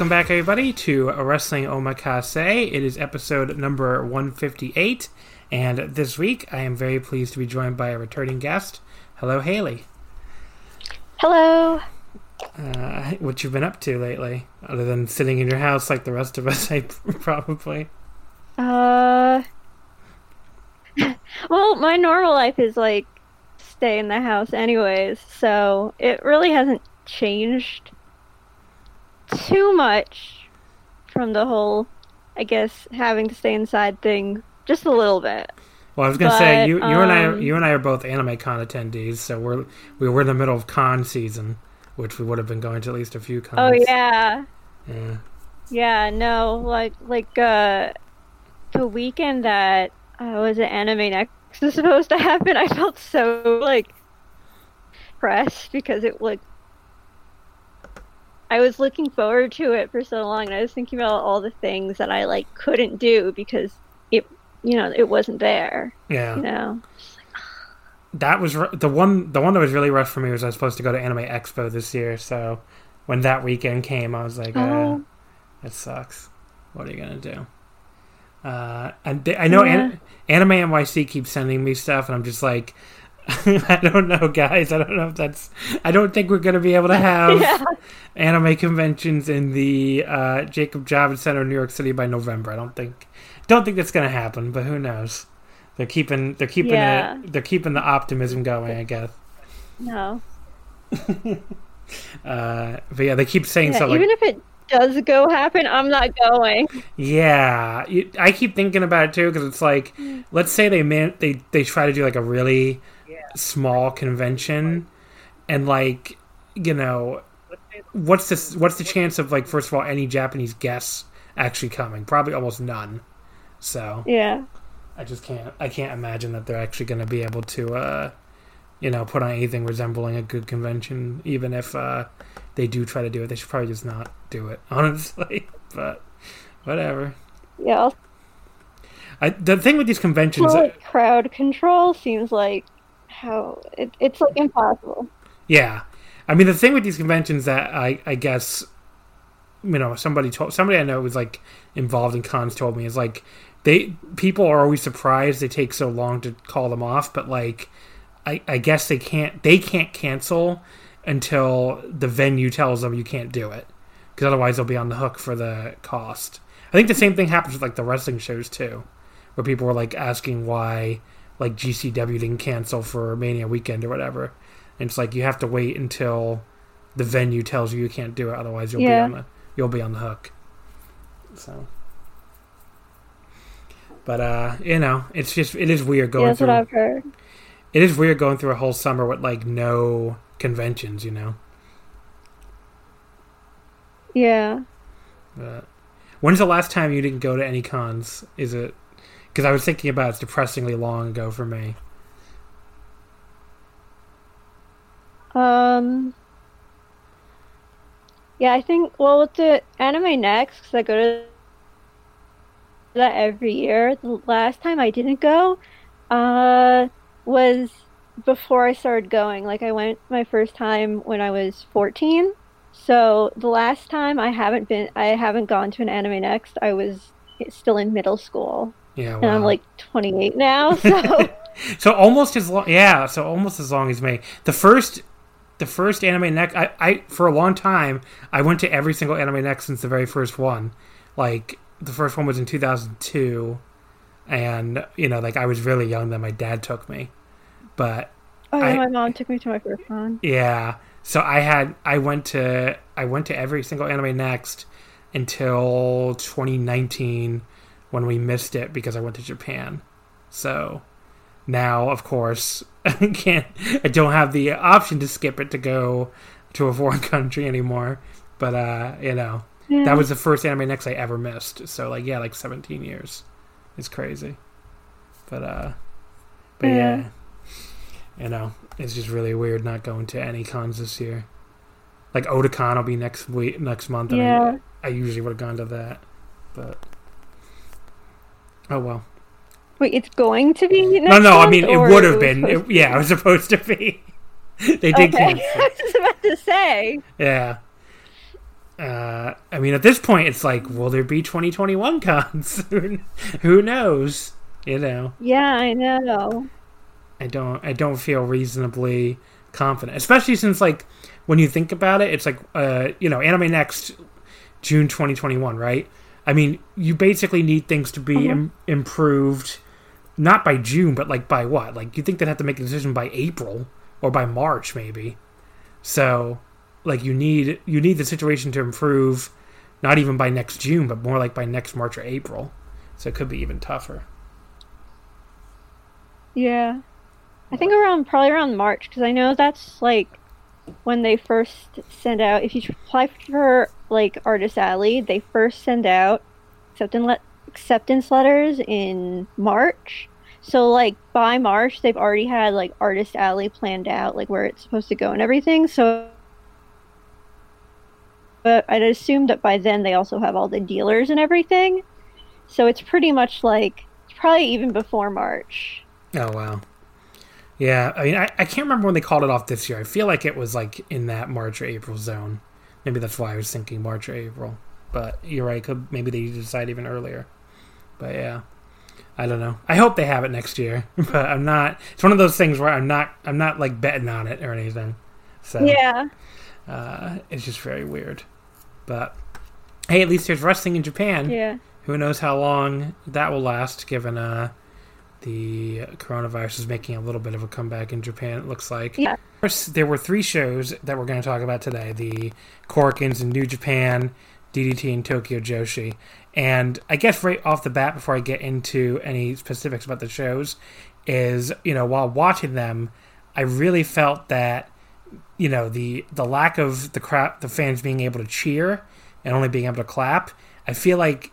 Welcome back, everybody, to Wrestling Omakase. It is episode number 158, and this week I am very pleased to be joined by a returning guest. Hello, Haley. Hello. Uh, what you've been up to lately, other than sitting in your house like the rest of us, I probably. Uh. well, my normal life is like stay in the house, anyways, so it really hasn't changed too much from the whole, I guess, having to stay inside thing. Just a little bit. Well, I was gonna but, say you, you um, and I, you and I are both Anime Con attendees, so we're we were in the middle of con season, which we would have been going to at least a few cons. Oh yeah. Yeah. Yeah. No, like like uh, the weekend that uh, was an Anime Next was supposed to happen, I felt so like pressed because it like I was looking forward to it for so long, and I was thinking about all the things that I like couldn't do because it, you know, it wasn't there. Yeah. You know. That was the one. The one that was really rough for me was I was supposed to go to Anime Expo this year. So when that weekend came, I was like, oh. uh, "It sucks. What are you gonna do?" Uh, and I know yeah. An- Anime NYC keeps sending me stuff, and I'm just like, I don't know, guys. I don't know if that's. I don't think we're going to be able to have yeah. anime conventions in the uh, Jacob Javits Center in New York City by November. I don't think. Don't think that's going to happen, but who knows? They're keeping. They're keeping yeah. it. They're keeping the optimism going. I guess. No. uh, but yeah, they keep saying yeah, so. Even if it does go happen, I'm not going. Yeah, I keep thinking about it too because it's like, let's say they man they they try to do like a really small convention and like you know what's this what's the chance of like first of all any japanese guests actually coming? Probably almost none. So yeah. I just can't i can't imagine that they're actually going to be able to uh you know put on anything resembling a good convention even if uh they do try to do it. They should probably just not do it honestly but whatever. Yeah. I, the thing with these conventions well, like, crowd control seems like how it, it's like impossible. Yeah, I mean the thing with these conventions that I I guess you know somebody told somebody I know was like involved in cons told me is like they people are always surprised they take so long to call them off, but like I I guess they can't they can't cancel until the venue tells them you can't do it because otherwise they'll be on the hook for the cost. I think the same thing happens with like the wrestling shows too, where people were like asking why like GCW didn't cancel for Mania weekend or whatever. And it's like you have to wait until the venue tells you you can't do it, otherwise you'll yeah. be on the you'll be on the hook. So, but uh, you know, it's just it is weird going yeah, that's through. what I've heard. It is weird going through a whole summer with like no conventions, you know. Yeah. But when's the last time you didn't go to any cons? Is it because I was thinking about it's depressingly long ago for me. Um. Yeah, I think. Well, with the anime next, because I go to that every year. The last time I didn't go, uh, was before I started going. Like I went my first time when I was 14. So the last time I haven't been I haven't gone to an anime next, I was still in middle school. Yeah, And I'm like 28 now, so So almost as long, yeah. So almost as long as me. The first, the first anime next. I, I for a long time I went to every single anime next since the very first one. Like the first one was in 2002, and you know, like I was really young then. My dad took me, but oh, I- my mom took me to my first one. yeah. So I had I went to I went to every single anime next until 2019 when we missed it because I went to Japan. So now, of course, I can't. I don't have the option to skip it to go to a foreign country anymore. But uh, you know, Yeah. that was the first anime next I ever missed. So like, yeah, like 17 years. It's crazy. But uh, but Yeah. yeah, you know, it's just really weird not going to any cons this year. Like Otakon will be next week, next month. And Yeah. I, I usually would have gone to that, but oh well. Wait, it's going to be next no, no. I mean, it would have been. It, yeah, it was supposed to be. they did Okay, cancel. I was about to say. Yeah. Uh, I mean, at this point, it's like, will there be 2021 cons? Who knows? You know, Yeah, I know. I don't. I don't feel reasonably confident, especially since, like, when you think about it, it's like, uh, you know, Anime Next, June 2021, right? I mean, you basically need things to be mm-hmm. Im- improved, not by June, but like by what? Like, you think they'd have to make a decision by April or by March, maybe. So, like, you need you need the situation to improve, not even by next June, but more like by next March or April. So it could be even tougher. Yeah. I think around probably around March because I know that's like when they first send out if you apply for like Artist Alley, they first send out acceptance le- acceptance letters in March. So like by March they've already had like Artist Alley planned out like where it's supposed to go and everything. So but I'd assume that by then they also have all the dealers and everything. So it's pretty much like probably even before March. Oh wow. Yeah, I mean, I, I can't remember when they called it off this year. I feel like it was like in that March or April zone. Maybe that's why I was thinking March or April. But you're right. Could maybe they decide even earlier. But yeah, I don't know. I hope they have it next year. But I'm not. It's one of those things where I'm not. I'm not like betting on it or anything. So Yeah. uh, it's just very weird. But hey, at least there's wrestling in Japan Yeah. who knows how long that will last given uh the coronavirus is making a little bit of a comeback in Japan it looks like. Yeah. First, there were three shows that we're going to talk about today. The Korakuens in New Japan, DDT in Tokyo Joshi. And I guess right off the bat before I get into any specifics about the shows is, you know, while watching them, I really felt that you know the the lack of the crowd the fans being able to cheer and only being able to clap i feel like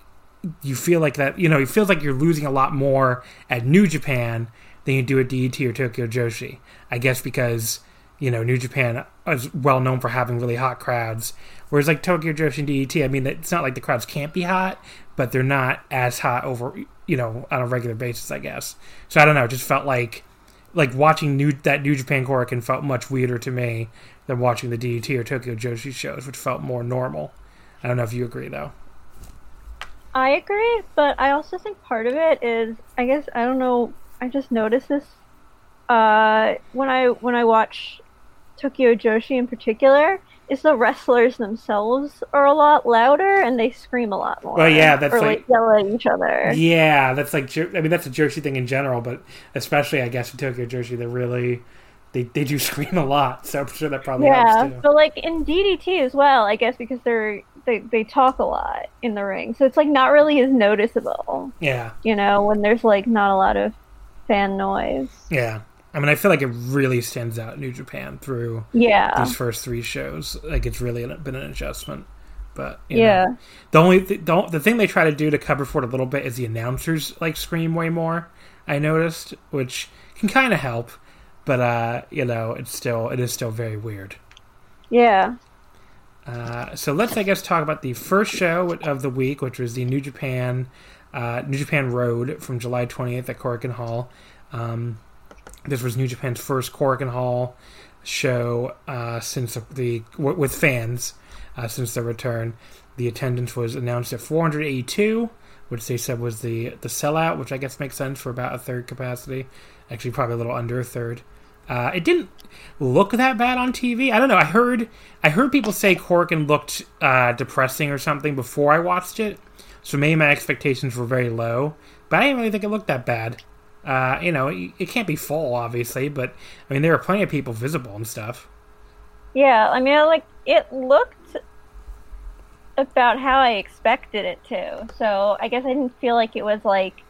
you feel like that you know it feels like you're losing a lot more at new japan than you do at DDT or tokyo joshi i guess because you know new japan is well known for having really hot crowds whereas like tokyo joshi and DDT i mean it's not like the crowds can't be hot but they're not as hot over you know on a regular basis i guess so i don't know it just felt like like watching new that New Japan Korakuen felt much weirder to me than watching the DDT or Tokyo Joshi shows, which felt more normal. I don't know if you agree though. I agree, but I also think part of it is I guess I don't know, I just noticed this uh when I when I watch Tokyo Joshi in particular, is the wrestlers themselves are a lot louder and they scream a lot more. Well, yeah, that's or like- like yell at each other. Yeah, that's like I mean that's a Joshi thing in general, but especially I guess in Tokyo Joshi, they really they they do scream a lot. So I'm sure that probably Yeah, helps too. but like in DDT as well, I guess because they're they they talk a lot in the ring, so it's like not really as noticeable, Yeah, you know, when there's like not a lot of fan noise. yeah. I mean, I feel like it really stands out in New Japan through Yeah, these first three shows. Like it's really been an adjustment. But you yeah, know. The only th- the, the thing they try to do to cover for it a little bit is the announcers like scream way more. I noticed, which can kind of help, but uh, you know, it's still it is still very weird. yeah. Uh, so let's I guess talk about the first show of the week, which was the New Japan uh, New Japan Road from July 20th at Korakuen Hall. Um, this was New Japan's first Korakuen Hall show uh, since the with fans uh, since their return. The attendance was announced at 482, which they said was the the sellout, which I guess makes sense for about a third capacity. Actually, probably a little under a third. Uh, it didn't look that bad on TV. I don't know. I heard I heard people say Korakuen looked uh, depressing or something before I watched it, so maybe my expectations were very low. But I didn't really think it looked that bad. Uh, you know, it, it can't be full, obviously, but I mean, there were plenty of people visible and stuff. Yeah, I mean, like it looked about how I expected it to. So I guess I didn't feel like it was like.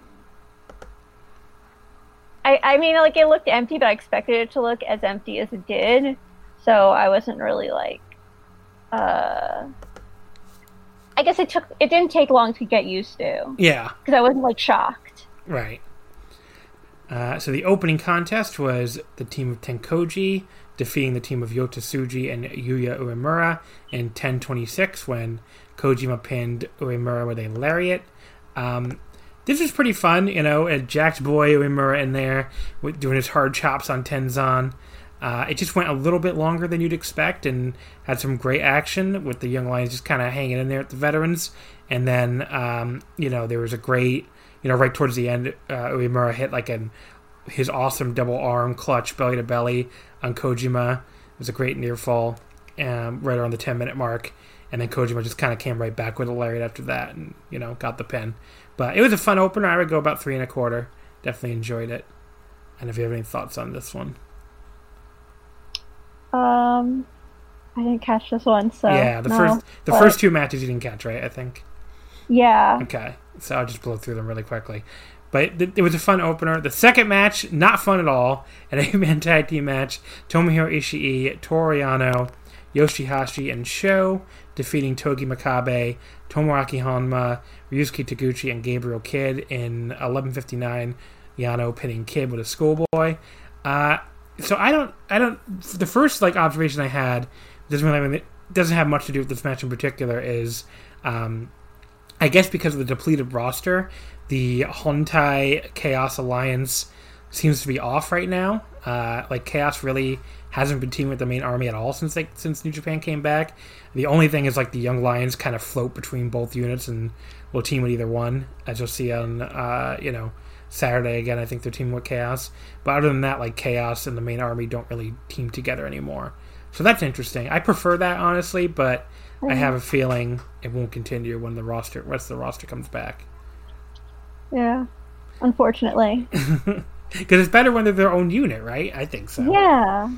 I I mean, like it looked empty, but I expected it to look as empty as it did. So I wasn't really like. Uh, I guess it took. It didn't take long to get used to. Yeah. Because I wasn't like shocked. Right. Uh, so the opening contest was the team of Tenkoji defeating the team of Yota Tsuji and Yuya Uemura in 10:26 when Kojima pinned Uemura with a lariat. Um, this was pretty fun, you know. And Jack's boy Uemura in there with, doing his hard chops on Tenzan. Uh, it just went a little bit longer than you'd expect and had some great action with the young lions just kind of hanging in there at the veterans. And then, um, you know, there was a great you know, right towards the end, uh, Uemura hit like an his awesome double arm clutch belly to belly on Kojima. It was a great near fall, um, right around the ten minute mark, and then Kojima just kind of came right back with a lariat after that, and you know, got the pin. But it was a fun opener. I would go about three and a quarter. Definitely enjoyed it. And if you have any thoughts on this one, um, I didn't catch this one, so yeah, the no, first the but- first two matches you didn't catch, right? I think. Yeah. Okay, so I'll just blow through them really quickly. But it was a fun opener. The second match, not fun at all. An eight-man tag team match: Tomohiro Ishii, Toru Yano, Yoshihashi, and Sho defeating Togi Makabe, Tomoaki Honma, Ryusuke Taguchi, and Gabriel Kidd in 11:59. Yano pinning Kidd with a schoolboy. Uh, so I don't, I don't. The first like observation I had doesn't really doesn't have much to do with this match in particular. Is um, I guess because of the depleted roster, the Hontai Chaos Alliance seems to be off right now. Uh, like Chaos really hasn't been teaming with the main army at all since they, since New Japan came back. The only thing is like the Young Lions kind of float between both units and will team with either one, as you'll see on uh, you know Saturday again. I think they're teaming with Chaos, but other than that, like Chaos and the main army don't really team together anymore. So that's interesting. I prefer that honestly, but I have a feeling it won't continue when the roster once the roster comes back. Yeah. Unfortunately. Because it's better when they're their own unit, right? I think so. Yeah.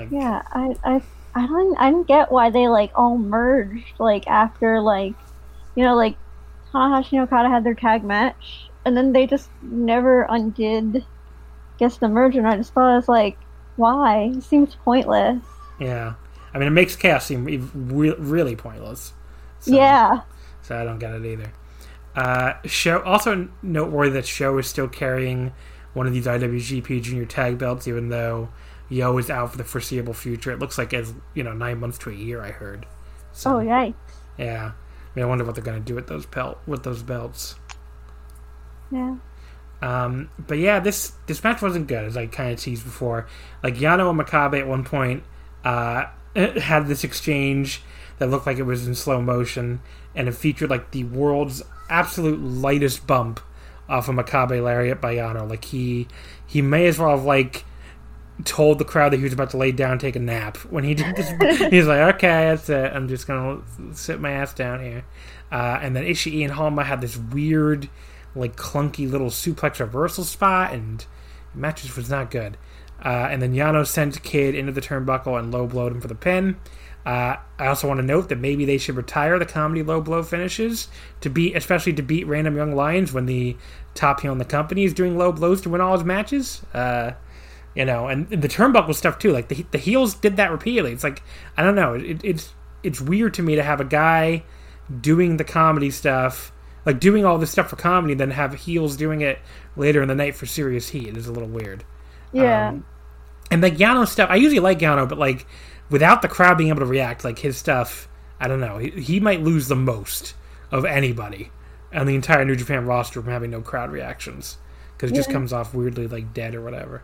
Like, Yeah. I I I don't I didn't get why they like all merged like after like you know like Tanahashi and Okada had their tag match and then they just never undid guess the merger and I just thought it was like why? It seems pointless. yeah. I mean, it makes chaos seem re- really pointless. So, Yeah. So I don't get it either. Uh, show also noteworthy that Sho is still carrying one of these IWGP Junior Tag belts, even though Yoh is out for the foreseeable future. It looks like as you know nine months to a year. I heard. So, Oh yikes. Yeah. I mean, I wonder what they're going to do with those belt with those belts. Yeah. Um, but yeah, this this match wasn't good, as I kind of teased before. Like Yano and Makabe at one point uh, had this exchange that looked like it was in slow motion, and it featured like the world's absolute lightest bump off of Makabe lariat by Yano. Like he he may as well have like told the crowd that he was about to lay down take a nap when he. He's like, okay, that's it. I'm just gonna sit my ass down here. Uh, and then Ishii and Honma had this weird, like clunky little suplex reversal spot, and match was not good. Uh, and then Yano sent Kidd into the turnbuckle and low blowed him for the pin. Uh, I also want to note that maybe they should retire the comedy low blow finishes to beat, especially to beat random young lions when the top heel in the company is doing low blows to win all his matches. Uh, you know, and, the turnbuckle stuff too. Like the the heels did that repeatedly. It's like I don't know. It, it's it's weird to me to have a guy doing the comedy stuff, like doing all this stuff for comedy, then have heels doing it later in the night for serious heat. It is a little weird. Yeah. Um, and like Yano stuff, I usually like Yano, but like without the crowd being able to react, like his stuff, I don't know. He, he might lose the most of anybody on the entire New Japan roster from having no crowd reactions because it just comes off weirdly like dead or whatever.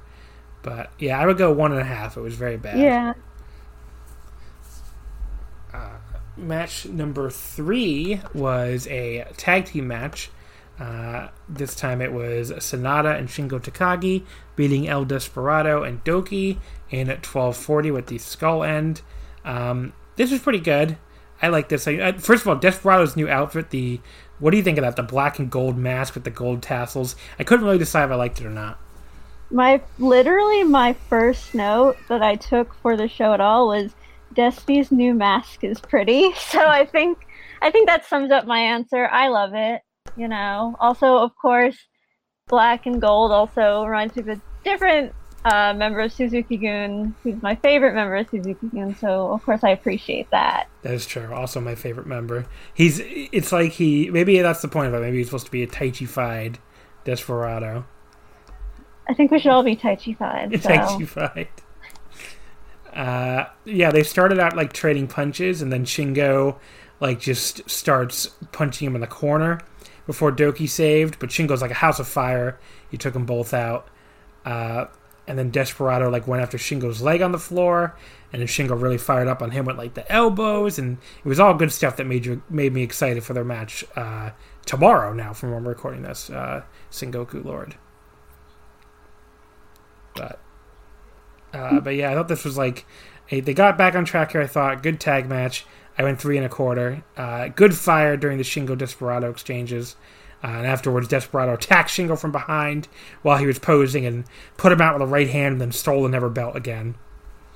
But yeah, I would go one and a half. It was very bad. Yeah. match number three was a tag team match. Uh, this time it was Sanada and Shingo Takagi beating El Desperado and Douki in at 1240 with the skull end. Um, this was pretty good. I like this. I, first of all, Desperado's new outfit, the what do you think of that? The black and gold mask with the gold tassels. I couldn't really decide if I liked it or not. My literally my first note that I took for the show at all was Destiny's new mask is pretty. So I think I think that sums up my answer. I love it. You know. Also, of course, black and gold also reminds me of a different uh, member of Suzuki Gun, who's my favorite member of Suzuki Gun. So of course I appreciate that. That is true. Also, my favorite member. He's. It's like he. Maybe that's the point of it. Maybe he's supposed to be a Taichi-fied Desperado. I think we should all be Taichi-fied. So. Taichi-fied. Uh, yeah, they started out like trading punches, and then Shingo like just starts punching him in the corner before Douki saved. But Shingo's like a house of fire. He took them both out. Uh, and then Desperado like went after Shingo's leg on the floor, and then Shingo really fired up on him with like the elbows, and it was all good stuff that made you made me excited for their match uh, tomorrow. Now, from when I'm recording this, uh, Sengoku Lord. But uh, but yeah, I thought this was like a, they got back on track here. I thought good tag match. I went three and a quarter. Uh, good fire during the Shingo Desperado exchanges. Uh, and afterwards, Desperado attacked Shingo from behind while he was posing and put him out with a right hand and then stole the Never belt again.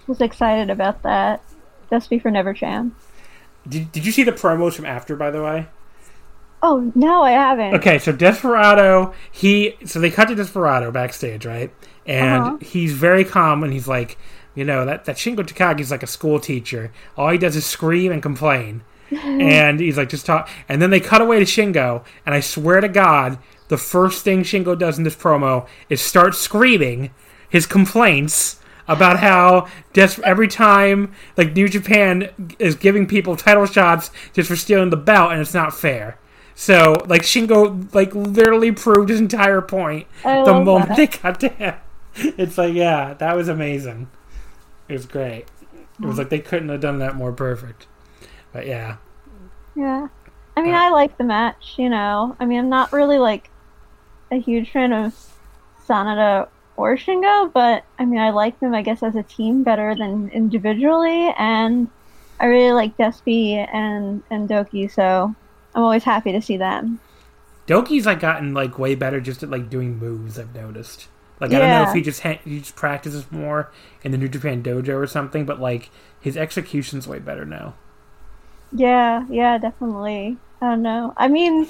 Was excited about that. Despy for Never Champ. Did, did you see the promos from after, by the way? Oh, no, I haven't. Okay, so Desperado, he. So they cut to Desperado backstage, right? And uh-huh. he's very calm and he's like, you know, that, that Shingo Takagi's like a school teacher. All he does is scream and complain. and he's like, just talk. And then they cut away to Shingo, and I swear to God, the first thing Shingo does in this promo is start screaming his complaints about how every time like New Japan is giving people title shots just for stealing the belt, and it's not fair. So like Shingo like literally proved his entire point I the moment that. they cut to him. It's like yeah, that was amazing. It was great. It was like they couldn't have done that more perfect. But yeah, Yeah. I mean, uh, I like the match, you know. I mean, I'm not really like a huge fan of Sanada or Shingo, but I mean, I like them, I guess, as a team better than individually, and I really like Despy and and Douki, so I'm always happy to see them. Douki's like gotten like way better just at like doing moves. I've noticed. Like I don't know if he just ha- he just practices more in the New Japan dojo or something, but like his execution's way better now. Yeah, yeah, definitely. I don't know. I mean,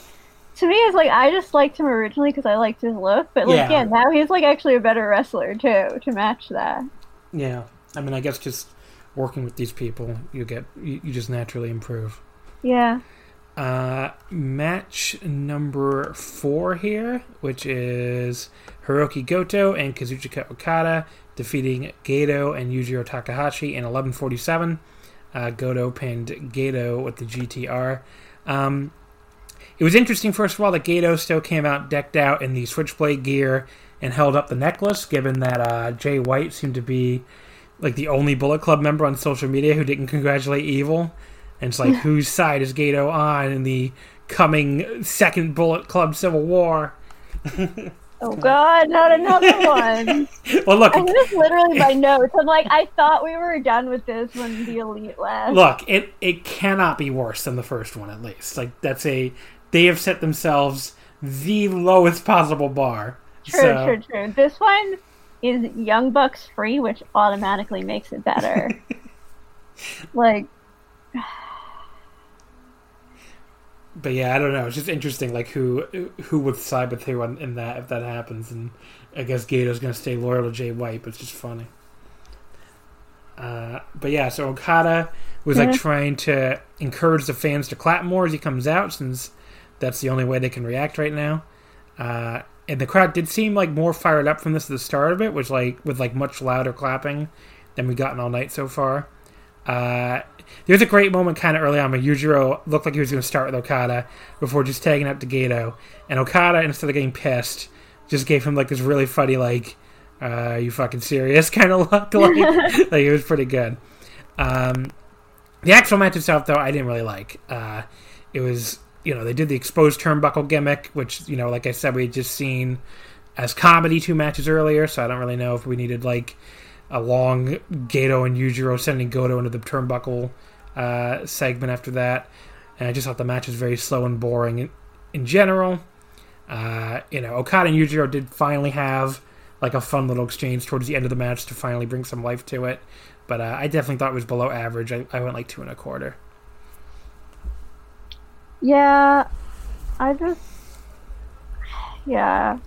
to me, it's like I just liked him originally because I liked his look, but like, Yeah. yeah, now he's like actually a better wrestler too to match that. Yeah, I mean, I guess just working with these people, you get you, you just naturally improve. Yeah. Uh, match number four here, which is Hirooki Goto and Kazuchika Okada defeating Gedo and Yujiro Takahashi in 11:47. Uh, Goto pinned Gedo with the GTR. Um, it was interesting, first of all, that Gedo still came out decked out in the Switchblade gear and held up the necklace, given that uh, Jay White seemed to be like the only Bullet Club member on social media who didn't congratulate Evil. And it's like, whose side is Gedo on in the coming second Bullet Club Civil War? Oh God, not another one. Well, look, this is literally my notes. I'm like, I thought we were done with this when the elite left. look, it it cannot be worse than the first one, at least. Like that's a they have set themselves the lowest possible bar. true, so, true, true. This one is Young Bucks free, which automatically makes it better. like, But yeah, I don't know. It's just interesting, like who who would side with who in, in that if that happens, and I guess Gedo's gonna stay loyal to Jay White, but it's just funny. Uh, but yeah, so Okada was like trying to encourage the fans to clap more as he comes out, since that's the only way they can react right now. Uh, and the crowd did seem like more fired up from this at the start of it, which like with like much louder clapping than we've gotten all night so far. Uh, there's a great moment kind of early on where Yujiro looked like he was going to start with Okada before just tagging up to Gedo, and Okada instead of getting pissed, just gave him like this really funny like uh, "Are you fucking serious?" kind of look like. like it was pretty good. Um, the actual match itself, though, I didn't really like. Uh, it was, you know, they did the exposed turnbuckle gimmick, which, you know, like I said, we had just seen as comedy two matches earlier, so I don't really know if we needed like a long Gedo and Yujiro sending Goto into the turnbuckle uh, segment after that. And I just thought the match was very slow and boring in, in general. Uh, you know, Okada and Yujiro did finally have like a fun little exchange towards the end of the match to finally bring some life to it. But uh, I definitely thought it was below average. I, I went like two and a quarter. Yeah, I just, yeah,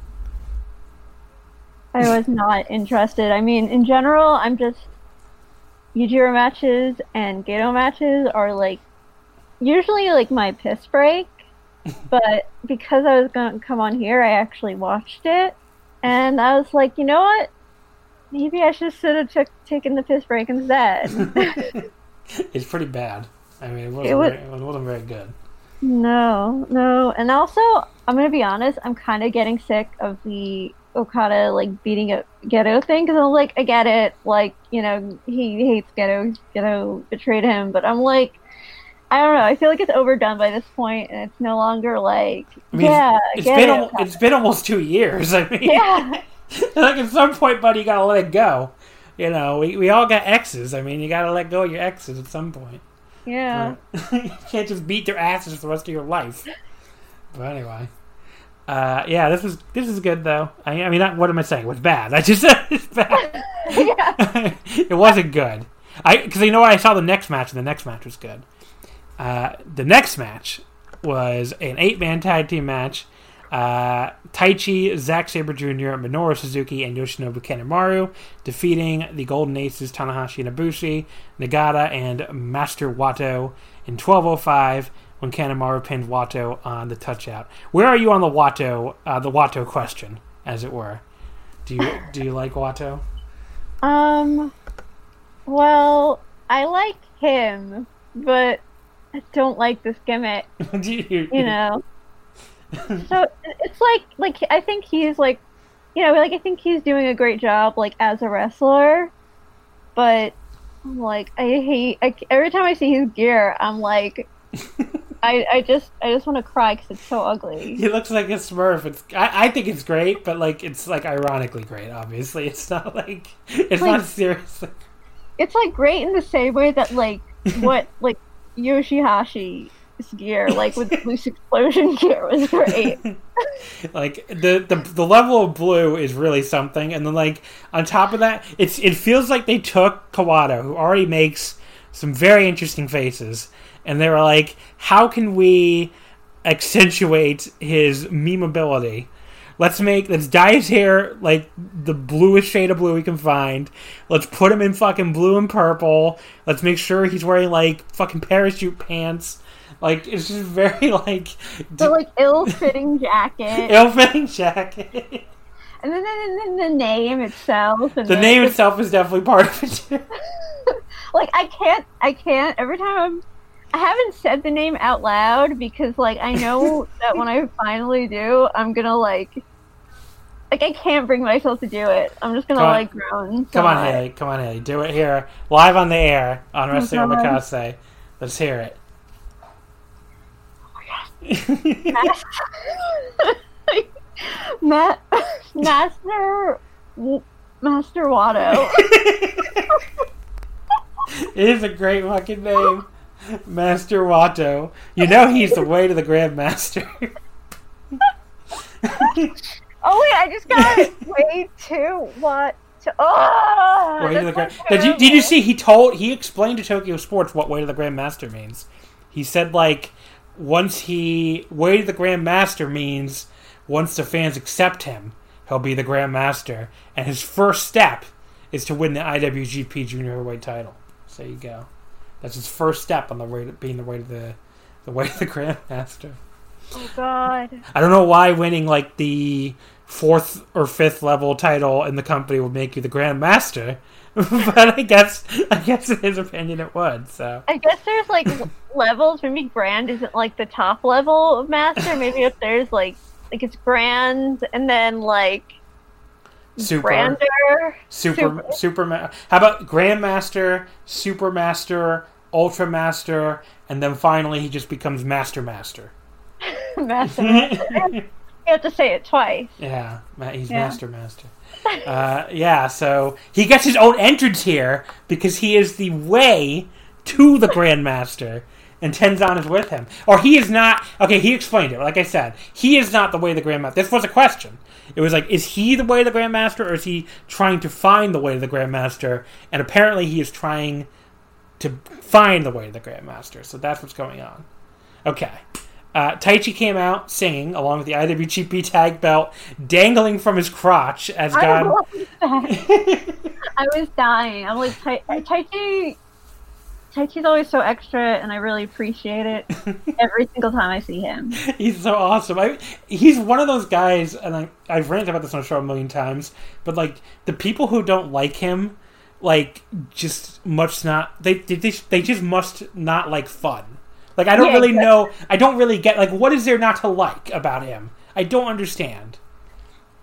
I was not interested. I mean, in general, I'm just Yujiro matches and Gedo matches are like usually like my piss break, but because I was going to come on here, I actually watched it, and I was like, you know what? Maybe I should should have took taken the piss break instead. it's pretty bad. I mean, it wasn't, It was- very, it wasn't very good. no, no, and also I'm gonna be honest. I'm kind of getting sick of the Okada like beating a Gedo thing because I'm like, I get it. Like, you know, he hates Gedo. Gedo betrayed him, but I'm like. I don't know. I feel like it's overdone by this point, and it's no longer like, I mean, yeah, it's get been it, al- it's been almost two years. I mean, yeah, like at some point, buddy, you gotta let it go. You know, we, we all got exes. I mean, you gotta let go of your exes at some point. yeah. you can't just beat their asses for the rest of your life. But anyway, uh, yeah, this was this is good though. I, I mean, not, what am I saying? It was bad. I just said it's bad. it wasn't good. I because you know what? I saw the next match, and the next match was good. Uh, the next match was an eight-man tag team match. Uh, Taichi, Zack Sabre Jr., Minoru Suzuki, and Yoshinobu Kanemaru defeating the Golden Aces Tanahashi and Ibushi, Nagata, and Master Wato in 12:05 when Kanemaru pinned Wato on the touchout. Where are you on the Wato uh, the Wato question, as it were? Do you do you like Wato? Um, well, I like him, but I don't like this gimmick. do you, You know. so it's like, like I think he's like, you know, like I think he's doing a great job, like as a wrestler. But I'm like, I hate. I, every time I see his gear, I'm like, I, I just, I just want to cry because it's so ugly. He looks like a Smurf. It's I, I think it's great, but like it's like ironically great. Obviously, it's not like it's Like- not seriously. It's like great in the same way that like what like Yoshihashi's gear, like with loose explosion gear, was great. like the, the the level of blue is really something, and then like on top of that, it's it feels like they took Kawato, who already makes some very interesting faces, and they were like, how can we accentuate his memeability? Let's make let's dye his hair like the bluest shade of blue we can find. Let's put him in fucking blue and purple. Let's make sure he's wearing like fucking parachute pants. Like it's just very like The like ill-fitting jacket, ill-fitting jacket. and then, then, then the name itself, The name itself is definitely part of it too. like I can't, I can't. Every time I'm, I haven't said the name out loud because like I know that when I finally do, I'm gonna like. Like I can't bring myself to do it. I'm just gonna Come like groan. Come on. Haley. Come on, Haley. Do it here, live on the air on oh Wrestling God. Omakase. Let's hear it. Ma- Master Master Wato. it is a great fucking name, Master Wato. You know he's the way to the Grand Master. Oh wait, I just got. Way too what? To, oh, way to the Grand. Did you did you see? He told he explained to Tokyo Sports what way to the Grand Master means. He said like once he way to the Grand Master means once the fans accept him, he'll be the Grand Master, and his first step is to win the IWGP Junior Heavyweight title. So there you go. That's his first step on the way to being the way to the the way to the Grand Master. Oh god. I don't know why winning like the fourth or fifth level title in the company would make you the grandmaster, but I guess I guess in his opinion it would. So I guess there's like levels. Maybe grand isn't like the top level of master. Maybe if there's like like it's grand and then like Super. Brander. Super, super, How about Grandmaster, Supermaster, Ultramaster, and then finally he just becomes Master Master. Master. you have to say it twice. Yeah, he's Yeah. Master Master. Uh, yeah, so he gets his own entrance here because he is the way to the Grandmaster, and Tenzan is with him. Or he is not. Okay, he explained it. Like I said, he is not the way the Grandmaster. This was a question. It was like, is he the way of the Grandmaster, or is he trying to find the way of the Grandmaster? And apparently, he is trying to find the way of the Grandmaster. So that's what's going on. Okay. Uh, Taichi came out singing along with the IWGP tag belt dangling from his crotch as I God. that. I was dying. I'm like, Tai Tai Chi. Taichi's always so extra, and I really appreciate it every single time I see him. He's so awesome. I, he's one of those guys, and I, I've ranted about this on the show a million times. But like the people who don't like him, like just must not. They they, they, just must not like fun. Like I don't Yeah, really exactly. know. I don't really get like what is there not to like about him. I don't understand.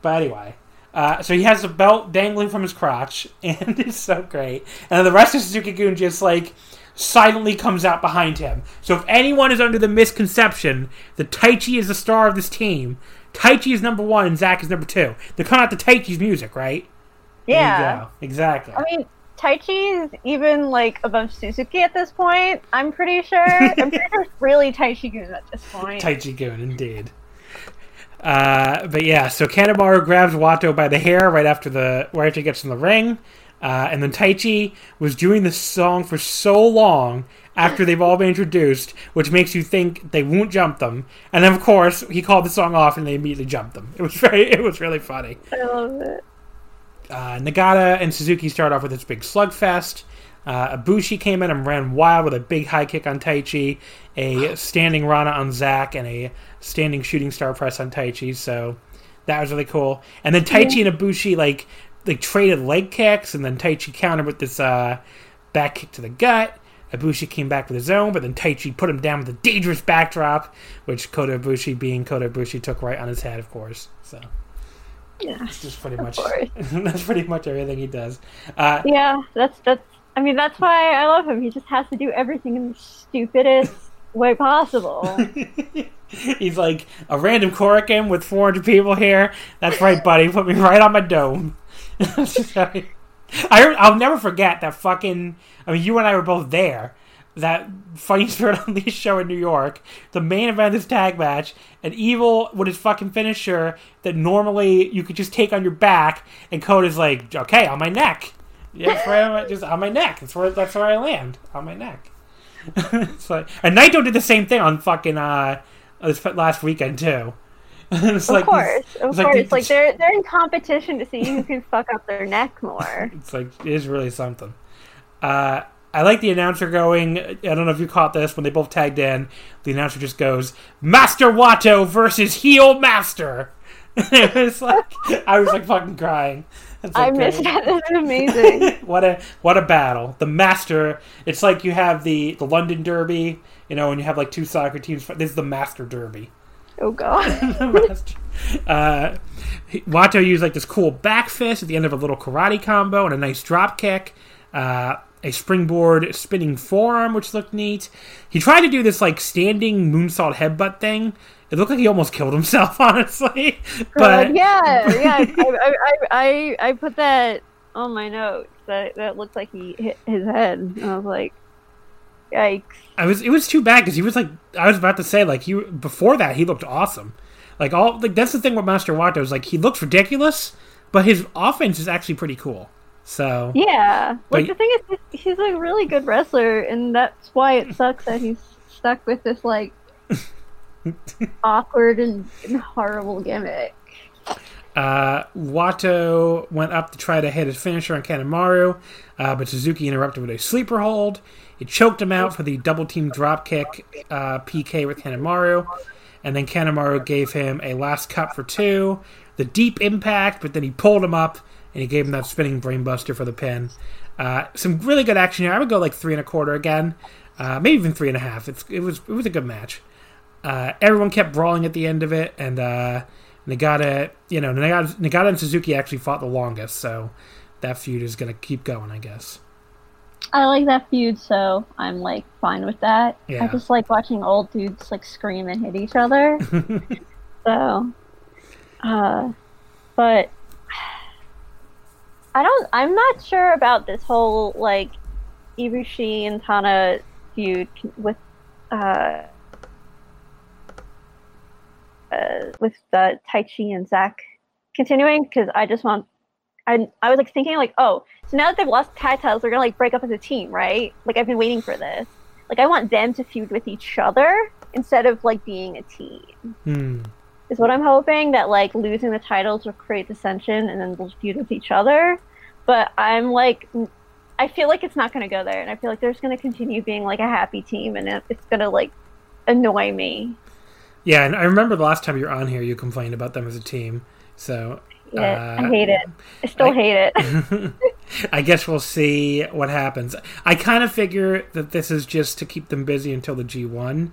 But anyway. Uh, so he has a belt dangling from his crotch, and it's so great. And then the rest of Suzuki Gun just like silently comes out behind him. So if anyone is under the misconception that Taichi is the star of this team, Taichi is number one and Zack is number two. They're coming out to Taichi's music, right? Yeah. exactly. I mean, Taichi is even like above Suzuki at this point. I'm pretty sure. I'm pretty sure it's really Taichi Gun at this point. Taichi Gun, indeed. Uh, but yeah, so Kanemaru grabs Wato by the hair right after the right after he gets in the ring, uh, and then Taichi was doing the song for so long after they've all been introduced, which makes you think they won't jump them. And then of course he called the song off and they immediately jumped them. It was very, it was really funny. I love it. Uh, Nagata and Suzuki start off with this big slugfest. Uh, Ibushi came in and ran wild with a big high kick on Taichi, a standing Rana on Zack, and a standing shooting star press on Taichi. So that was really cool. And then Taichi and Ibushi like they traded leg kicks, and then Taichi countered with this uh, back kick to the gut. Ibushi came back with his own, but then Taichi put him down with a dangerous backdrop, which Kota Ibushi, being Kota Ibushi, took right on his head, of course. So Yeah. that's just pretty much that's pretty much everything he does. Uh, Yeah, that's that's. I mean, that's why I love him. He just has to do everything in the stupidest way possible. He's like a random Korakuen with 400 people here. That's right, buddy. Put me right on my dome. I, I'll never forget that fucking. I mean, you and I were both there. That Fighting Spirit Unleashed show in New York. The main event of this tag match. And Evil with his fucking finisher that normally you could just take on your back. And Code is like, okay, on my neck. Yeah, right just on my neck. That's where that's where I land on my neck. it's like, and Naito did the same thing on fucking uh this last weekend too. it's of like course, these- of it's course. these- Like they're they're in competition to see who can fuck up their neck more. It's like it is really something. Uh, I like the announcer going. I don't know if you caught this when they both tagged in. The announcer just goes, "Master Wato versus Heel Master." it was like I was like fucking crying. It's I like missed great. that. This is amazing. what a what a battle! The master. It's like you have the the London Derby, you know, and you have like two soccer teams. This is the Master Derby. Oh god. Uh, Wato used like this cool back fist at the end of a little karate combo and a nice drop kick. Uh, a springboard spinning forearm, which looked neat. He tried to do this like standing moonsault headbutt thing. It looked like he almost killed himself, honestly. But Uh, yeah, yeah. I, I, I, I, I put that on my notes. That that looked like he hit his head. And I was like, yikes. I was it was too bad because he was like I was about to say like he before that he looked awesome. Like all like that's the thing with Master Wato is like he looks ridiculous, but his offense is actually pretty cool. So Yeah. But- Like the thing is, he's, he's a really good wrestler, and that's why it sucks that he's stuck with this like awkward and, and horrible gimmick. Uh, Wato went up to try to hit his finisher on Kanemaru, uh, but Suzuki interrupted with a sleeper hold. It choked him out for the double team drop kick uh, PK with Kanemaru, and then Kanemaru gave him a last cut for two, the deep impact, but then he pulled him up and he gave him that spinning brainbuster for the pin. Uh, some really good action here. I would go like three and a quarter again, uh, maybe even three and a half. It's, it was it was a good match. Uh, everyone kept brawling at the end of it, and uh, Nagata, you know, Nagata, Nagata and Suzuki actually fought the longest, so that feud is going to keep going, I guess. I like that feud, so I'm like fine with that. Yeah. I just like watching old dudes like scream and hit each other. so, uh, but I don't. I'm not sure about this whole like Ibushi and Tana feud with uh, uh with uh, Taichi and Zack continuing because I just want. I I was like thinking like oh so now that they've lost tag titles they're gonna like break up as a team right like I've been waiting for this like I want them to feud with each other instead of like being a team Hmm. is what I'm hoping that like losing the titles will create dissension and then they'll feud with each other. But I'm like, I feel like it's not going to go there, and I feel like there's going to continue being like a happy team, and it's going to like annoy me. Yeah, and I remember the last time you were on here, you complained about them as a team. So Uh, I hate it. I still I- hate it. I guess we'll see what happens. I kind of figure that this is just to keep them busy until the G1.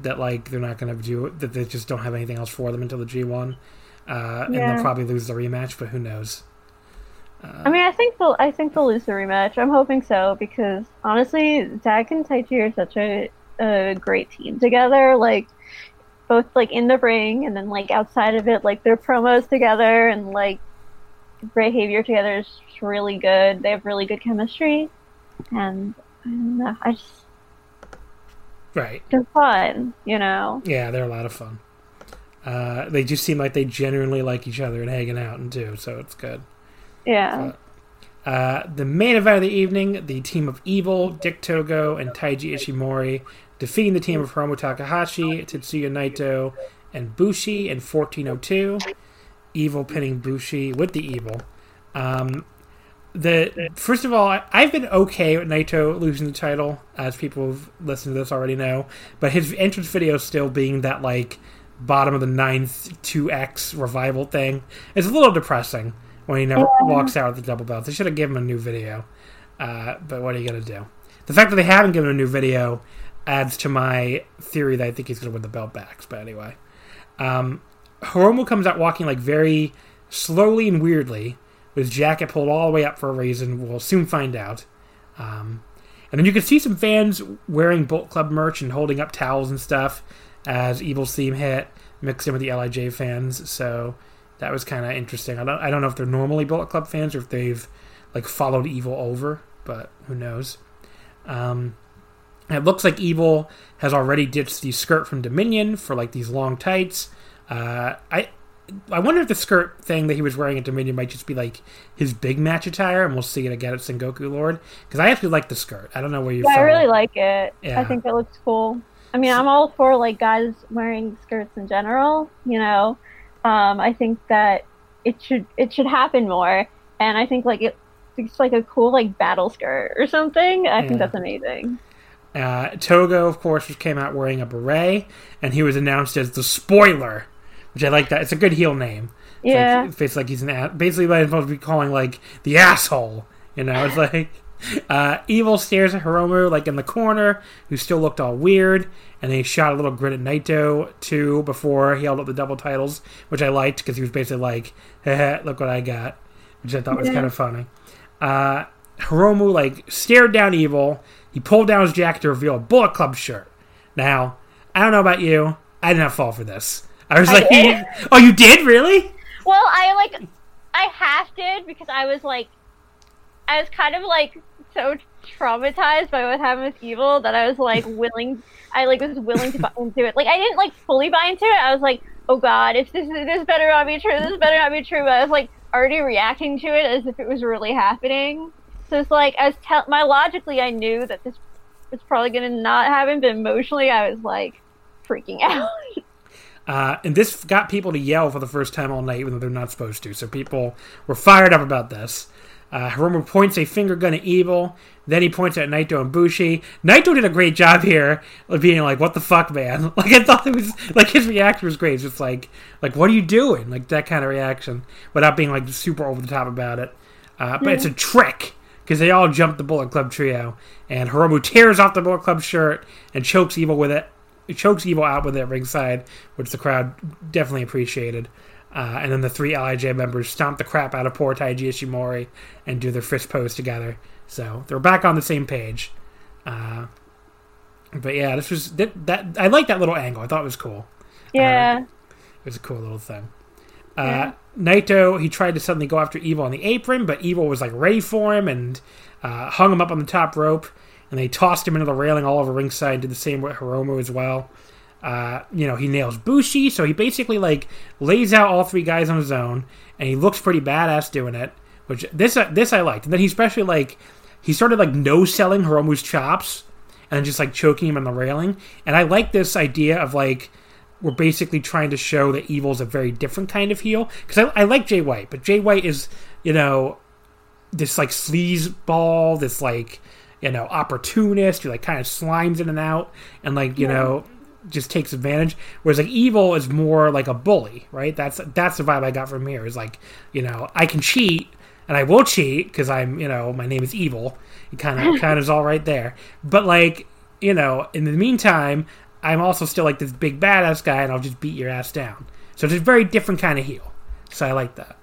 That like they're not going to do that. They just don't have anything else for them until the G1, uh, and they'll probably lose the rematch. But who knows? I mean, I think they'll. I think they'll lose the rematch. I'm hoping so because honestly, Zack and Taichi are such a, a great team together. Like both like in the ring and then like outside of it, like their promos together and like behavior together is really good. They have really good chemistry, and I don't know. I just Right? they're fun, you know. Yeah, they're a lot of fun. Uh, they just seem like they genuinely like each other and hanging out and do, so it's good. Yeah. Uh, the main event of the evening, the team of Evil, Dick Togo, and Taiji Ishimori defeating the team of Hiromu Takahashi, Tetsuya Naito, and Bushi in 1402. Evil pinning Bushi with the Evil. Um, the first of all, I, I've been okay with Naito losing the title, as people who've listened to this already know. But his entrance video still being that like bottom of the ninth two X revival thing is a little depressing when he never walks out with the double belt. They should have given him a new video. Uh, but what are you gonna do? The fact that they haven't given him a new video adds to my theory that I think he's gonna win the belt back. But anyway, um, Hiromu comes out walking like very slowly and weirdly, with his jacket pulled all the way up for a reason. We'll soon find out. Um, and then you can see some fans wearing Bullet Club merch and holding up towels and stuff as Evil's theme hit, mixed in with the Lij fans. So that was kind of interesting. I don't, I don't know if they're normally Bullet Club fans or if they've like followed Evil over, but who knows? Um, and it looks like Evil has already ditched the skirt from Dominion for like these long tights. Uh, I I wonder if the skirt thing that he was wearing at Dominion might just be like his big match attire, and we'll see it again at Sengoku Lord. Because I actually like the skirt. I don't know where you. Yeah, from. I really like it. Yeah. I think it looks cool. I mean, I'm all for like guys wearing skirts in general. You know, um, I think that it should it should happen more, and I think like it, it's like a cool like battle skirt or something. I Yeah. think that's amazing. Uh, Togo, of course, just came out wearing a beret, and he was announced as the Spoiler, which I like. That it's a good heel name. It's Yeah. like, it's like he's an a- basically what I'm supposed to be calling like the asshole. You know, it's like uh, Evil stares at Hiromu like in the corner, who still looked all weird, and then he shot a little grin at Naito too before he held up the double titles, which I liked because he was basically like, "Look what I got," which I thought was Yeah. kind of funny. Uh, Hiromu like stared down Evil. He pulled down his jacket to reveal a Bullet Club shirt. Now, I don't know about you. I did not fall for this. I was I like, did. "Oh, you did really?" Well, I like I half did because I was like I was kind of like so traumatized by what happened with Evil that I was like willing I like was willing to buy into it. Like I didn't like fully buy into it. I was like, oh god, if this this better not be true, this better not be true. But I was like already reacting to it as if it was really happening. So it's like as tell my logically I knew that this was probably gonna not happen, but emotionally I was like freaking out. Uh, and this got people to yell for the first time all night, even though they're not supposed to. So people were fired up about this. Uh, Hiromu points a finger gun at Evil. Then he points at Naito and Bushi. Naito did a great job here of being like, "What the fuck, man?" Like I thought it was like his reaction was great. It's just like, like what are you doing? Like that kind of reaction without being like super over the top about it. Uh, but it's a trick because they all jump the Bullet Club trio, and Hiromu tears off the Bullet Club shirt and chokes Evil with it. Chokes Evil out with it ringside, which the crowd definitely appreciated. Uh, and then the three Lij members stomp the crap out of poor Taiji Ishimori and do their fist pose together. So they're back on the same page. Uh, but yeah, this was that, that. I like that little angle. I thought it was cool. Yeah. Uh, it was a cool little thing. Uh, yeah. Naito, he tried to suddenly go after Evil on the apron, but Evil was like ready for him and uh, hung him up on the top rope. And they tossed him into the railing all over ringside. Did the same with Hiromu as well. Uh, you know, he nails Bushi, so he basically like lays out all three guys on his own, and he looks pretty badass doing it. Which this uh, this I liked, and then he especially like he started like no selling Hiromu's chops and just like choking him on the railing. And I like this idea of like we're basically trying to show that Evil's a very different kind of heel because I, I like Jay White, but Jay White is you know this like sleaze ball, this like you know opportunist who like kind of slimes in and out, and like you yeah. know just takes advantage. Whereas like evil is more like a bully, right? That's that's the vibe I got from here. Is like you know I can cheat and I will cheat because I'm you know my name is evil. It kind of kind of is all right there. But like you know in the meantime I'm also still like this big badass guy and I'll just beat your ass down. So it's a very different kind of heel. So I like that.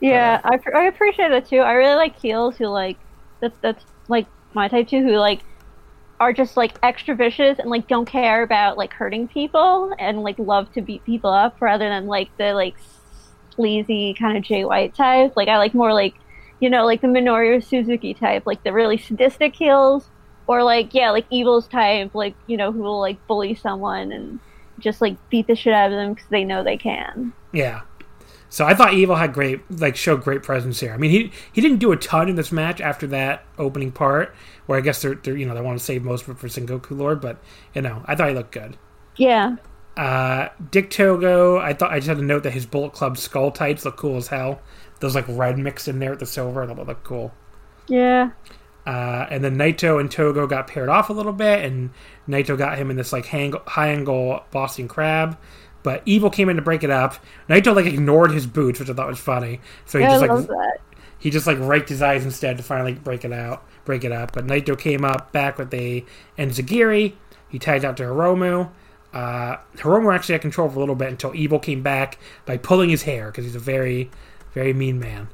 Yeah, uh, I, I appreciate it too. I really like heels who like that's that's like my type too. Who like are just like extra vicious and like don't care about like hurting people and like love to beat people up rather than like the like sleazy kind of Jay White type. Like I like more like you know like the Minoru Suzuki type, like the really sadistic heels, or like yeah like Evil's type, like you know who will like bully someone and just like beat the shit out of them because they know they can. Yeah. So I thought Evil had great, like, showed great presence here. I mean, he he didn't do a ton in this match after that opening part, where I guess they're, they're you know they want to save most of it for Sengoku Lord, but you know I thought he looked good. Yeah. Uh, Dick Togo, I thought I just had to note that his Bullet Club skull types look cool as hell. Those like red mixed in there with the silver, I thought looked cool. Yeah. Uh, and then Naito and Togo got paired off a little bit, and Naito got him in this like hang- high angle Boston Crab. But Evil came in to break it up. Naito like ignored his boots, which I thought was funny. So he yeah, just like that. he just like raked his eyes instead to finally break it out, break it up. But Naito came up back with a Enziguri. He tagged out to Hiromu. Uh, Hiromu actually had control for a little bit until Evil came back by pulling his hair because he's a very, very mean man.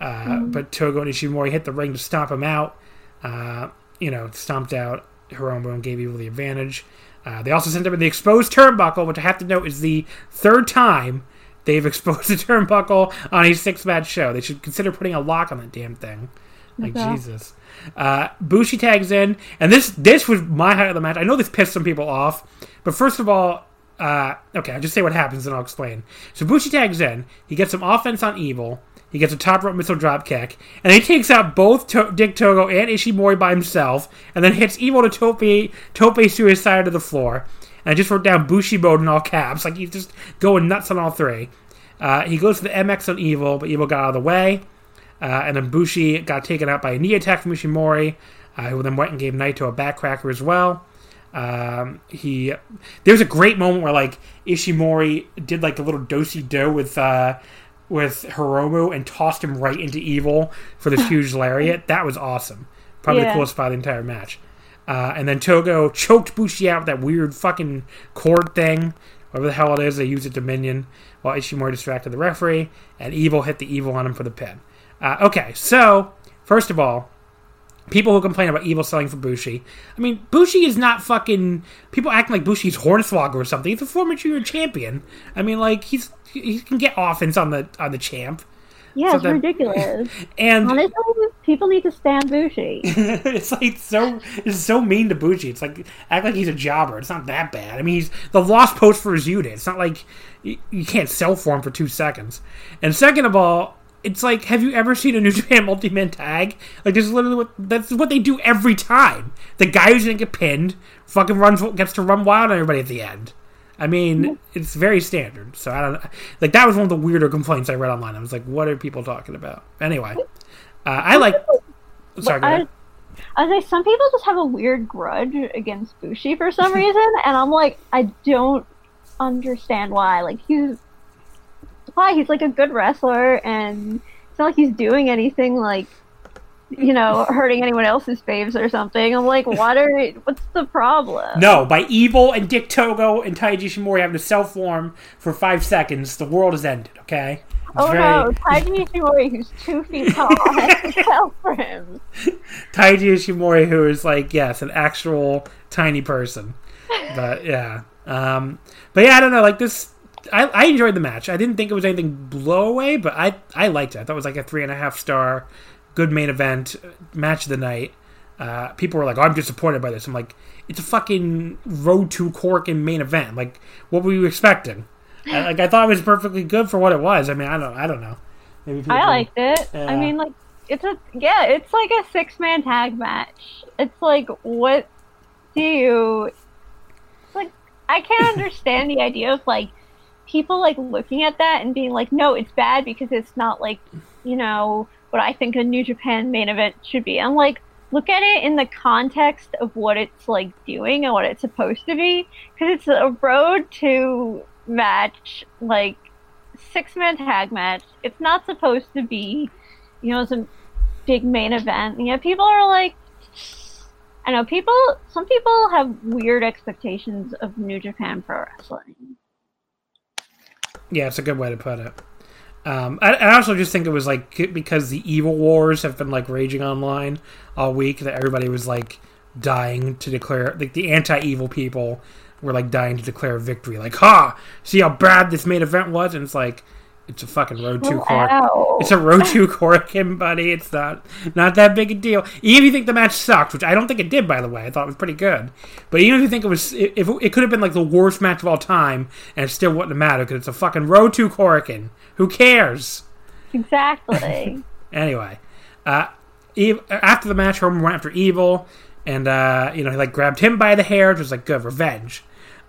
Uh, mm-hmm. But Togo and Ishimori hit the ring to stomp him out. Uh, you know, stomped out Hiromu and gave Evil the advantage. Uh, they also sent him in the exposed turnbuckle, which I have to note is the third time they've exposed the turnbuckle on a six match show. They should consider putting a lock on that damn thing. Like okay. Jesus. Uh, Bushi tags in, and this this was my highlight of the match. I know this pissed some people off, but first of all, uh, okay, I'll just say what happens and I'll explain. So Bushi tags in. He gets some offense on Evil. He gets a top rope missile drop kick, and he takes out both to- Dick Togo and Ishimori by himself, and then hits Evil to Tope, Tope to the floor. And I just wrote down Bushi mode in all caps, like he's just going nuts on all three. Uh, he goes to the MX on Evil, but Evil got out of the way, uh, and then Bushi got taken out by a knee attack from Ishimori, uh, who then went and gave Naito a backcracker as well. Um, he there's a great moment where like Ishimori did like a little dosey do with uh, with Hiromu and tossed him right into Evil for this huge lariat. That was awesome. Probably yeah. the coolest spot of the entire match. Uh, and then Togo choked Bushi out with that weird fucking cord thing, whatever the hell it is. They use it Dominion while Ishimori distracted the referee, and Evil hit the Evil on him for the pin. Uh, okay, so first of all, people who complain about Evil selling for Bushi. I mean, Bushi is not fucking. People acting like Bushi's Hornswoggle or something. He's a former junior champion. I mean, like he's he can get offense on the on the champ. Yeah, so it's that, ridiculous. And honestly, people need to stand Bushi. it's like so it's so mean to Bushi. It's like act like he's a jobber. It's not that bad. I mean, he's the lost post for his unit. It's not like you, you can't sell for him for two seconds. And second of all, it's like, have you ever seen a New Japan multi-man tag? Like, this is literally what that's what they do every time. The guy who's gonna get pinned fucking runs gets to run wild on everybody at the end. I mean, it's very standard. So I don't like that was one of the weirder complaints I read online. I was like, what are people talking about? Anyway, uh, I like. Sorry, I, I was like, some people just have a weird grudge against Bushi for some reason, and I'm like, I don't understand why. Like he's why he's like a good wrestler, and it's not like he's doing anything like you know, hurting anyone else's faves or something. I'm like, what are what's the problem? No, by Evil and Dick Togo and Taiji Ishimori having to self form for five seconds, the world has ended. Okay. It's Oh very- no, Taiji Ishimori, who's two feet tall, has to for him. Taiji Ishimori, who is like, yes, an actual tiny person. But yeah. Um, but yeah, I don't know. Like this, I, I enjoyed the match. I didn't think it was anything blow away, but I, I liked it. I thought it was like a three and a half star, good main event, uh, match of the night. Uh, people were like, oh, I'm disappointed by this. I'm like, it's a fucking Road to Korakuen main event. Like, what were you expecting? I, like, I thought it was perfectly good for what it was. I mean, I don't, I don't know. Maybe I liked it. Yeah. I mean, like, it's a yeah, it's like a six man tag match. It's like, what do you it's like? I can't understand the idea of like people like looking at that and being like, no, it's bad because it's not like you know what I think a New Japan main event should be. I'm like, look at it in the context of what it's like doing and what it's supposed to be because it's a road to match like six man tag match. It's not supposed to be, you know, some big main event. You know, people are like, I know people. Some people have weird expectations of New Japan Pro Wrestling. Yeah, it's a good way to put it. Um, I, I also just think it was like because the evil wars have been like raging online all week that everybody was like dying to declare like the anti-evil people were like dying to declare victory. Like, ha! See how bad this main event was, and it's like it's a fucking road court. out. It's a road to Korakuen, buddy. It's not not that big a deal. Even if you think the match sucked, which I don't think it did, by the way, I thought it was pretty good. But even if you think it was, if it, it could have been like the worst match of all time, and it still wouldn't have mattered because it's a fucking road to Korakuen. Who cares? Exactly. Anyway, uh, Eve, after the match, Hiromu went after Evil, and uh, you know he like grabbed him by the hair, which was like good revenge.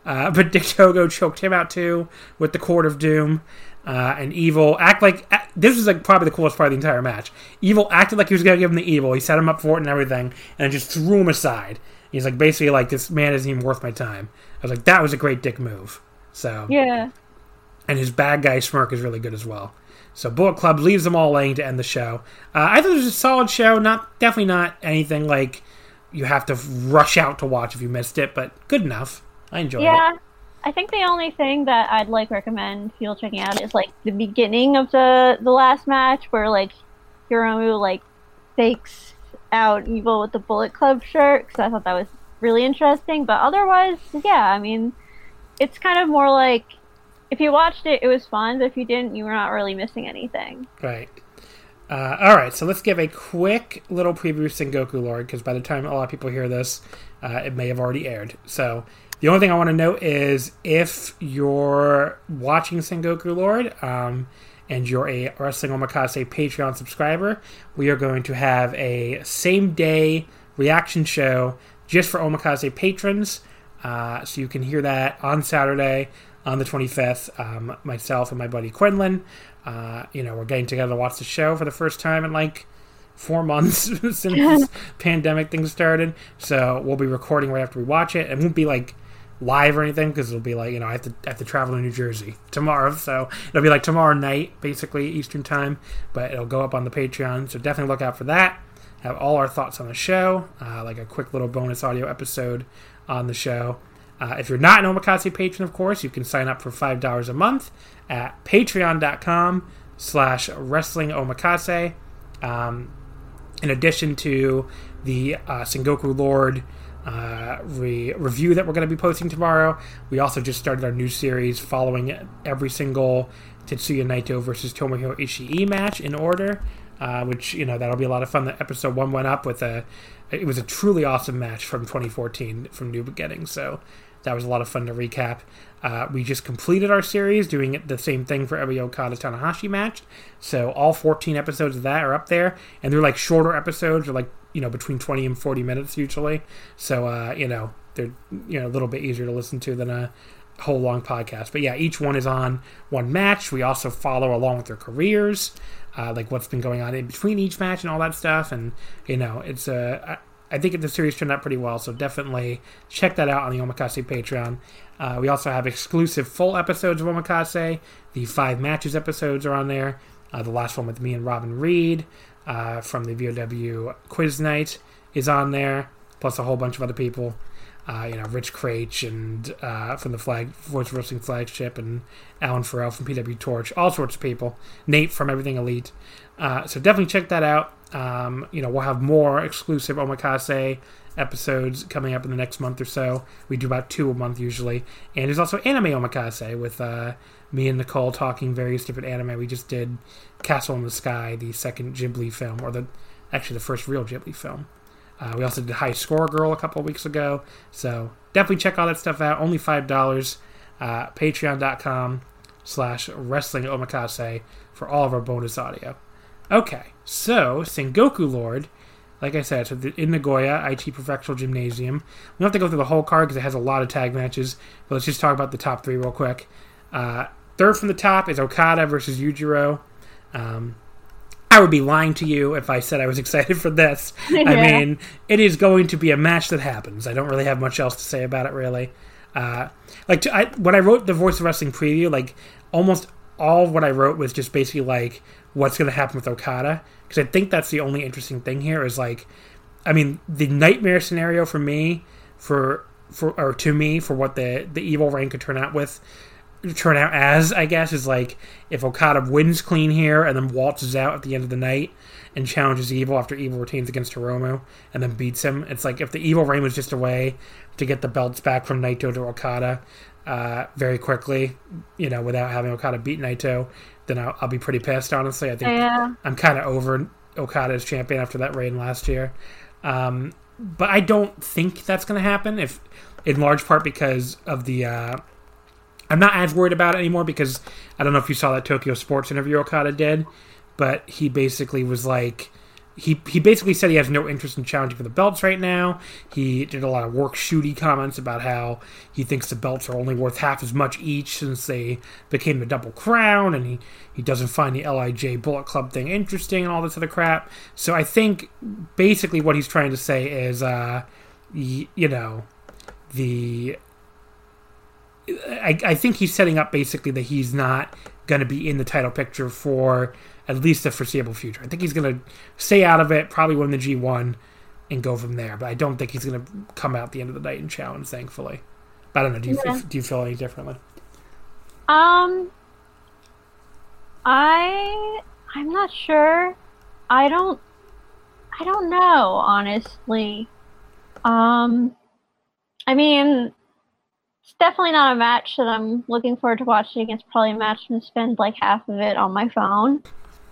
Uh, but Dick Togo choked him out too with the Court of Doom. Uh, and Evil act like act, this was like probably the coolest part of the entire match. Evil acted like he was gonna give him the evil. He set him up for it and everything, and just threw him aside. He's like basically like this man isn't even worth my time. I was like that was a great dick move. So yeah. and his bad guy smirk is really good as well. So Bullet Club leaves them all laying to end the show. Uh, I thought it was a solid show. Not definitely not anything like you have to rush out to watch if you missed it, but good enough. I enjoyed Yeah. it. Yeah. I think the only thing that I'd like recommend people checking out is like the beginning of the the last match where like Hiromu like fakes out evil with the Bullet Club shirt because I thought that was really interesting. But otherwise, yeah, I mean, it's kind of more like if you watched it, it was fun. But if you didn't, you were not really missing anything. Right. Uh, all right, so let's give a quick little preview of Sengoku Lord because by the time a lot of people hear this, uh, it may have already aired. So the only thing I want to note is if you're watching Sengoku Lord um, and you're a Wrestling Omakase Patreon subscriber, we are going to have a same day reaction show just for Omakase patrons. Uh, so you can hear that on Saturday on the 25th. Um, myself and my buddy Quinlan, uh, you know, we're getting together to watch the show for the first time in like four months since this pandemic thing started. So we'll be recording right after we watch it. It won't be like live or anything because it'll be like you know I have to I have to travel to New Jersey tomorrow, so it'll be like tomorrow night basically Eastern time. But it'll go up on the Patreon, so definitely look out for that. Have all our thoughts on the show, uh, like a quick little bonus audio episode on the show. Uh, if you're not an Omakase patron, of course, you can sign up for $5 a month at patreon.com slash wrestling omakase. Um, in addition to the uh, Sengoku Lord uh, re- review that we're going to be posting tomorrow, we also just started our new series following every single Tetsuya Naito versus Tomohiro Ishii match in order, uh, which, you know, that'll be a lot of fun. The episode one went up with a, it was a truly awesome match from 2014 from New Beginning, so that was a lot of fun to recap. Uh, we just completed our series doing the same thing for every Okada Tanahashi match. So all 14 episodes of that are up there, and they're like shorter episodes, they're like you know between 20 and 40 minutes usually. So uh, you know they're you know a little bit easier to listen to than a whole long podcast. But yeah, each one is on one match. We also follow along with their careers, uh, like what's been going on in between each match and all that stuff. And you know it's a I think the series turned out pretty well, so definitely check that out on the Omakase Patreon. Uh, we also have exclusive full episodes of Omakase. The five matches episodes are on there. Uh, the last one with me and Robin Reed. Uh, from the VOW quiz night is on there, plus a whole bunch of other people. Uh, you know, Rich Kraetsch and uh, from the flag Voice Wrestling flagship, and Alan Farrell from PW Torch, all sorts of people. Nate from Everything Elite. Uh, so definitely check that out. Um, you know, we'll have more exclusive Omakase episodes coming up in the next month or so. We do about two a month usually. And there's also Anime Omakase with uh, me and Nicole talking various different anime. We just did Castle in the Sky, the second Ghibli film, or the actually the first real Ghibli film. Uh, we also did High Score Girl a couple weeks ago. So definitely check all that stuff out. Only $5. Uh, Patreon.com slash Wrestling Omakase for all of our bonus audio. Okay, so Sengoku Lord, like I said, so the, in Nagoya Aichi Prefectural Gymnasium. We don't have to go through the whole card because it has a lot of tag matches, but let's just talk about the top three real quick. Uh, third from the top is Okada versus Yujiro. Um, I would be lying to you if I said I was excited for this. Yeah. I mean, it is going to be a match that happens. I don't really have much else to say about it, really. Uh, like to, I, when I wrote the Voice of Wrestling preview, like almost all of what I wrote was just basically like what's going to happen with Okada because I think that's the only interesting thing here is like, I mean, the nightmare scenario for me, for for or to me for what the the evil reign could turn out with turn out as, I guess, is like if Okada wins clean here and then waltzes out at the end of the night and challenges Evil after Evil retains against Hiromu and then beats him. It's like if the Evil reign was just a way to get the belts back from Naito to Okada uh, very quickly, you know, without having Okada beat Naito, then I'll, I'll be pretty pissed, honestly. I think Yeah. I'm kind of over Okada as champion after that reign last year. Um, but I don't think that's going to happen, if in large part because of the. Uh, I'm not as worried about it anymore because I don't know if you saw that Tokyo Sports interview Okada did, but he basically was like. He, he basically said he has no interest in challenging for the belts right now. He did a lot of work shooty comments about how he thinks the belts are only worth half as much each since they became the double crown, and he, he doesn't find the LIJ Bullet Club thing interesting and all this other crap. So I think basically what he's trying to say is, uh, y- you know, the I, I think he's setting up basically that he's not going to be in the title picture for at least the foreseeable future. I think he's going to stay out of it, probably win the G1, and go from there. But I don't think he's going to come out the end of the night and challenge. Thankfully, but I don't know. Do you Yeah. do you feel any differently? Um, I I'm not sure. I don't I don't know honestly. Um, I mean, definitely not a match that I'm looking forward to watching. It's probably a match gonna spend like half of it on my phone.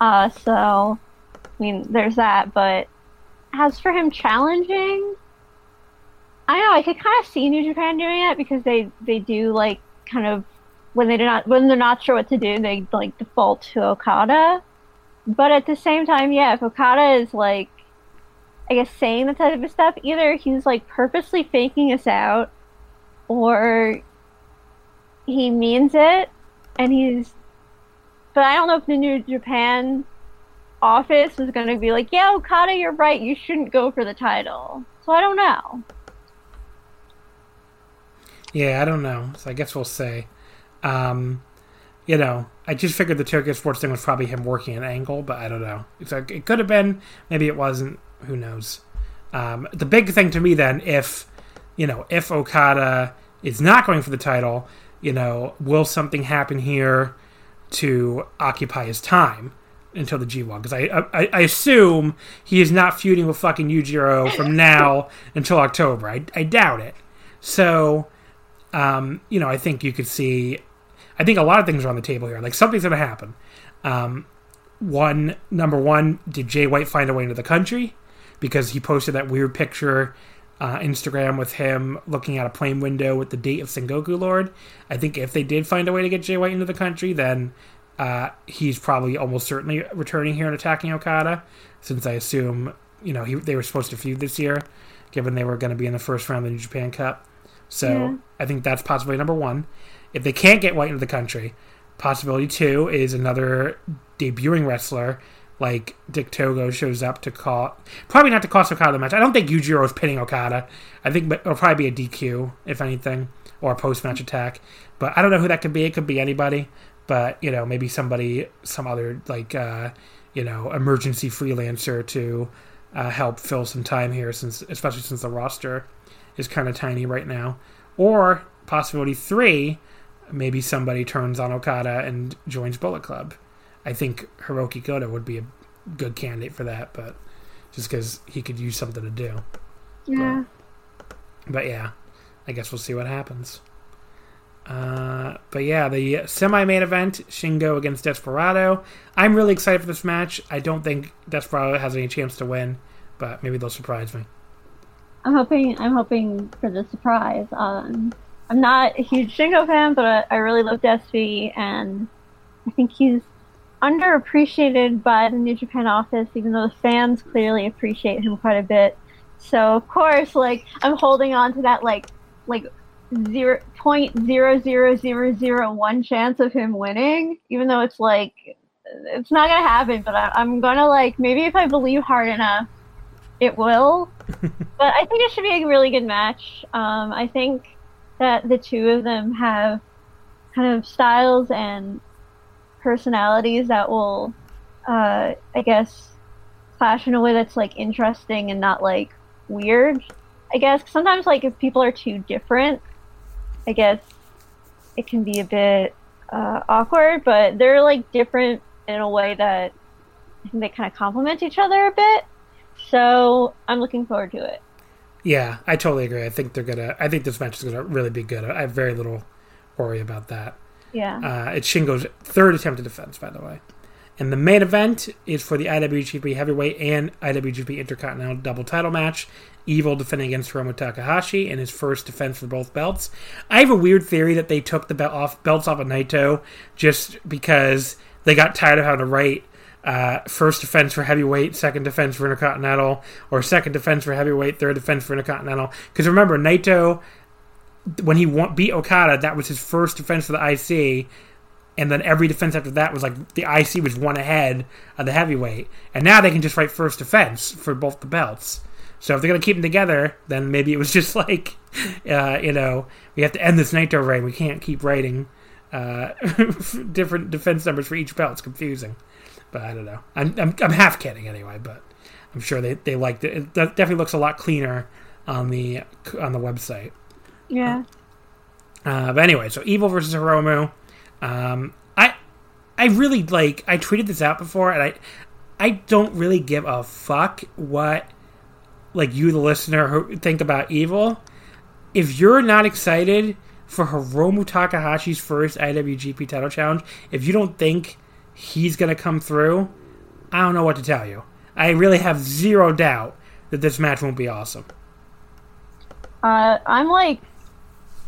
Uh, so I mean, there's that. But as for him challenging, I know. I could kind of see New Japan doing it because they they do like kind of when they do not when they're not sure what to do, they like default to Okada. But at the same time, yeah, if Okada is like, I guess saying that type of stuff, either he's like purposely faking us out, or he means it, and he's. But I don't know if the New Japan office is going to be like, yeah, Okada, you're right, you shouldn't go for the title. So I don't know. Yeah, I don't know. So I guess we'll say. Um, you know, I just figured the Tokyo Sports thing was probably him working an angle, but I don't know. It's like, it could have been. Maybe it wasn't. Who knows? Um, the big thing to me then, if you know, if Okada is not going for the title, you know, will something happen here to occupy his time until the G1? Because I, I I assume he is not feuding with fucking Yujiro from now until October. I, I doubt it. So, um, you know, I think you could see. I think a lot of things are on the table here. Like something's going to happen. Um, one, number one, did Jay White find a way into the country? Because he posted that weird picture uh, Instagram with him looking out a plane window with the date of Sengoku Lord. I think if they did find a way to get Jay White into the country, then uh, he's probably almost certainly returning here and attacking Okada, since I assume you know he, they were supposed to feud this year, given they were going to be in the first round of the New Japan Cup. So Yeah. I think that's possibility number one. If they can't get White into the country, possibility two is another debuting wrestler like Dick Togo shows up to call probably not to cost Okada the match. I don't think Yujiro is pinning Okada. I think it'll probably be a DQ if anything or a post match attack. But I don't know who that could be. It could be anybody. But you know maybe somebody some other like uh, you know, emergency freelancer to uh, help fill some time here, since especially since the roster is kind of tiny right now. Or possibility three, maybe somebody turns on Okada and joins Bullet Club. I think Hirooki Goto would be a good candidate for that, but just because he could use something to do. Yeah. But yeah, I guess we'll see what happens. Uh, but yeah, the semi-main event, Shingo against Desperado. I'm really excited for this match. I don't think Desperado has any chance to win, but maybe they'll surprise me. I'm hoping I'm hoping for the surprise. Um, I'm not a huge Shingo fan, but I, I really love Despy, and I think he's underappreciated by the New Japan office, even though the fans clearly appreciate him quite a bit. So of course, like I'm holding on to that like like zero point zero zero zero zero one chance of him winning, even though it's like it's not gonna happen. But I, I'm gonna like maybe if I believe hard enough, it will. but I think it should be a really good match. Um, I think that the two of them have kind of styles and personalities that will, uh, I guess, clash in a way that's like interesting and not like weird. I guess sometimes like if people are too different, I guess it can be a bit uh, awkward. But they're like different in a way that I think they kind of complement each other a bit. So I'm looking forward to it. Yeah, I totally agree. I think they're gonna. I think this match is gonna really be good. I have very little worry about that. Yeah. Uh, it's Shingo's third attempt at defense, by the way. And the main event is for the IWGP Heavyweight and IWGP Intercontinental Double Title match. Evil defending against Hiromu Takahashi in his first defense for both belts. I have a weird theory that they took the belt off, belts off of Naito just because they got tired of having to write uh, first defense for heavyweight, second defense for Intercontinental, or second defense for heavyweight, third defense for Intercontinental. Because remember, Naito, when he won, beat Okada, that was his first defense for the IC, and then every defense after that was like the IC was one ahead of the heavyweight. And now they can just write first defense for both the belts. So if they're gonna keep them together, then maybe it was just like, uh, you know, we have to end this Naito reign. We can't keep writing uh, different defense numbers for each belt. It's confusing. But I don't know. I'm, I'm, I'm half kidding anyway, but I'm sure they, they liked it. It definitely looks a lot cleaner on the on the website. Yeah. Uh, but anyway, so Evil versus Hiromu. Um, I I really like. I tweeted this out before, and I I don't really give a fuck what like you, the listener, think about Evil. If you're not excited for Hiromu Takahashi's first IWGP title challenge, if you don't think he's going to come through, I don't know what to tell you. I really have zero doubt that this match won't be awesome. Uh, I'm like,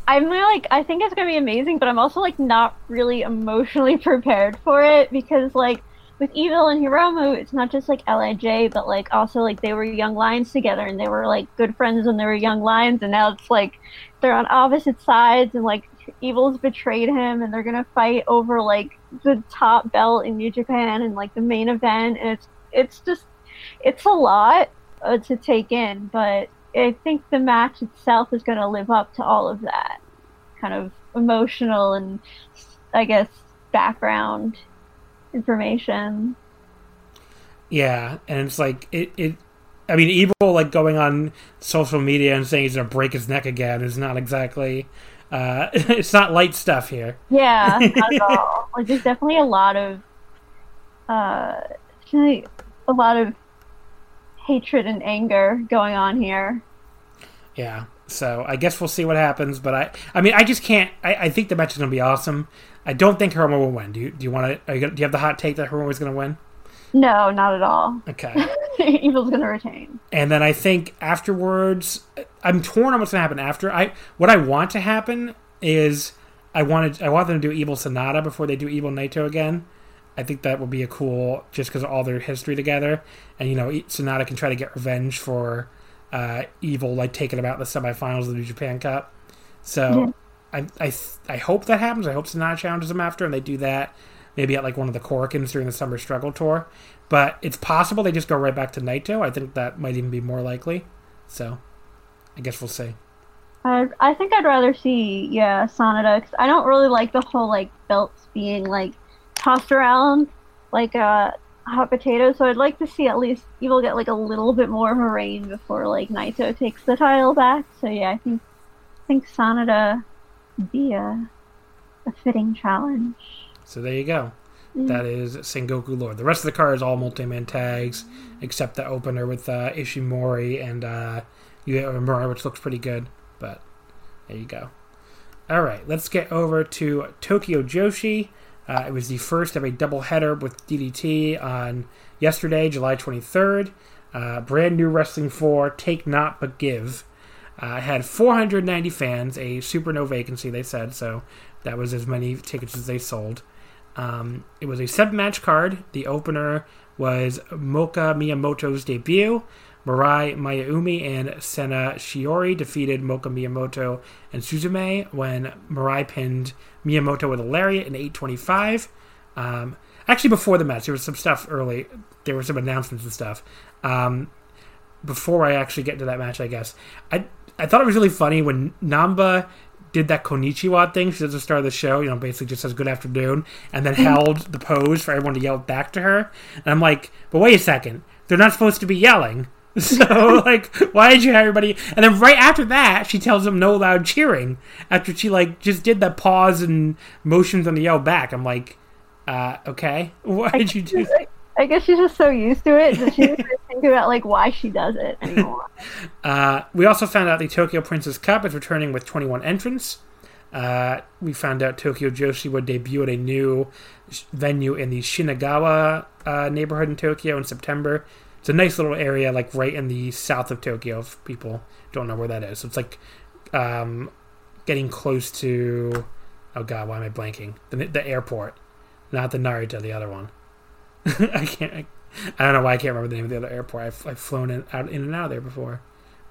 I'm like, I think it's gonna be amazing, but I'm also like not really emotionally prepared for it because like with Evil and Hiromu, it's not just like Lij, but like also like they were young lions together and they were like good friends when they were young lions, and now it's like they're on opposite sides and like Evil's betrayed him and they're gonna fight over like the top belt in New Japan and like the main event, and it's it's just it's a lot uh, to take in, but I think the match itself is going to live up to all of that kind of emotional and I guess background information. Yeah, and it's like it, it I mean evil like going on social media and saying he's gonna break his neck again is not exactly uh it's not light stuff here. Yeah, not at all. Like there's definitely a lot of uh a lot of hatred and anger going on here. Yeah. So I guess we'll see what happens, but I, I mean, I just can't. I, I think the match is going to be awesome. I don't think Hiromu will win. Do you? Do you want to? Do you have the hot take that Hiromu is going to win? No, not at all. Okay. Evil's going to retain. And then I think afterwards, I'm torn on what's going to happen after. I what I want to happen is I wanted I want them to do Evil Sanada before they do Evil Naito again. I think that would be a cool, just because of all their history together, and you know, Sanada can try to get revenge for uh, Evil, like taking him out in the semifinals of the New Japan Cup. So yeah. I I I hope that happens. I hope Sanada challenges him after, and they do that maybe at like one of the Korakuens during the Summer Struggle tour. But it's possible they just go right back to Naito. I think that might even be more likely. So I guess we'll see. I I think I'd rather see yeah Sanada because I don't really like the whole like belts being like tossed around like a hot potato, so I'd like to see at least Evil get like a little bit more of a reign before like Naito takes the title back. So yeah, I think I think Sanada would be a a fitting challenge. So there you go. That is Sengoku Lord. The rest of the card is all multi-man tags, except the opener with uh, Ishimori and uh, Uemura, which looks pretty good. But there you go. All right, let's get over to Tokyo Joshi. Uh, it was the first of a doubleheader with DDT on yesterday, July 23rd. Uh, brand new Wrestling 4, Take Not But Give. Uh, had 490 fans, a super no vacancy, they said, so that was as many tickets as they sold. Um, it was a seven match card. The opener was Moka Miyamoto's debut. Mirai Maiumi and Sena Shiori defeated Moka Miyamoto and Suzume when Mirai pinned Miyamoto with a lariat in 825. Um, actually, before the match, there was some stuff early. There were some announcements and stuff. Um, before I actually get to that match, I guess I I thought it was really funny when Namba did that Konichiwa thing. She does the start of the show, you know, basically just says good afternoon, and then held the pose for everyone to yell back to her. And I'm like, but wait a second, they're not supposed to be yelling. So like, why did you have everybody? And then right after that, she tells them no loud cheering. After she like just did that pause and motions on the yell back, I'm like, uh, okay, why did you do? that? I guess she's just so used to it that she doesn't think about like why she does it anymore. Uh, we also found out the Tokyo Princess Cup is returning with 21 entrants. Uh, we found out Tokyo Joshi would debut at a new sh- venue in the Shinagawa uh, neighborhood in Tokyo in September. It's a nice little area, like right in the south of Tokyo. If people don't know where that is, so it's like um, getting close to. Oh God, why am I blanking? The, the airport, not the Narita, the other one. I can't. I, I don't know why I can't remember the name of the other airport. I've, I've flown in, out in and out of there before,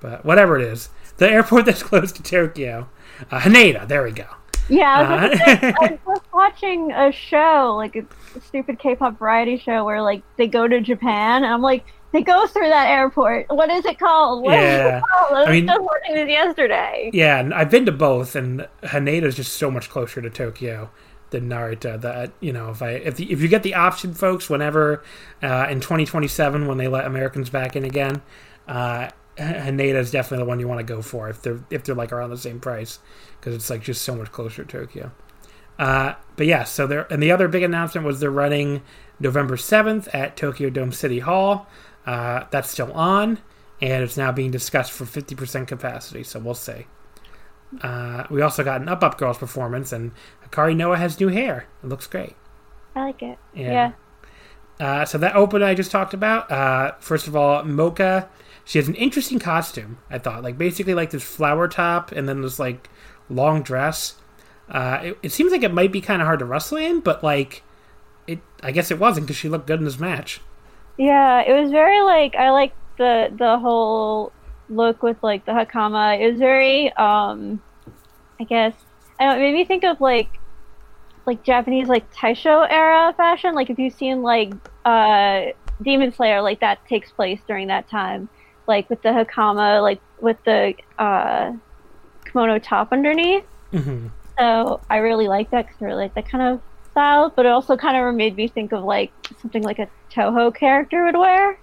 but whatever it is, the airport that's close to Tokyo, uh, Haneda. There we go. Yeah, I was, Uh, I was watching a show, like a stupid K-pop variety show, where like they go to Japan, and I'm like, they go through that airport. What is it called? What is Yeah. it called? I I mean- just watching this yesterday. Yeah, and I've been to both, and Haneda is just so much closer to Tokyo than Narita. That you know, if I if the, if you get the option, folks, whenever uh, in 2027 when they let Americans back in again, uh, Haneda is definitely the one you want to go for if they're if they're like around the same price because it's like just so much closer to Tokyo. Uh, but yeah, so they're and the other big announcement was they're running November 7th at Tokyo Dome City Hall. Uh, that's still on, and it's now being discussed for 50% capacity. So we'll see. Uh, we also got an Up Up Girls performance, and Hikari Noa has new hair. It looks great. I like it. Yeah. Yeah. Uh, so that open I just talked about. Uh, first of all, Moka, she has an interesting costume. I thought, like basically like this flower top, and then this like long dress. Uh, it, it seems like it might be kind of hard to wrestle in, but like it, I guess it wasn't because she looked good in this match. Yeah, it was very like I like the the whole look with like the hakama. It was very um I guess I don't know, it made me think of like like Japanese like Taisho era fashion. Like if you've seen like uh Demon Slayer, like that takes place during that time. Like with the hakama, like with the uh kimono top underneath. hmm So I really like that because I really like that kind of style, but it also kind of made me think of like something like a Touhou character would wear.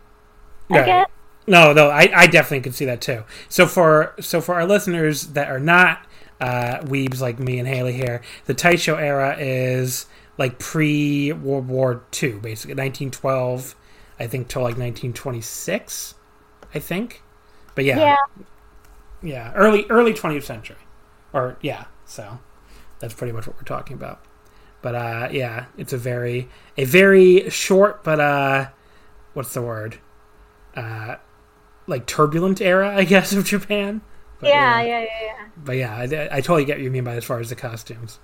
I guess. No, no, I, I definitely could see that too. So for so for our listeners that are not uh, weebs like me and Haley here, the Taisho era is like pre World War II, basically 1912, I think till like 1926, I think. But yeah, Yeah. yeah, early early 20th century, or yeah. So that's pretty much what we're talking about. But uh, yeah, it's a very a very short but uh, what's the word? Uh, like turbulent era, I guess, of Japan. But, Yeah, yeah, yeah, yeah. but yeah, I, I totally get what you mean by as far as the costumes.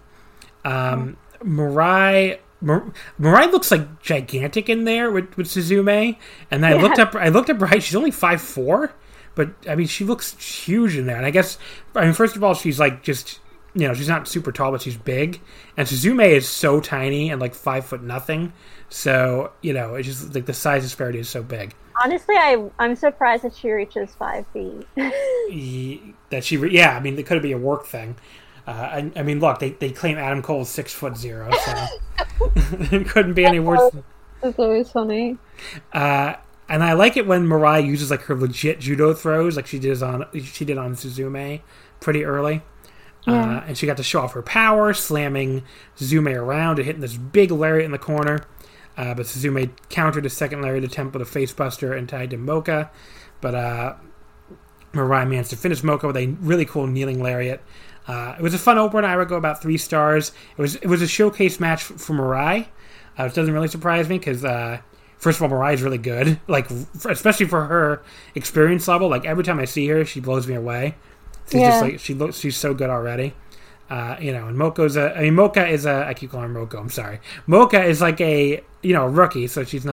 Um, Mirai, Mir- Mirai looks like gigantic in there with, with Suzume, and I Yeah. looked up. I looked up height. She's only five four, but I mean, she looks huge in there. And I guess, I mean, first of all, she's like just you know, she's not super tall, but she's big. And Suzume is so tiny and like five foot nothing. So you know, it's just like the size disparity is so big. Honestly, I I'm surprised that she reaches five feet. That she, re- yeah, I mean, it could be a work thing. Uh, I, I mean, look, they, they claim Adam Cole is six foot zero, so it couldn't be any worse. That's always funny. Uh, and I like it when Mirai uses like her legit judo throws, like she did on she did on Suzume pretty early. Yeah. Uh, and she got to show off her power, slamming Suzume around and hitting this big lariat in the corner. Uh, but Suzume countered a second lariat attempt with a facebuster and tied to Moka. But uh, Mirai managed to finish Moka with a really cool kneeling lariat. Uh, it was a fun opener. I would go about three stars. It was it was a showcase match for Mirai, uh, which doesn't really surprise me because uh, first of all, Mirai is really good. Like f- especially for her experience level. Like every time I see her, she blows me away. She's Yeah. just like she looks. She's so good already. Uh, you know, and Moka's a. I mean, Moka is a. I keep calling her Moko. I'm sorry. Moka is like a you know rookie, so she's not.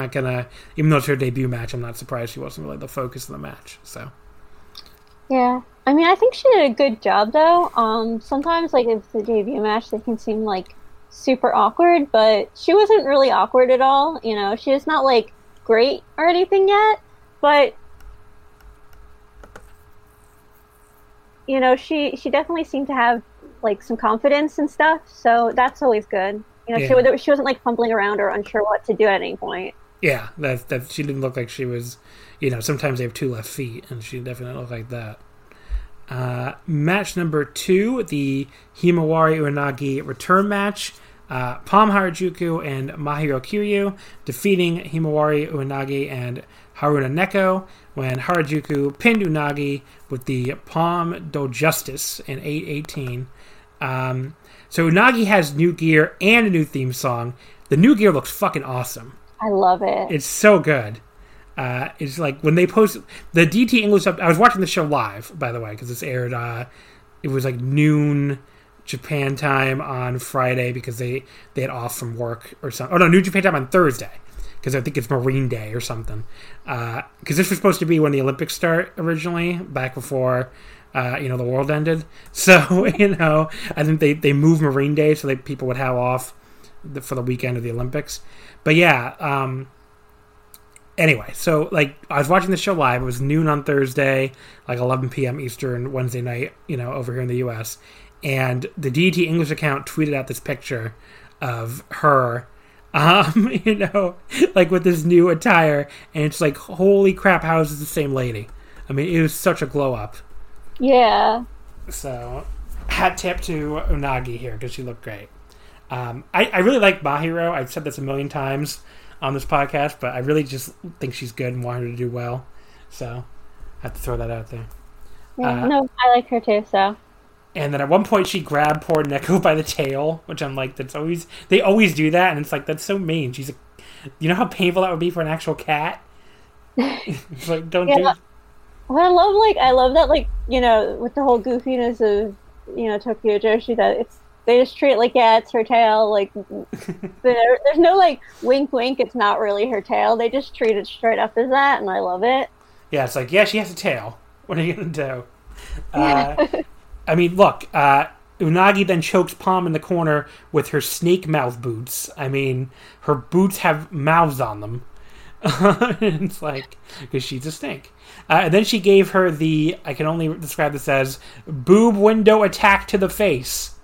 Not gonna even though it's her debut match i'm not surprised she wasn't really the focus of the match so Yeah. I mean, I think she did a good job though. Um, sometimes like if it's a debut match, they can seem like super awkward, but she wasn't really awkward at all. You know, she's not like great or anything yet, but you know, she she definitely seemed to have like some confidence and stuff. So that's always good. You know, Yeah. she she wasn't like fumbling around or unsure what to do at any point. Yeah that, that she didn't look like she was you know sometimes they have two left feet and she definitely looked like that uh, match number two the himawari unagi return match uh, Pom Harajuku and Mahiro Kiryu defeating Himawari Unagi and Haruna Neko when Harajuku pinned Unagi with the Palm do Justice in 818. Um, so Unagi has new gear and a new theme song. The new gear looks fucking awesome. I love it. It's so good. Uh, it's like when they post the DDT English. I was watching the show live, by the way, because this aired. Uh, it was like noon Japan time on Friday because they they had off from work or something. Oh no, New Japan time on Thursday because I think it's Marine Day or something. Because this was supposed to be when the Olympics start originally, back before uh, you know the world ended. So you know, I think they they moved Marine Day so that people would have off the, for the weekend of the Olympics. But yeah. Um, anyway, so like I was watching the show live. It was noon on Thursday, like 11 p.m. Eastern, Wednesday night. You know, over here in the U.S. And the DDT English account tweeted out this picture of her, um, you know, like with this new attire, and it's like, holy crap, how is this the same lady? I mean, it was such a glow up. yeah. So, hat tip to Unagi here because she looked great. Um, I, I really like Mahiro. I've said this a million times on this podcast, but I really just think she's good and want her to do well. So, I have to throw that out there. Yeah, Uh, no, I like her too. So And then at one point, she grabbed poor Neko by the tail, which I'm like, that's always they always do that, and it's like that's so mean. She's a, you know how painful that would be for an actual cat. it's like don't Yeah. do. What I love, like, I love that, like, you know, with the whole goofiness of, you know, Tokyo Joshi, that it's they just treat it like, yeah, it's her tail. Like, there, there's no like wink, wink. It's not really her tail. They just treat it straight up as that, and I love it. Yeah, it's like yeah, she has a tail. What are you gonna do? Uh, I mean, look. Uh, Unagi then chokes Pom in the corner with her snake mouth boots. I mean, her boots have mouths on them. it's like because she's a snake. Uh, and then she gave her the I can only describe this as boob window attack to the face.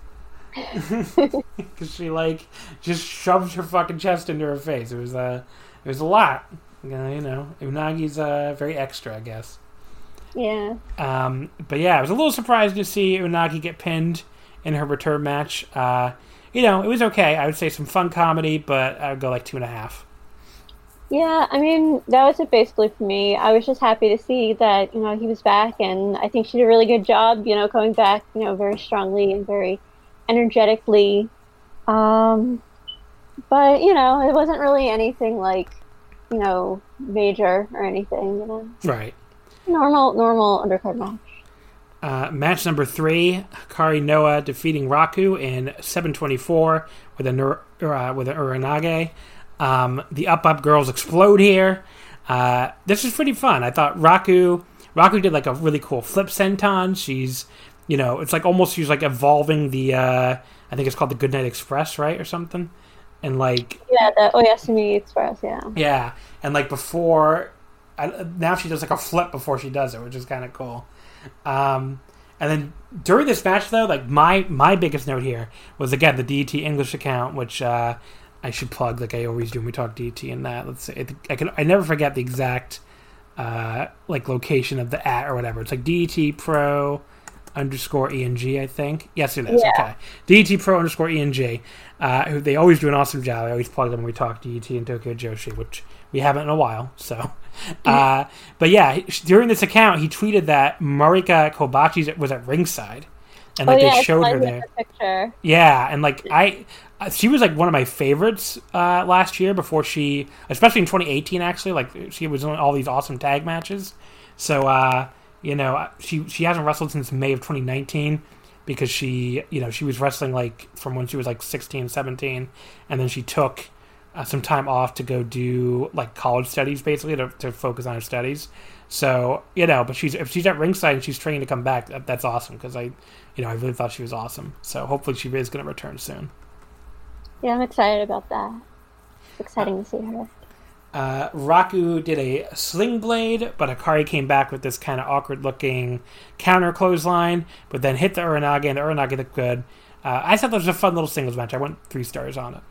Because she like just shoved her fucking chest into her face. It was uh, it was a lot. You know, you know, Unagi's uh, very extra, I guess. Yeah. Um, but yeah, I was a little surprised to see Unagi get pinned in her return match. Uh, you know, it was okay. I would say some fun comedy, but I would go like two and a half. Yeah, I mean, that was it basically for me. I was just happy to see that, you know, he was back, and I think she did a really good job, you know, coming back, you know, very strongly and very energetically. Um, but, you know, it wasn't really anything like, you know, major or anything, you know. Right. Normal, normal undercard match. Uh, match number three: Hikari Noa defeating Raku in 724 with a Nur- uh, with an Uranage. Um, the Up Up girls explode here. Uh, this is pretty fun. I thought Raku Raku did like a really cool flip senton. She's you know it's like almost she's like evolving the uh, I think it's called the Goodnight Express right or something. And like Yeah, the Oyasumi Express. Yeah. yeah, and like before, I, now she does like a flip before she does it, which is kind of cool. Um, and then during this match, though, like my my biggest note here was again the DDT English account, which uh, I should plug like I always do when we talk DDT and that. Let's say I can I never forget the exact uh, like location of the at or whatever. It's like DDT Pro underscore ENG, I think. Yes, it is. Yeah. Okay. DDT Pro underscore ENG. Uh, who they always do an awesome job. I always plug them when we talk DDT and Tokyo Joshi, which we haven't in a while. So, uh, but yeah, during this account, he tweeted that Marika Kobashi was at ringside, and like oh yeah, they showed her there. the picture. Yeah, and like I, uh, she was like one of my favorites uh, last year before she, especially in 2018. Actually, like she was in all these awesome tag matches. So uh, you know, she she hasn't wrestled since May of 2019 because she you know she was wrestling like from when she was like 16, 17, and then she took uh, some time off to go do like college studies basically to, to focus on her studies. So you know, but she's if she's at ringside and she's training to come back, that, that's awesome because I, you know, I really thought she was awesome. So hopefully she is going to return soon. Yeah, I'm excited about that. It's exciting to see her. Uh, Raku did a sling blade, but Hikari came back with this kind of awkward looking counter clothesline, but then hit the Uranage, and the Uranage looked good. Uh, I thought that was a fun little singles match. I went three stars on it.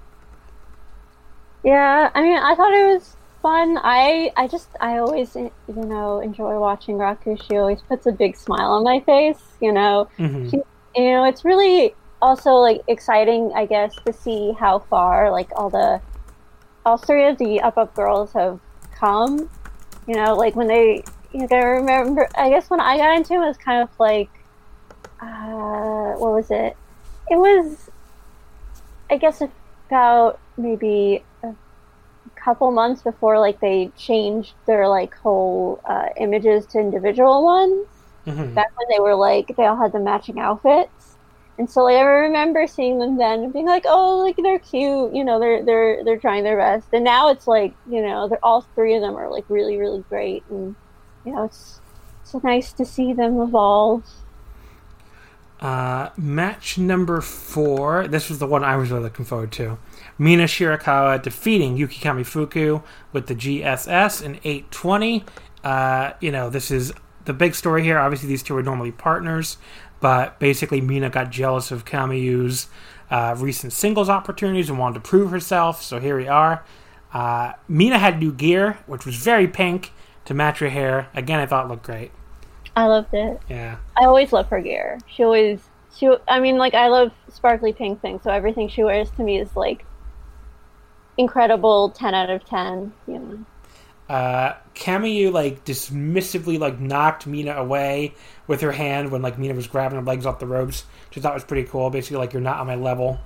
Yeah, I mean, I thought it was fun. I I just I always you know enjoy watching Raku. She always puts a big smile on my face. You know, Mhm. she, you know, it's really also like exciting, I guess, to see how far like all the all three of the up up girls have come. You know, like when they you know, I remember. I guess when I got into it, it was kind of like, uh, what was it? It was, I guess, about maybe a couple months before like they changed their like whole uh, images to individual ones Mhm. back when they were like they all had the matching outfits and so like, i remember seeing them then and being like oh like they're cute you know they're they're they're trying their best and now it's like you know they're all three of them are like really really great and you know it's it's nice to see them evolve Uh, match number four. This was the one I was really looking forward to. Mina Shirakawa defeating Yuki Kamifuku with the GSS in 820. Uh, you know, this is the big story here. Obviously, these two are normally partners, but basically, Mina got jealous of Kamiyu's uh, recent singles opportunities and wanted to prove herself. So here we are. Uh, Mina had new gear, which was very pink to match her hair. Again, I thought it looked great. i loved it Yeah. i always love her gear she always she i mean like i love sparkly pink things so everything she wears to me is like incredible 10 out of 10 you know uh Kamiyu like dismissively like knocked Mina away with her hand when like Mina was grabbing her legs off the ropes, which I thought was pretty cool. Basically, like you're not on my level.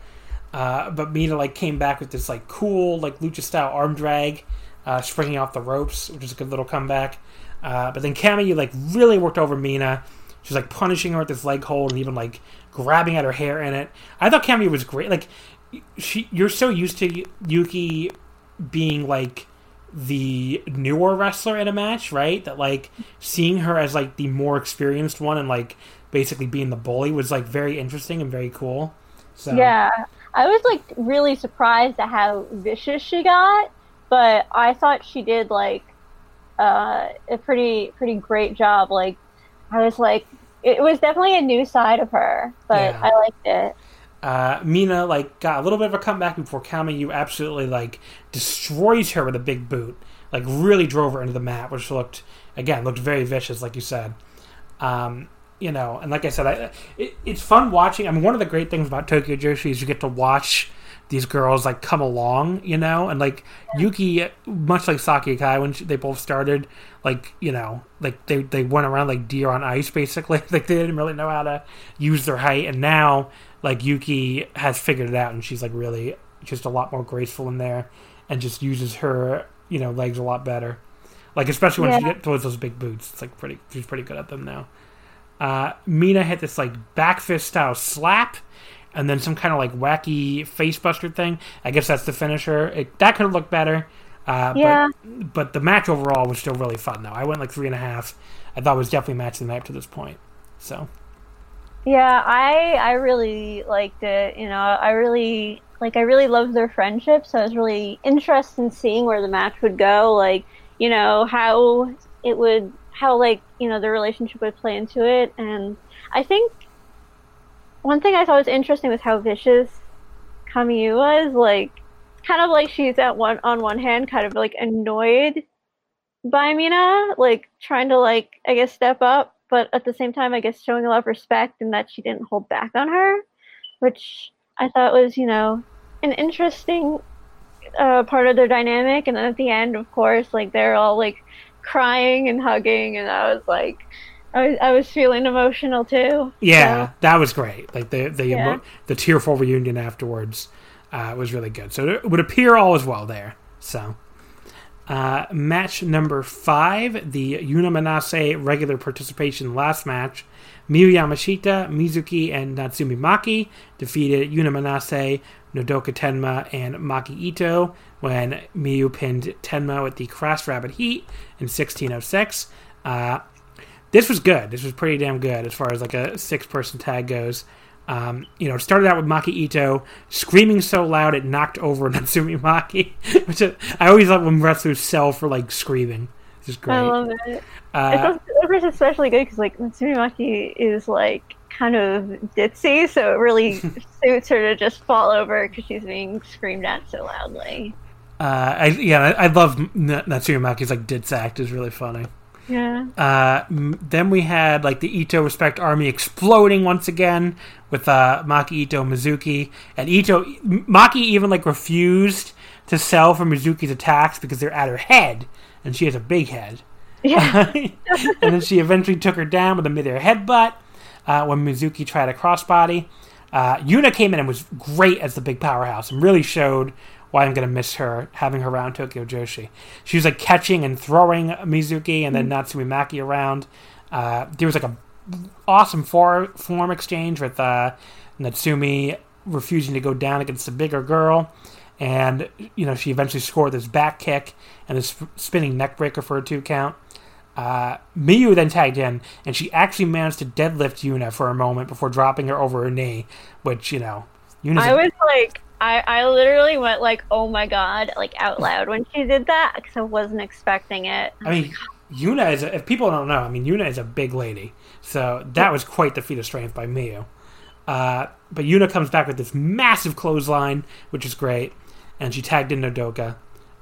Uh, but Mina like came back with this like cool like lucha style arm drag, uh, springing off the ropes, which is a good little comeback. Uh, but then Kamiyu like really worked over Mina. She's like punishing her with this leg hold and even like grabbing at her hair in it. I thought Kamiyu was great. Like she, you're so used to Yuki being like the newer wrestler in a match, right? That like seeing her as like the more experienced one and like basically being the bully was like very interesting and very cool. So Yeah, I was like really surprised at how vicious she got, but I thought she did like uh, a pretty pretty great job. Like I was like, it was definitely a new side of her, but Yeah. I liked it. Uh, Mina like got a little bit of a comeback before Kamiyu absolutely like destroys her with a big boot. Like really drove her into the mat, which looked again looked very vicious, like you said. Um, you know, and like I said, I, it, it's fun watching. I mean, one of the great things about Tokyo Joshi is you get to watch these girls like come along, you know, and like Yuki, much like Saki Akai when she, they both started, like you know, like they they went around like deer on ice, basically. like they didn't really know how to use their height, and now like Yuki has figured it out, and she's like really just a lot more graceful in there, and just uses her you know legs a lot better. Like especially when she Yeah. gets towards those big boots, it's like pretty. She's pretty good at them now. Uh, Mina hit this like back fist style slap, and then some kind of like wacky facebuster thing. I guess that's the finisher. It, that could have looked better. Uh, Yeah. But, but the match overall was still really fun, though. I went like three and a half. I thought it was definitely match of the night up to this point. So Yeah, I I really liked it. You know, I really like I really loved their friendship, so I was really interested in seeing where the match would go. Like, you know, how it would how like, you know, the relationship would play into it. And I think one thing I thought was interesting was how vicious Kamiyu was, like kind of like she's at one on one hand kind of like annoyed by Mina, like trying to like I guess step up, but at the same time I guess showing a lot of respect and that she didn't hold back on her, which I thought was you know an interesting uh, part of their dynamic. And then at the end, of course, like they're all like crying and hugging, and I was like. I was, I was feeling emotional too. yeah, So, that was great. Like the the Yeah. emo- the tearful reunion afterwards uh, was really good. So it would appear all is well there. So. Uh, match number five, the Yuna Manase regular participation last match. Miyu Yamashita, Mizuki, and Natsumi Maki defeated Yuna Manase, Nodoka Tenma, and Maki Ito when Miyu pinned Tenma with the Crash Rabbit Heat in 1606. Uh, this was good. This was pretty damn good as far as like a six person tag goes. Um, you know, it started out with Maki Ito screaming so loud it knocked over Natsumi Maki, which I, I always love when wrestlers sell for like screaming. This is great. I love it. Uh, thought it especially good because like Natsumi Maki is like kind of ditzy, so it really suits her to just fall over because she's being screamed at so loudly. uh, I, yeah, I, I love N- Natsumi Maki's like ditz act is really funny. Yeah. Uh, m- then we had like the Ito Respect Army exploding once again with uh, Maki Ito Mizuki and Ito Maki even like refused to sell for Mizuki's attacks because they're at her head and she has a big head. Yeah. and then she eventually took her down with a midair headbutt uh, when Mizuki tried a crossbody. Uh, Yuna came in and was great as the big powerhouse and really showed why I'm going to miss her having her around Tokyo Joshi. She was like catching and throwing Mizuki and then Natsumi Maki around. Uh, there was like a awesome for- form exchange with uh, Natsumi refusing to go down against the bigger girl. And, you know, she eventually scored this back kick and this spinning neck breaker for a two count. Uh, Miyu then tagged in, and she actually managed to deadlift Yuna for a moment before dropping her over her knee, which, you know, Yuna's I was like, I, I literally went like, oh my god, like out loud when she did that because I wasn't expecting it. I mean, Yuna is, a, if people don't know, I mean, Yuna is a big lady. So that was quite the feat of strength by Miyu. Uh, but Yuna comes back with this massive clothesline, which is great. And she tagged in Nodoka.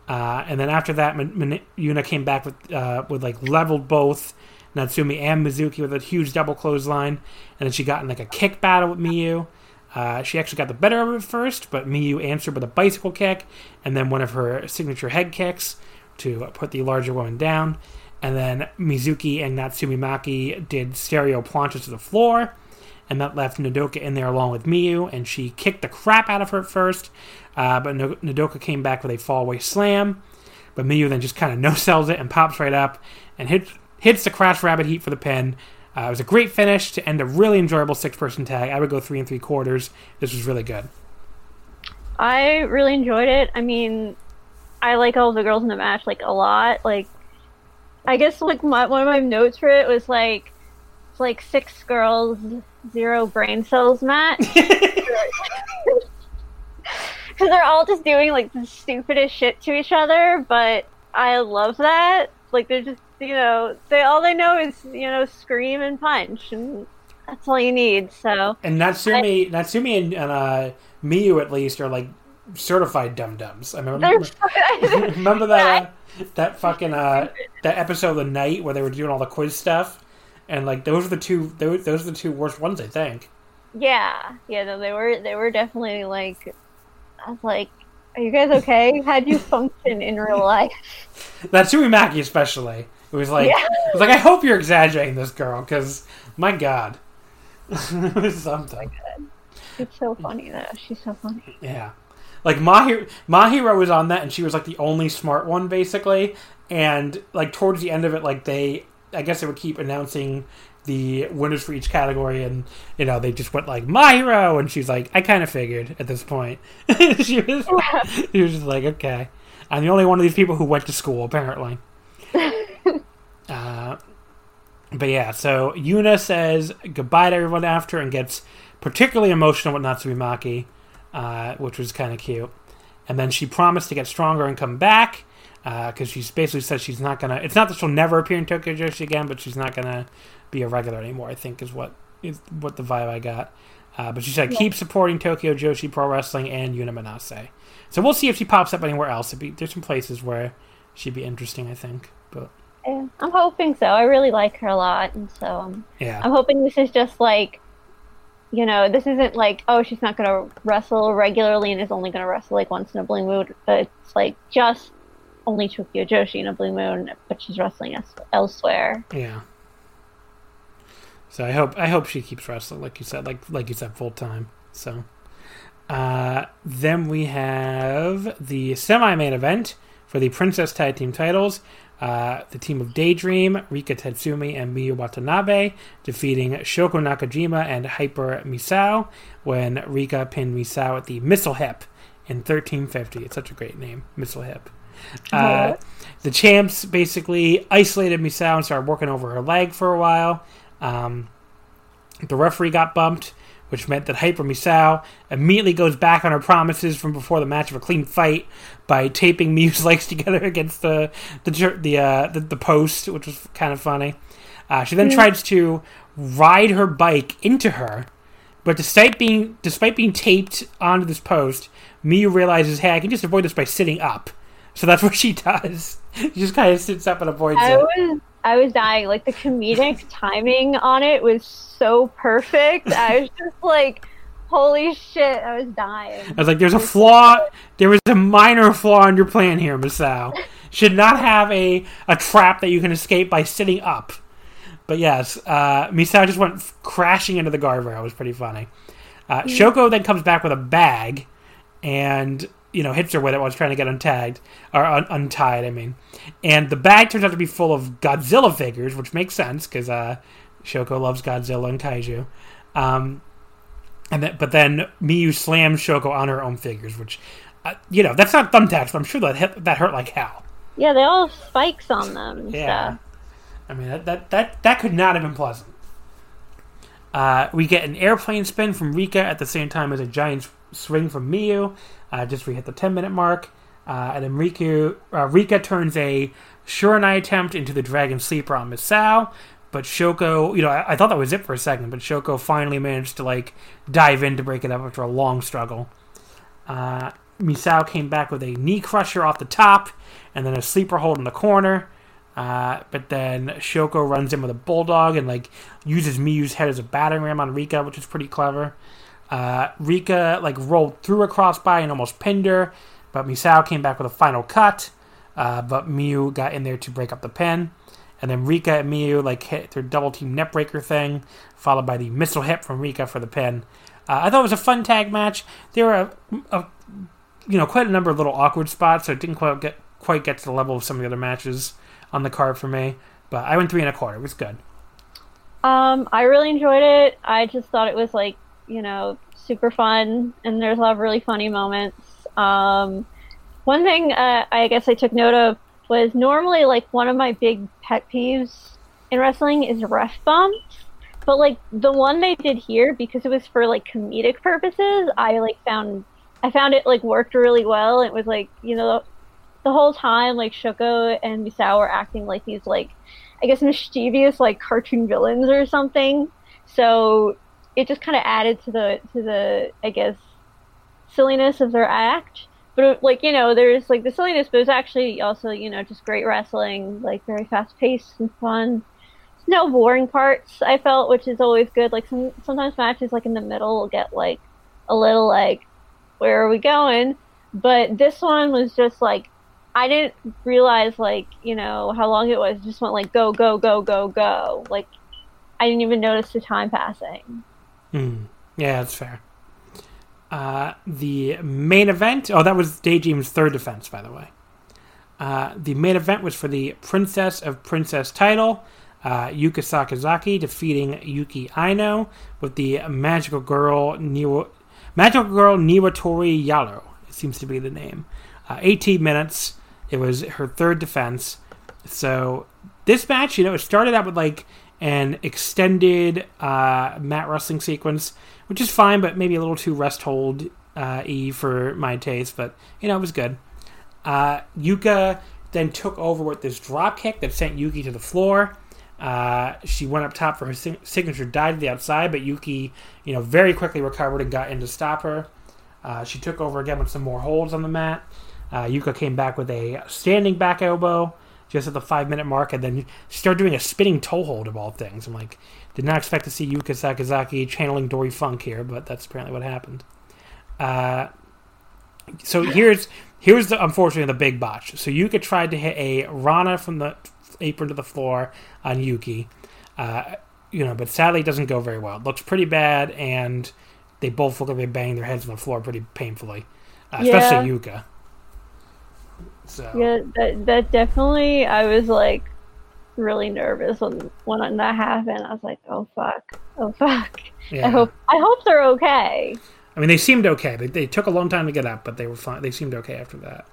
Uh, and then after that, Min- Yuna came back with, uh, with like leveled both Natsumi and Mizuki with a huge double clothesline. And then she got in like a kick battle with Miyu. Uh, she actually got the better of it first, but Miyu answered with a bicycle kick and then one of her signature head kicks to put the larger woman down. And then Mizuki and Natsumi Maki did stereo planches to the floor, and that left Nodoka in there along with Miyu, and she kicked the crap out of her at first, uh, but no- Nodoka came back with a fallaway slam. But Miyu then just kind of no sells it and pops right up and hits hits the Crash Rabbit Heat for the pin. Uh, it was a great finish to end a really enjoyable six person tag. I would go three and three quarters. This was really good. I really enjoyed it. I mean, I like all the girls in the match like a lot. Like, I guess like my, one of my notes for it was like, it's like six girls, zero brain cells match. Because they're all just doing like the stupidest shit to each other, but I love that. Like they're just you know they all they know is you know scream and punch, and that's all you need. So And Natsumi, Natsumi and, and uh, Miyu at least are like certified dum dums. I they're remember, remember that that fucking uh, that episode of the night where they were doing all the quiz stuff, and like those are the two those, those are the two worst ones I think. Yeah, yeah, no, they were they were definitely like I was like, Are you guys okay? How do you function in real life? That's Natsumi Maki especially. It was like Yeah. it was like I hope you're exaggerating this girl because my god, it was something. It's so funny though. She's so funny. Yeah. Like Mahiro, Mahiro was on that, and she was like the only smart one, basically. And like towards the end of it, like they, I guess they would keep announcing the winners for each category, and you know they just went like Mahiro, and she's like, I kind of figured at this point. she was she was just like, okay, I'm the only one of these people who went to school apparently. uh, but yeah, so Yuna says goodbye to everyone after and gets particularly emotional with Natsumi Maki, uh, which was kind of cute. And then she promised to get stronger and come back because uh, she's basically said she's not gonna. It's not that she'll never appear in Tokyo Joshi again, but she's not gonna be a regular anymore. I think is what is what the vibe I got. Uh, but she said yeah. keep supporting Tokyo Joshi Pro Wrestling and Yuna Manase. So we'll see if she pops up anywhere else. Be, there's some places where she'd be interesting, I think. But yeah, I'm hoping so. I really like her a lot, and so um, yeah, I'm hoping this is just like, you know, this isn't like oh she's not gonna wrestle regularly and is only gonna wrestle like once in a blue moon. It's like just only Tokyo Joshi in a blue moon, but she's wrestling elsewhere. Yeah. So I hope I hope she keeps wrestling, like you said, like like you said, full time. So uh, then we have the semi main event for the Princess Tag Team titles. Uh, the team of Daydream, Rika Tatsumi, and Miyu Watanabe defeating Shoko Nakajima and Hyper Misao when Rika pinned Misao at the Missile Hip in 1350. It's such a great name, Missile Hip. Uh, the champs basically isolated Misao and started working over her leg for a while. Um, the referee got bumped, which meant that Hyper Misao immediately goes back on her promises from before the match of a clean fight by taping Miyu's legs together against the the the uh, the, the, post, which was kind of funny. Uh, she then tries to ride her bike into her, but despite being despite being taped onto this post, Miyu realizes, hey, I can just avoid this by sitting up. So that's what she does. She just kind of sits up and avoids I it. Was, I was dying. Like the comedic timing on it was so perfect. I was just like, holy shit, I was dying. I was like, there's a flaw. There was a minor flaw in your plan here, Misao. Should not have a, a trap that you can escape by sitting up. But yes, uh, Misao just went crashing into the guardrail. It was pretty funny. Uh, Shoko then comes back with a bag and you know hits her with it while she's trying to get untagged or un- untied. I mean, and the bag turns out to be full of Godzilla figures, which makes sense because uh, Shoko loves Godzilla and kaiju. Um, and but then Miyu slams Shoko on her own figures, which uh, you know that's not thumbtacks, but I'm sure that hit, that hurt like hell. Yeah, they all have spikes on them. yeah, stuff. I mean that, that that that could not have been pleasant. Uh, we get an airplane spin from Rika at the same time as a giant swing from Miyu uh, just we hit the 10 minute mark. Uh, and then Riku, uh, Rika turns a Shiranai attempt into the Dragon Sleeper on Misao. But Shoko, you know, I, I, thought that was it for a second, but Shoko finally managed to, like, dive in to break it up after a long struggle. Uh, Misao came back with a knee crusher off the top, and then a sleeper hold in the corner. Uh, but then Shoko runs in with a bulldog and like uses Miyu's head as a battering ram on Rika, which is pretty clever. Uh, Rika like rolled through a crossbody and almost pinned her, but Misao came back with a final cut. Uh, but Miyu got in there to break up the pin. And then Rika and Miyu like hit their double team neckbreaker thing, followed by the missile hip from Rika for the pin. Uh, I thought it was a fun tag match. There were a, a, you know quite a number of little awkward spots, so it didn't quite get quite get to the level of some of the other matches on the card for me. But I went three and a quarter. It was good. Um, I really enjoyed it. I just thought it was like you know, super fun, and there's a lot of really funny moments. Um, one thing uh, I guess I took note of was normally like one of my big pet peeves in wrestling is ref bumps, but like the one they did here because it was for like comedic purposes, I like found I found it like worked really well. It was like you know the whole time like Shoko and Misao were acting like these like I guess mischievous like cartoon villains or something. So it just kind of added to the to the I guess silliness of their act. But uh, like you know, there's like the silliness, but it's actually also you know just great wrestling, like very fast paced and fun. No boring parts. I felt, which is always good. Like some sometimes matches like in the middle will get like a little like where are we going? But this one was just like I didn't realize like you know how long it was. It just went like go go go go go. Like I didn't even notice the time passing. Mm. Yeah, that's fair. Uh, the main event. Oh, that was Daydream's third defense, by the way. Uh, the main event was for the Princess of Princess title. Uh, Yuka Sakazaki defeating Yuki Aino with the Magical Girl Niwa, Magical Girl Niwatori Yaro. It seems to be the name. Uh, 18 minutes. It was her third defense. So this match, you know, it started out with like an extended uh, mat wrestling sequence, which is fine, but maybe a little too rest hold uh, e for my taste. But you know, it was good. Uh, Yuka then took over with this drop kick that sent Yuki to the floor. Uh, she went up top for her sig- signature dive to the outside, but Yuki, you know, very quickly recovered and got in to stop her. Uh, she took over again with some more holds on the mat. Uh, Yuka came back with a standing back elbow just at the five minute mark, and then start doing a spinning toe hold of all things. I'm like, did not expect to see Yuka Sakazaki channeling Dory Funk here, but that's apparently what happened. Uh, so here's here's the unfortunately the big botch. So Yuka tried to hit a Rana from the apron to the floor on Yuki, uh, you know, but sadly it doesn't go very well. It looks pretty bad, and they both look like they bang their heads on the floor pretty painfully, uh, especially Yuka. So Yeah, that that definitely. I was like really nervous when when that happened. I was like, oh fuck, oh fuck. yeah. I hope I hope they're okay. I mean, they seemed okay. They, they took a long time to get up, but they were fine. They seemed okay after that.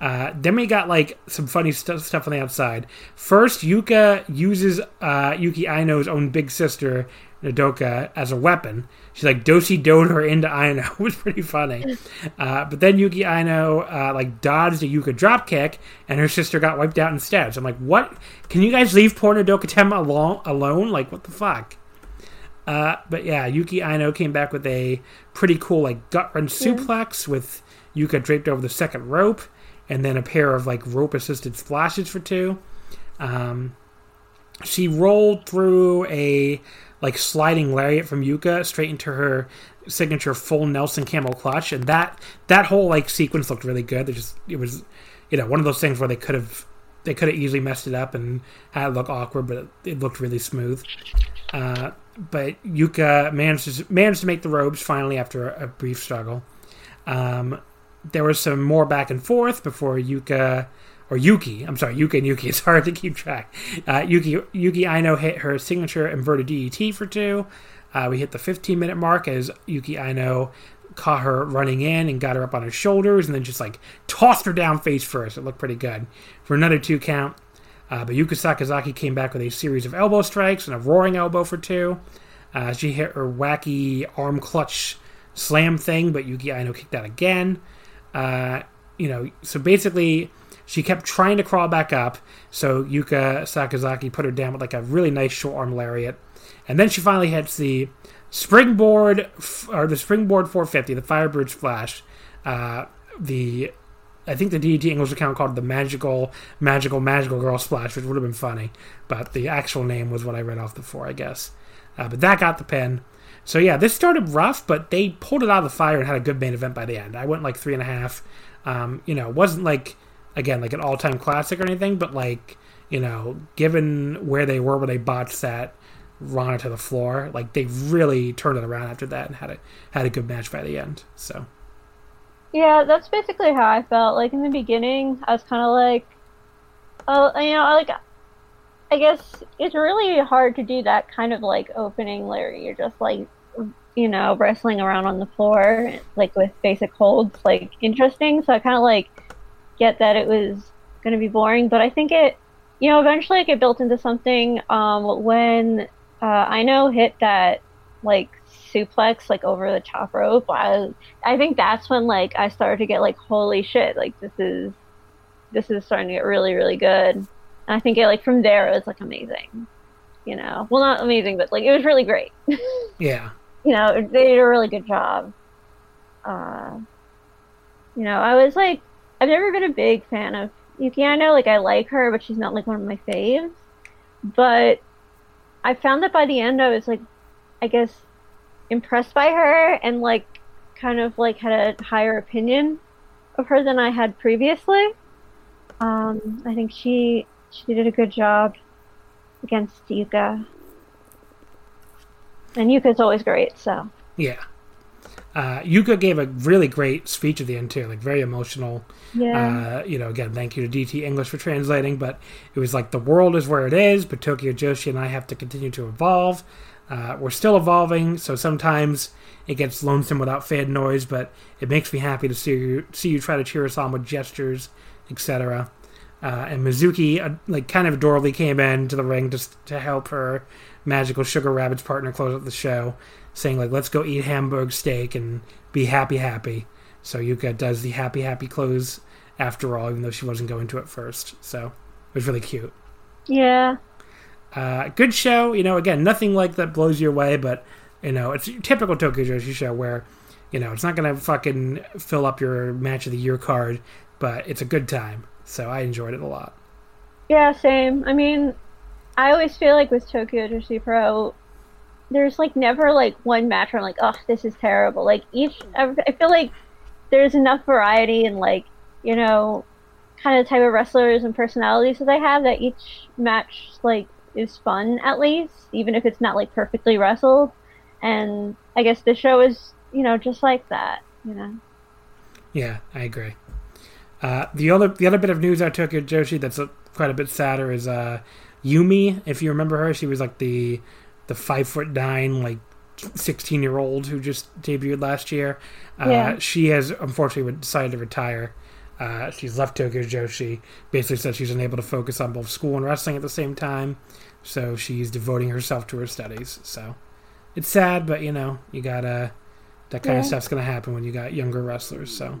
Uh, then we got like some funny stu- stuff on the outside. First, Yuka uses uh, Yuki Aino's own big sister Nodoka as a weapon. She's like dosi doed her into Aino, it was pretty funny. Uh, but then Yuki Aino uh, like dodged a Yuka drop kick, and her sister got wiped out instead. So I'm like, what? Can you guys leave poor Nodoka Tem alone? Alone? Like, what the fuck? Uh, but yeah, Yuki Aino came back with a pretty cool like gut wrench suplex with Yuka draped over the second rope, and then a pair of like rope assisted splashes for two. Um, she rolled through a like sliding lariat from Yuka straight into her signature full Nelson camel clutch, and that that whole like sequence looked really good. It just it was you know one of those things where they could have they could have easily messed it up and had it look awkward, but it, it looked really smooth. Uh, but Yuka managed to, managed to make the robes finally after a, a brief struggle. Um, there was some more back and forth before Yuka or Yuki. I'm sorry, Yuka and Yuki. It's hard to keep track. Uh, Yuki Yuki Aino hit her signature inverted DDT for two. Uh, we hit the 15 minute mark as Yuki Aino caught her running in and got her up on her shoulders and then just like tossed her down face first. It looked pretty good for another two count. Uh, but Yuka Sakazaki came back with a series of elbow strikes and a roaring elbow for two. Uh, she hit her wacky arm clutch slam thing, but Yuki Aino kicked out again. Uh, you know, so basically, she kept trying to crawl back up. So Yuka Sakazaki put her down with like a really nice short arm lariat, and then she finally hits the springboard or the springboard 450, the Firebird Splash. Uh, the I think the DDT English account called the magical, magical, magical girl splash, which would have been funny, but the actual name was what I read off the four, I guess. Uh, but that got the pin. So yeah, this started rough, but they pulled it out of the fire and had a good main event by the end. I went like three and a half. Um, you know, it wasn't like again like an all time classic or anything, but like you know, given where they were when they botched that Rana to the floor, like they really turned it around after that and had a had a good match by the end. So Yeah, that's basically how I felt. Like in the beginning, I was kind of like, oh, you know, like I guess it's really hard to do that kind of like opening where you're just like, you know, wrestling around on the floor, like with basic holds, like interesting. So I kind of like get that it was going to be boring, but I think it, you know, eventually it get built into something. Um, when uh, Aino hit that like suplex like over the top rope, I, I think that's when like I started to get like, holy shit, like this is, this is starting to get really, really good. And I think it like from there it was like amazing, you know. Well, not amazing, but like it was really great. yeah, you know, they did a really good job. Uh, you know, I was like, I've never been a big fan of Yuki. I know, like, I like her, but she's not like one of my faves. But I found that by the end, I was like, I guess, impressed by her and like, kind of like had a higher opinion of her than I had previously. Um, I think she she did a good job against Yuka. And Yuka's always great, so. yeah. Uh, Yuka gave a really great speech at the end too, like very emotional. Yeah. Uh, you know, again, thank you to DDT English for translating, but it was like the world is where it is, but Tokyo Joshi and I have to continue to evolve. Uh, we're still evolving, so sometimes it gets lonesome without fan noise, but it makes me happy to see you see you try to cheer us on with gestures, etc. Uh, and Mizuki, uh, like, kind of adorably came in to the ring just to help her magical sugar rabbits partner close out the show, saying like, "Let's go eat hamburg steak and be happy, happy." So Yuka does the happy, happy close after all, even though she wasn't going to at first. So it was really cute. yeah. Uh, good show, you know. Again, nothing like that blows you away, but you know, it's typical Tokyo Joshi show where you know it's not gonna fucking fill up your match of the year card, but it's a good time. So I enjoyed it a lot. Yeah, same. I mean, I always feel like with Tokyo Joshi Pro, there's like never like one match where I'm like, oh, this is terrible. Like each, I I feel like there's enough variety and like, you know, kind of type of wrestlers and personalities that they have that each match like is fun at least, even if it's not like perfectly wrestled. And I guess the show is, you know, just like that. You know. Yeah, I agree. Uh, the other the other bit of news I took Tokyo Joshi that's a, quite a bit sadder is uh, Yumi. If you remember her, she was like the the five foot nine like sixteen year old who just debuted last year. Uh, Yeah. She has unfortunately decided to retire. Uh, she's left Tokyo Joshi. Basically said she's unable to focus on both school and wrestling at the same time, so she's devoting herself to her studies. So it's sad, but you know you gotta that kind of stuff's gonna happen when you got younger wrestlers. So.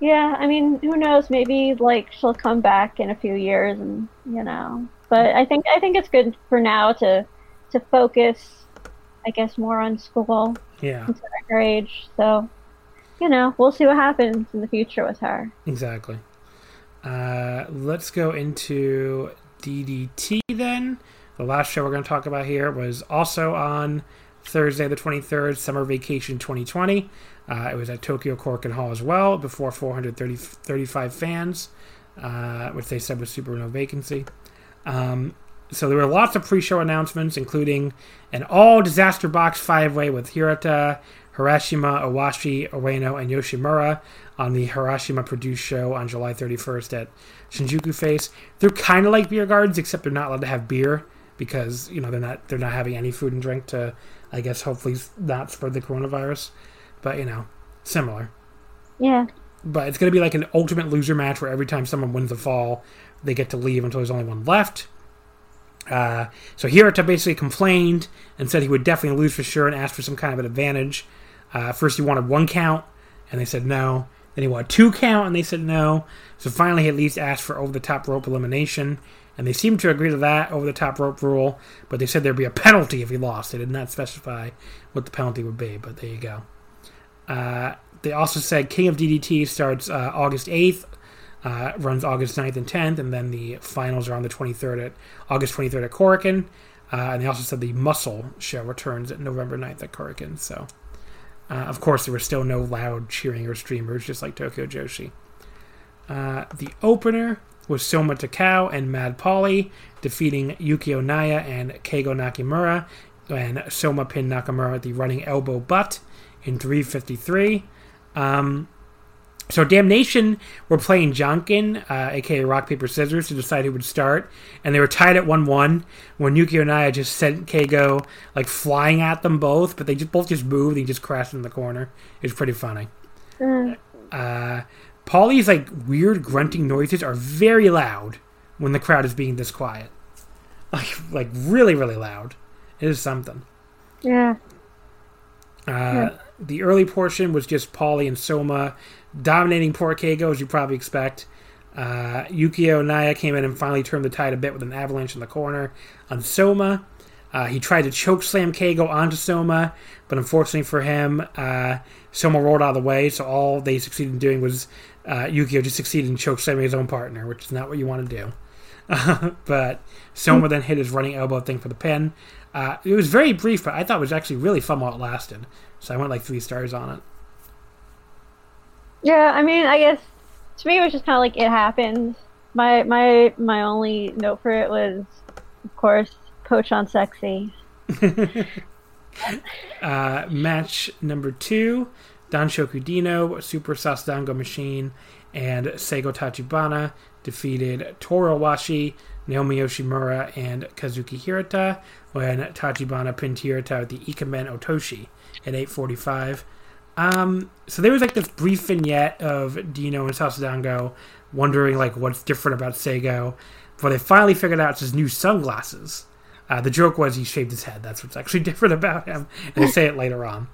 Yeah, I mean, who knows? Maybe like she'll come back in a few years, and you know. But I think I think it's good for now to to focus, I guess, more on school Yeah, her age. So, you know, we'll see what happens in the future with her. exactly. Uh, let's go into DDT then. The last show we're going to talk about here was also on Thursday, the 23rd, Summer Vacation 2020. Uh, it was at Tokyo Korakuen Hall as well, before 435 fans, uh, which they said was super no vacancy. Um, so there were lots of pre-show announcements, including an all disaster box five-way with Hirata, Hirashima, Owashi, Ueno, and Yoshimura on the Hirashima produced show on July 31st at Shinjuku Face. They're kind of like beer gardens, except they're not allowed to have beer because you know they're not they're not having any food and drink to, I guess, hopefully not spread the coronavirus. But you know, similar Yeah, but it's going to be like an ultimate loser match where every time someone wins the fall, they get to leave until there's only one left. Uh, so Hirata basically complained and said he would definitely lose for sure and asked for some kind of an advantage. Uh, first, he wanted one count, and they said no. Then he wanted two count, and they said no. So finally, he at least asked for over the top rope elimination, and they seemed to agree to that over the top rope rule. But they said there'd be a penalty if he lost. They did not specify what the penalty would be, but there you go. Uh, they also said King of DDT starts uh, August 8th, uh, runs August 9th and 10th, and then the finals are on the 23rd at August 23rd at Korakuen. Uh, and they also said the Muscle show returns at November 9th at Korakuen. So, uh, of course, there were still no loud cheering or streamers, just like Tokyo Joshi. Uh, the opener was Soma Takao and Mad Polly defeating Yukio Naya and Keigo Nakamura, and Soma pinned Nakamura the running elbow butt in 353. Um, so Damnation were playing Janken, uh, aka Rock Paper Scissors, to decide who would start, and they were tied at one one when Yukio Naya just sent Keigo like flying at them both, but they just both just moved and he just crashed in the corner. It was pretty funny. Mm. Uh, Polly's like weird grunting noises are very loud when the crowd is being this quiet, like like really really loud. It is something. yeah, Uh, The early portion was just Polly and Soma dominating poor Keigo, as you probably expect. Uh, Yukio Naya came in and finally turned the tide a bit with an avalanche in the corner on Soma. Uh, he tried to choke slam Keigo onto Soma, but unfortunately for him, uh, Soma rolled out of the way. So all they succeeded in doing was uh, Yukio just succeeded in choke slamming his own partner, which is not what you want to do. but Soma then hit his running elbow thing for the pin. Uh, it was very brief, but I thought it was actually really fun while it lasted. So I went like three stars on it. Yeah. I mean, I guess to me it was just kind of like it happened. My my my only note for it was, of course, Coach on sexy. uh, match number two Danshoku Dino, Super Sasadango Machine, and Seigo Tachibana defeated Toru Owashi, Naomi Yoshimura, and Kazuki Hirata when Tachibana pinned Hirata with the Ikemen Otoshi at 845. Um, so there was like this brief vignette of Dino and Sasadango wondering like what's different about Seigo, before they finally figured out it's his new sunglasses. Uh, the joke was he shaved his head. That's what's actually different about him. And they say it later on.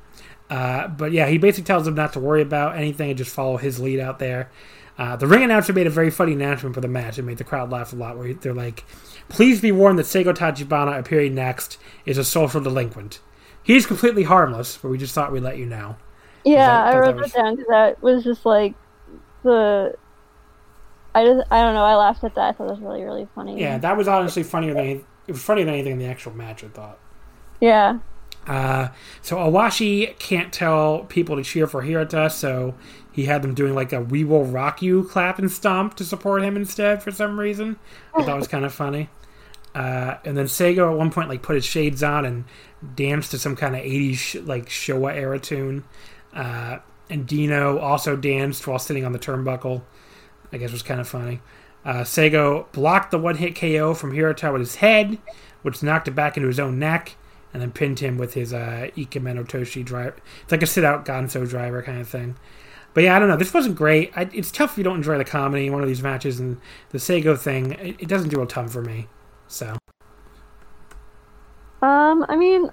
Uh, but yeah, he basically tells them not to worry about anything and just follow his lead out there. Uh, the ring announcer made a very funny announcement for the match. It made the crowd laugh a lot. Where they're like, "Please be warned that Seigo Tachibana appearing next is a social delinquent. He's completely harmless, but we just thought we'd let you know." Yeah, That- I that wrote was- that down because that was just like the. I just I don't know. I laughed at that. I thought it was really really funny. Yeah, that was honestly funnier than any- it was funnier than anything in the actual match. I thought. Yeah. Uh, so Awashi can't tell people to cheer for Hirata, so he had them doing like a "We Will Rock You" clap and stomp to support him instead for some reason. I thought it was kind of funny. Uh, and then Seigo at one point like put his shades on and danced to some kind of '80s sh- like Showa era tune. Uh, and Dino also danced while sitting on the turnbuckle. I guess was kind of funny. Uh, Seigo blocked the one hit KO from Hirata with his head, which knocked it back into his own neck, and then pinned him with his uh, Ikemen Otoshi drive. It's like a sit out Gonzo driver kind of thing. But yeah, I don't know. This wasn't great. I, it's tough if you don't enjoy the comedy in one of these matches, and the Seigo thing, it, it doesn't do a ton for me. So, Um, I mean,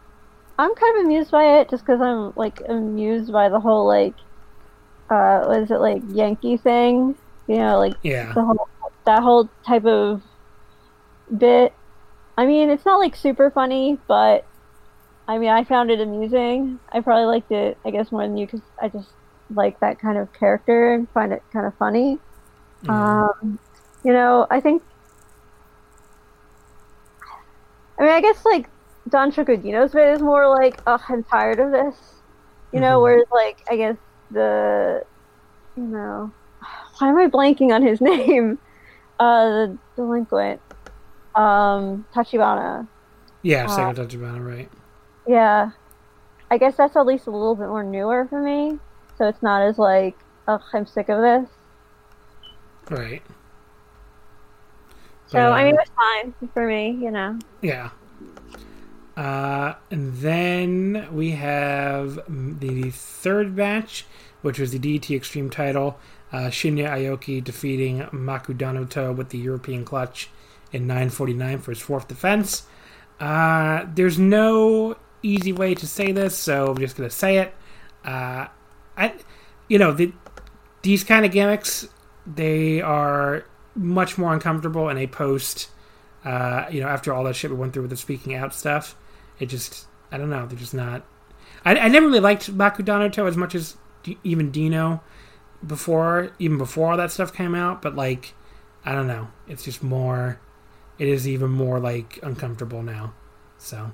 I'm kind of amused by it just because I'm like amused by the whole like, uh, what is it like Yankee thing? You know, like yeah. the whole that whole type of bit. I mean, it's not like super funny, but I mean, I found it amusing. I probably liked it, I guess, more than you because I just like that kind of character and find it kind of funny. Um, you know, I think. I mean, I guess like Danshoku Dino's bit is more like, oh, I'm tired of this. You know, Mhm. whereas like I guess the, you know, why am I blanking on his name? Uh, the delinquent, um, Tachibana. Yeah, uh, Seigo Tachibana, right. Yeah, I guess that's at least a little bit more newer for me. So it's not as like, oh, I'm sick of this. Right. So I mean, um, it's fine for me, you know. Yeah. Uh, and then we have the third match, which was the DDT Extreme title. Uh, Shinya Aoki defeating Makudanoto with the European clutch in 949 for his fourth defense. Uh, there's no easy way to say this, so I'm just going to say it. Uh, I, you know, the, these kind of gimmicks, they are much more uncomfortable in a post uh, you know, after all that shit we went through with the speaking out stuff, it just, I don't know, they're just not. I, I never really liked Bakudanoto as much as D- even Dino before, even before all that stuff came out, but like, I don't know, it's just more, it is even more like uncomfortable now. So,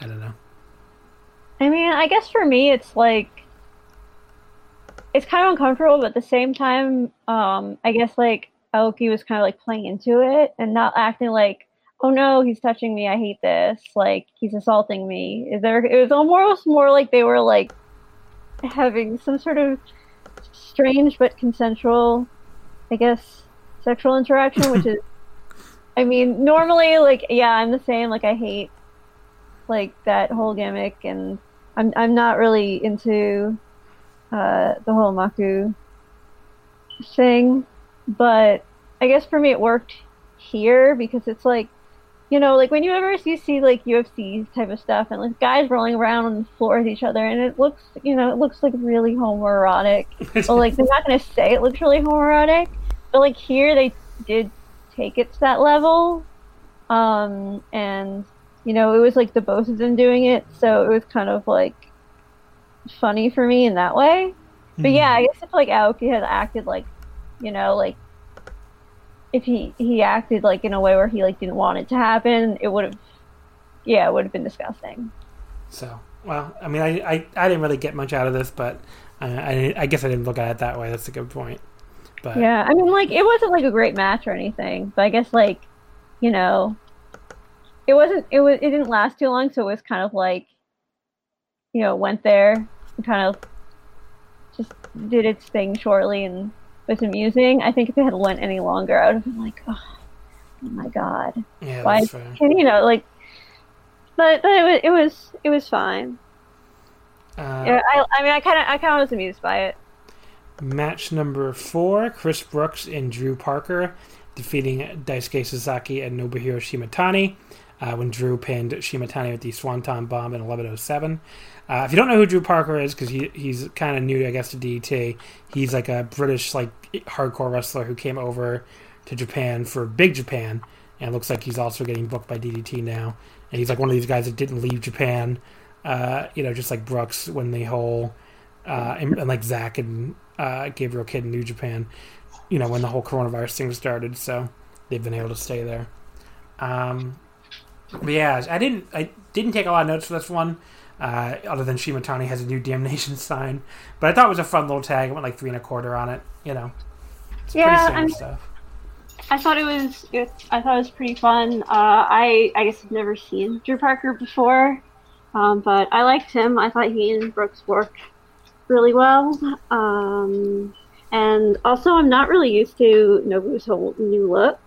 I don't know. I mean, I guess for me, it's like it's kind of uncomfortable, but at the same time, um, I guess like Aoki was kind of like playing into it and not acting like, oh no, he's touching me, I hate this, like he's assaulting me. Is there? It was almost more like they were like having some sort of strange but consensual, I guess, sexual interaction, which is, I mean, normally like yeah, I'm the same. Like I hate like that whole gimmick and I'm I'm not really into uh, the whole Maku thing, but I guess for me it worked here because it's like, you know, like when you ever you see like UFC type of stuff and like guys rolling around on the floor with each other and it looks, you know, it looks like really homoerotic. well, like they're not gonna say it looks really homoerotic, but like here they did take it to that level, um, and you know, it was like the both of them doing it, so it was kind of like funny for me in that way. But yeah, I guess if like Aoki had acted like, you know, like if he he acted like in a way where he like didn't want it to happen, it would have, yeah, it would have been disgusting. So, well, I mean, I, I, I didn't really get much out of this, but I, I, I guess I didn't look at it that way. That's a good point. But Yeah, I mean, like it wasn't like a great match or anything, but I guess like, you know, it wasn't. It was. It didn't last too long, so it was kind of like, you know, went there and kind of just did its thing shortly and was amusing. I think if it had went any longer, I would have been like, oh, oh my god, Yeah, why? Can you know like? But, but it was it was it was fine. Uh, Yeah, I, I mean, I kind of I kind of was amused by it. Match number four: Chris Brooks and Drew Parker defeating Daisuke Sasaki and Nobuhiro Shimatani. Uh, when Drew pinned Shimatani with the Swanton Bomb in 11:07. Uh, if you don't know who Drew Parker is, because he, he's kind of new, I guess, to DDT, he's like a British like hardcore wrestler who came over to Japan for Big Japan, and looks like he's also getting booked by DDT now. And he's like one of these guys that didn't leave Japan, uh, you know, just like Brooks when the whole uh, and, and like Zach and uh, Gabriel Kidd in New Japan, you know, when the whole coronavirus thing started. So they've been able to stay there. Um, yeah, I didn't I didn't take a lot of notes for this one, uh, other than Shimatani has a new Damnation sign. But I thought it was a fun little tag. It went like three and a quarter on it. You know, it's Yeah, pretty standard stuff. I thought it was it, I thought it was pretty fun. Uh, I I guess I've never seen Drew Parker before, um, but I liked him. I thought he and Brooks worked really well. Um, and also, I'm not really used to Nobu's whole new look.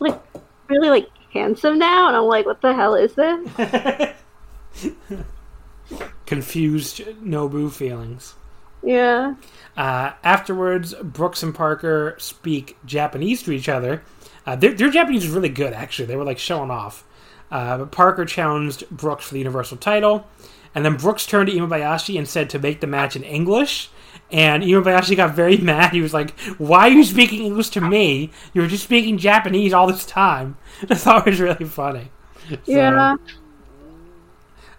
Like really like handsome now, and I'm like, what the hell is this? Confused Nobu feelings. Yeah. Uh, afterwards, Brooks and Parker speak Japanese to each other. Uh, their, their Japanese was really good, actually. They were like showing off. Uh, but Parker challenged Brooks for the Universal title. And then Brooks turned to Imabayashi and said to make the match in English. And Imabayashi got very mad. He was like, Why are you speaking English to me? You were just speaking Japanese all this time. I thought it was really funny. So, Yeah.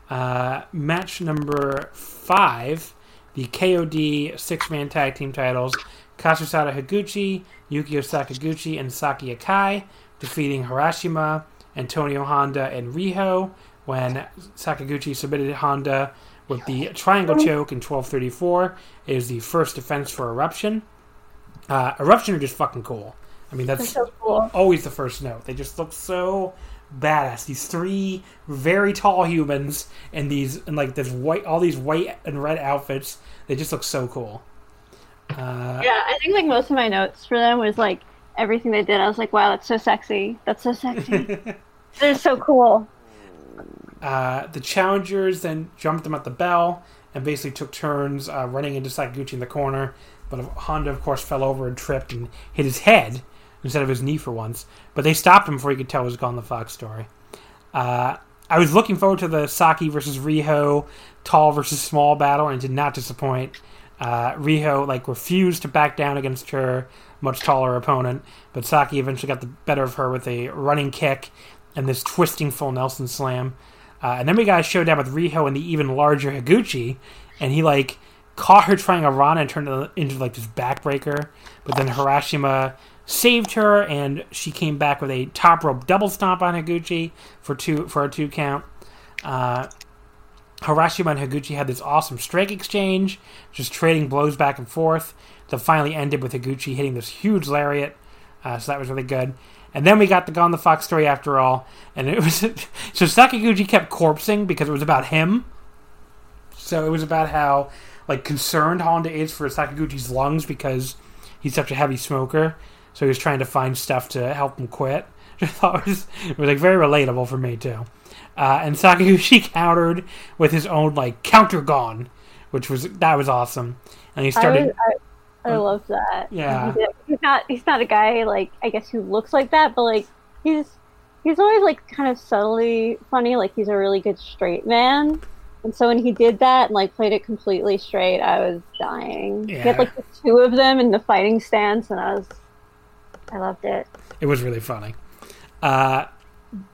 Uh, match number five, the KOD six man tag team titles. Kazusada Higuchi, Yukio Sakaguchi, and Saki Akai defeating Harashima, Antonio Honda, and Riho when Sakaguchi submitted Honda with the triangle choke in 1234. It is the first defense for Eruption. Uh, Eruption are just fucking cool. I mean, that's so cool. always the first note. They just look so badass. These three very tall humans and these and like this white, all these white and red outfits. They just look so cool. Uh, Yeah, I think like most of my notes for them was like everything they did. I was like, wow, that's so sexy. That's so sexy. They're so cool. Uh, the challengers then jumped them at the bell and basically took turns uh, running into Sakaguchi in the corner. But Honda, of course, fell over and tripped and hit his head instead of his knee for once. But they stopped him before he could tell it was Gon the Fox story. Uh, I was looking forward to the Saki versus Riho tall versus small battle and did not disappoint. Uh, Riho like refused to back down against her much taller opponent, but Saki eventually got the better of her with a running kick and this twisting full Nelson slam. Uh, and then we got a showdown with Riho and the even larger Higuchi, and he like caught her trying a Rana and turned into like this backbreaker. But then Harashima saved her, and she came back with a top rope double stomp on Higuchi for two for a two count. Uh, Harashima and Higuchi had this awesome strike exchange, just trading blows back and forth. That finally ended with Higuchi hitting this huge lariat, uh, so that was really good. And then we got the Gon the Fox story after all, and it was so Sakaguchi kept corpsing because it was about him. So it was about how like concerned Honda is for Sakaguchi's lungs because he's such a heavy smoker. So he was trying to find stuff to help him quit. Which I thought was, it was like very relatable for me too. Uh, and Sakaguchi countered with his own like counter gone, which was that was awesome. And he started. I, I, I love that. Yeah. He's, not he's not a guy like I guess who looks like that, but like he's he's always like kind of subtly funny. Like he's a really good straight man. And so when he did that and like played it completely straight, I was dying. He had like the two of them in the fighting stance, and I was I loved it. It was really funny. Uh,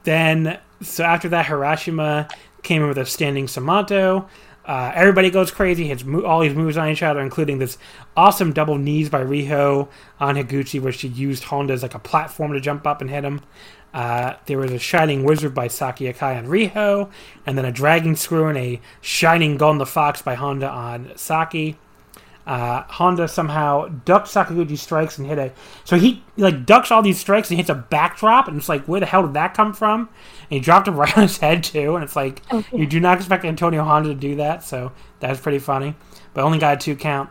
then, so after that, Harashima came in with a standing Somato. Uh, everybody goes crazy, hits mo- all these moves on each other, including this awesome double knees by Riho on Higuchi, where she used Honda as like a platform to jump up and hit him. Uh, there was a Shining Wizard by Saki Akai on Riho, and then a Dragon Screw and a Shining Gun the Fox by Honda on Saki. Uh, Honda somehow ducks Sakaguchi's strikes and hit a. So he like ducks all these strikes and hits a backdrop, and it's like, where the hell did that come from? And he dropped him right on his head too, and it's like Okay. you do not expect Antonio Honda to do that, so that's pretty funny. But only got a two count.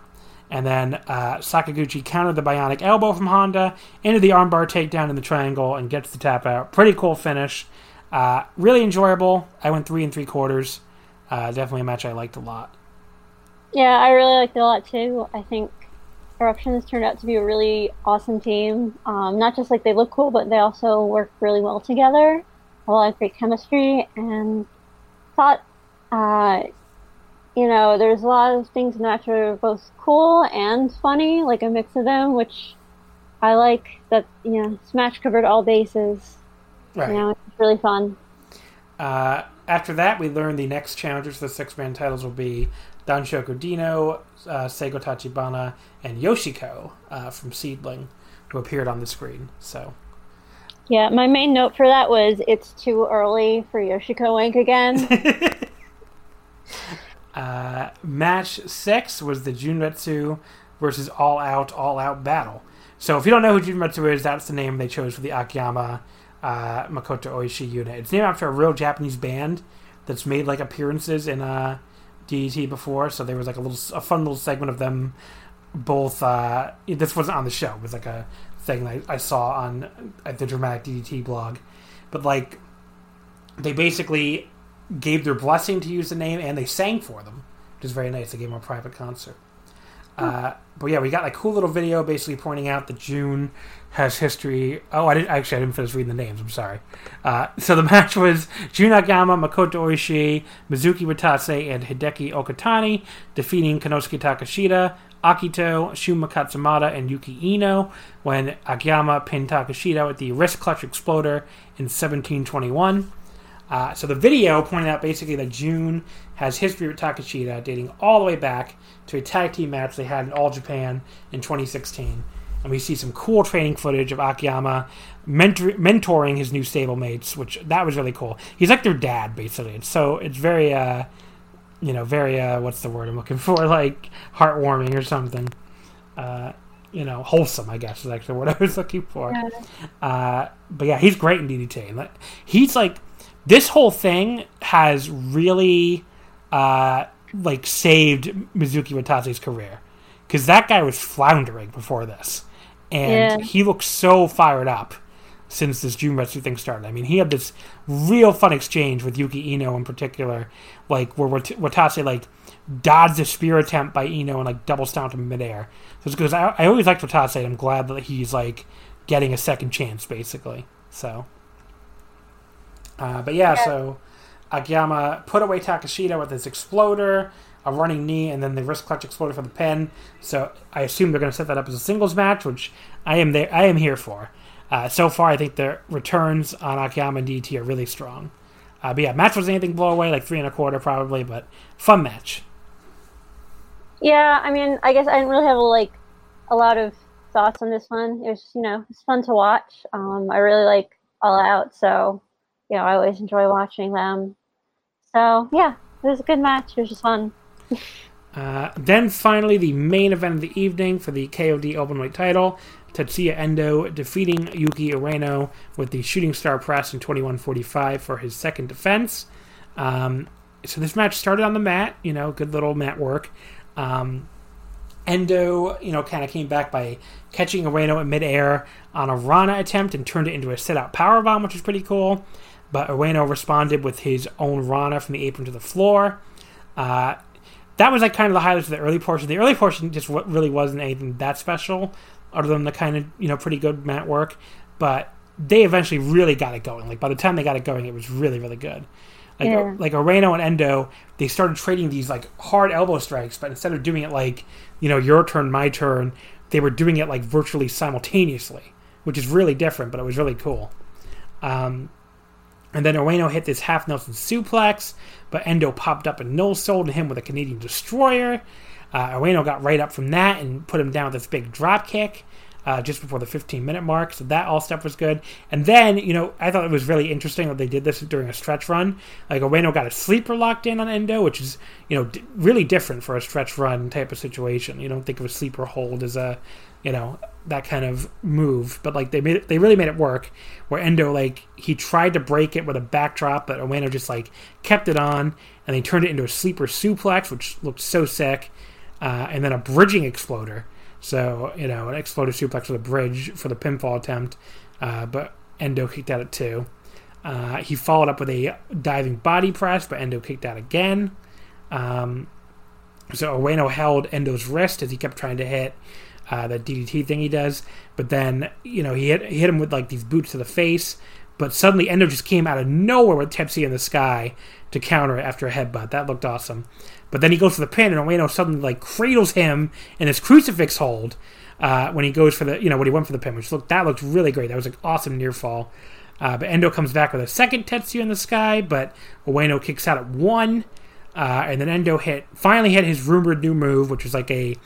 And then uh, Sakaguchi countered the bionic elbow from Honda into the armbar takedown in the triangle and gets the tap out. Pretty cool finish. Uh, really enjoyable. I went three and three quarters. Uh, definitely a match I liked a lot. Yeah, I really liked it a lot too. I think Eruption has turned out to be a really awesome team. Um, not just like they look cool, but they also work really well together. A lot of great chemistry, and thought, uh, you know, there's a lot of things in the match that are both cool and funny, like a mix of them, which I like. That you know, Smash covered all bases. Right. You know, it's really fun. Uh, after that, we learned the next challengers for the six man titles will be Danshoku Dino, uh, Seigo Tachibana, and Yoshiko uh, from SEAdLINNNG, who appeared on the screen. So, Yeah, my main note for that was it's too early for Yoshiko Wank again. uh, match six was the Junretsu versus All Out, All Out battle. So, if you don't know who Junretsu is, that's the name they chose for the Akiyama uh, Makoto Oishi unit. It's named after a real Japanese band that's made like appearances in uh, DDT before. So there was like a little, a fun little segment of them both. Uh, this wasn't on the show. It was like a thing I, I saw on at the Dramatic DDT blog. But like, they basically gave their blessing to use the name, and they sang for them, which is very nice. They gave them a private concert. Uh, but yeah, we got like cool little video basically pointing out that Jun has history. Oh, I didn't actually I didn't finish reading the names. I'm sorry. Uh, so the match was Jun Akiyama, Makoto Oishi, Mizuki Watase, and Hideki Okatani defeating Konosuke Takeshita, Akito, Shunma Katsumata, and Yuki Iino when Akiyama pinned Takeshita with the wrist clutch exploder in 1721. Uh, so the video pointed out basically that Jun has history with Takeshita dating all the way back to a tag team match they had in All Japan in 2016. And we see some cool training footage of Akiyama mentor- mentoring his new stablemates, which that was really cool. He's like their dad, basically. It's so it's very, uh, you know, very uh, what's the word I'm looking for? Like heartwarming or something. Uh, you know, wholesome, I guess is actually what I was looking for. Uh, but yeah, he's great in DDT. And he's like this whole thing has really uh, like saved Mizuki Watase's career because that guy was floundering before this, and Yeah. he looks so fired up since this June Junretsu thing started. I mean, he had this real fun exchange with Yuki Iino in particular, like where Wat- Watase like dodged a spear attempt by Iino and like double stomped him midair. So it's because I, I always liked Watase, and I'm glad that he's like getting a second chance, basically. So, uh, but yeah, so Akiyama put away Takeshita with his exploder, a running knee, and then the wrist clutch exploder for the pin. So I assume they're going to set that up as a singles match, which I am there. I am here for. Uh, so far, I think the returns on Akiyama and DDT are really strong. Uh, but yeah, match was anything blow away, like three and a quarter probably, but fun match. Yeah, I mean, I guess I didn't really have like a lot of thoughts on this one. It was, you know, it's fun to watch. Um, I really like All Out, so you know, I always enjoy watching them. So yeah, it was a good match. It was just fun. Uh, then finally, the main event of the evening for the KOD Openweight title. Tetsuya Endo defeating Yuki Ueno with the Shooting Star Press in 21:45 for his second defense. Um, so this match started on the mat, you know, good little mat work. Um, Endo, you know, kind of came back by catching Ueno in midair on a Rana attempt and turned it into a sit-out powerbomb, which was pretty cool. But Ueno responded with his own Rana from the apron to the floor. Uh, that was like kind of the highlights of the early portion. The early portion just wa- really wasn't anything that special, other than the kind of you know pretty good mat work. But they eventually really got it going. Like by the time they got it going, it was really really good. Like Yeah. like Ueno and Endo, they started trading these like hard elbow strikes, but instead of doing it like you know your turn, my turn, they were doing it like virtually simultaneously, which is really different. But it was really cool. Um, and then Ueno hit this half Nelson suplex, but Endo popped up and no sold him with a Canadian destroyer. Uh, Ueno got right up from that and put him down with this big drop kick. uh, just before the 15 minute mark. So that all stuff was good. And then, you know, I thought it was really interesting that they did this during a stretch run. Like Ueno got a sleeper locked in on Endo, which is, you know, d- really different for a stretch run type of situation. You don't think of a sleeper hold as a, you know, that kind of move. But like they made it, they really made it work. Where Endo like he tried to break it with a backdrop, but Ueno just like kept it on, and they turned it into a sleeper suplex, which looked so sick. Uh, and then a bridging exploder so, you know, an exploder suplex with a bridge for the pinfall attempt, uh, but Endo kicked out at two. Uh, he followed up with a diving body press, but Endo kicked out again. Um, so Ueno held Endo's wrist as he kept trying to hit uh, the DDT thing he does, but then you know he hit hit him with like these boots to the face. But suddenly Endo just came out of nowhere with Tetsuya in the sky to counter it after a headbutt. That looked awesome. But then he goes for the pin, and Ueno suddenly like cradles him in his crucifix hold uh, when he goes for the you know when he went for the pin, which looked that looked really great. That was an awesome near fall. Uh, but Endo comes back with a second Tetsuya in the sky, but Ueno kicks out at one, uh, and then Endo hit finally hit his rumored new move, which was like a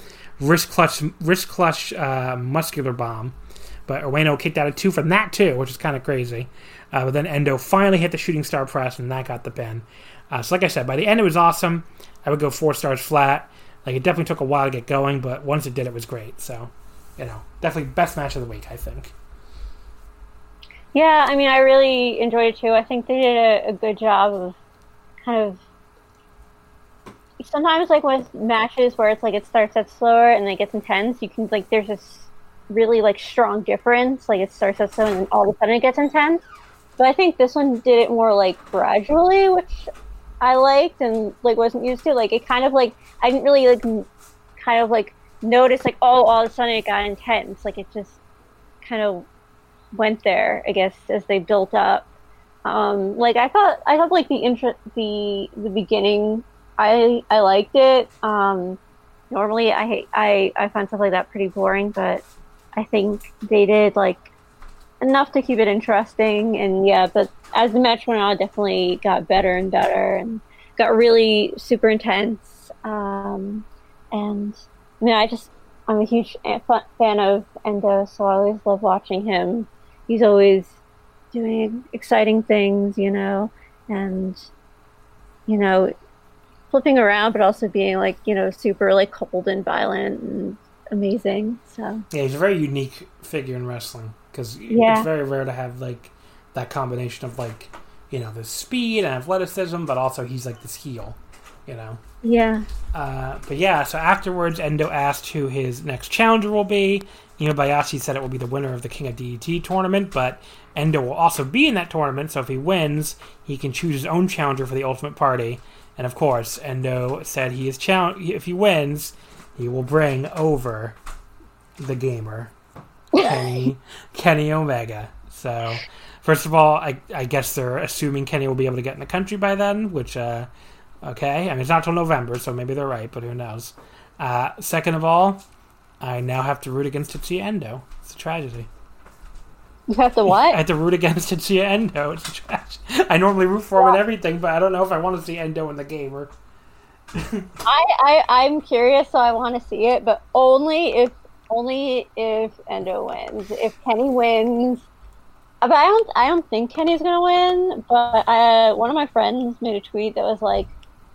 wrist clutch wrist clutch uh, muscular bomb. But Ueno kicked out at two from that too, which is kind of crazy. Uh, but then Endo finally hit the shooting star press, and that got the pin. Uh, so like I said, by the end it was awesome. I would go four stars flat. Like it definitely took a while to get going, but once it did, it was great. So, you know, definitely best match of the week, I think. Yeah, I mean, I really enjoyed it too. I think they did a, a good job of kind of. Sometimes, like with matches where it's like it starts out slower and then it gets intense, you can like there's this really like strong difference. Like it starts out slow and then all of a sudden it gets intense. But I think this one did it more like gradually, which I liked and like wasn't used to. Like it kind of like I didn't really like kind of like notice like oh all of a sudden it got intense. Like it just kind of went there. I guess as they built up. Um, like I thought I thought like the intro the the beginning I I liked it. Um, normally I I I find stuff like that pretty boring, but I think they did like enough to keep it interesting. And yeah, but as the match went on, it definitely got better and better and got really super intense. Um, and I mean, I just, I'm a huge fan of Endo, so I always love watching him. He's always doing exciting things, you know, and, you know, flipping around, but also being like, you know, super like cold and violent and amazing. So, yeah, he's a very unique figure in wrestling because yeah. it's very rare to have like that combination of like you know the speed and athleticism, but also he's like this heel, you know. Yeah. Uh, but yeah, so afterwards, Endo asked who his next challenger will be. Bayashi said it will be the winner of the King of DDT tournament, but Endo will also be in that tournament. So if he wins, he can choose his own challenger for the Ultimate Party. And of course, Endo said he is challenge if he wins, he will bring over the gamer Kenny Kenny Omega. So, first of all, I, I guess they're assuming Kenny will be able to get in the country by then, which uh, okay. I mean, it's not till November, so maybe they're right, but who knows? Uh, second of all, I now have to root against Tetsuya Endo. It's a tragedy. You have to what? I have to root against Tetsuya Endo. It's tragedy. I normally root for him and everything, but I don't know if I want to see Endo in the gamer. I, I I'm curious, so I want to see it, but only if only if Endo wins. If Kenny wins, but I don't. I don't think Kenny's gonna win. But uh, one of my friends made a tweet that was like,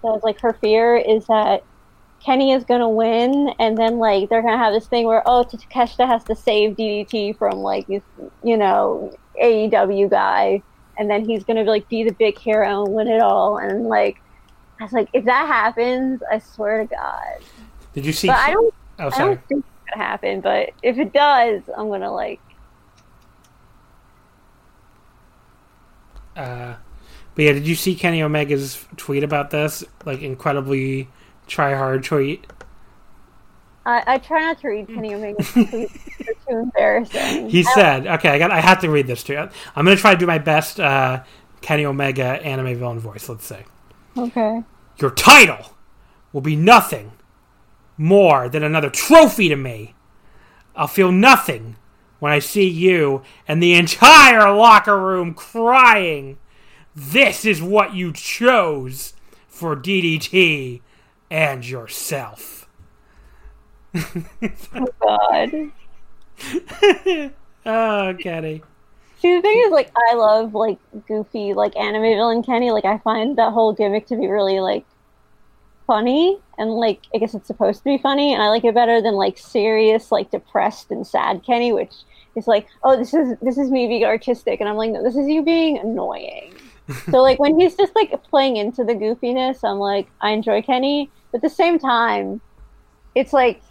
that was like her fear is that Kenny is gonna win, and then like they're gonna have this thing where oh Takeshita has to save DDT from like this, you know, AEW guy, and then he's gonna like be the big hero and win it all. And like, I was like, if that happens, I swear to God. Did you see? But I don't. Oh, sorry. I don't think it's gonna happen, but if it does, I'm gonna like. Uh, but yeah, did you see Kenny Omega's tweet about this? Like incredibly try hard tweet. I, I try not to read Kenny Omega's tweets; they're too embarrassing. He said, "Okay, I got. I have to read this to you. I'm gonna try to do my best uh, Kenny Omega anime villain voice. Let's say, Okay. Your title will be nothing more than another trophy to me. I'll feel nothing when I see you and the entire locker room crying. This is what you chose for DDT and yourself. oh God. oh, Kenny. See, the thing is, like, I love like goofy, like anime villain Kenny. Like, I find that whole gimmick to be really like funny, and like, I guess it's supposed to be funny, and I like it better than like serious, like depressed and sad Kenny, which is like, oh, this is this is me being artistic, and I'm like, no, this is you being annoying. so like when he's just like playing into the goofiness, I'm like, I enjoy Kenny, but at the same time, it's like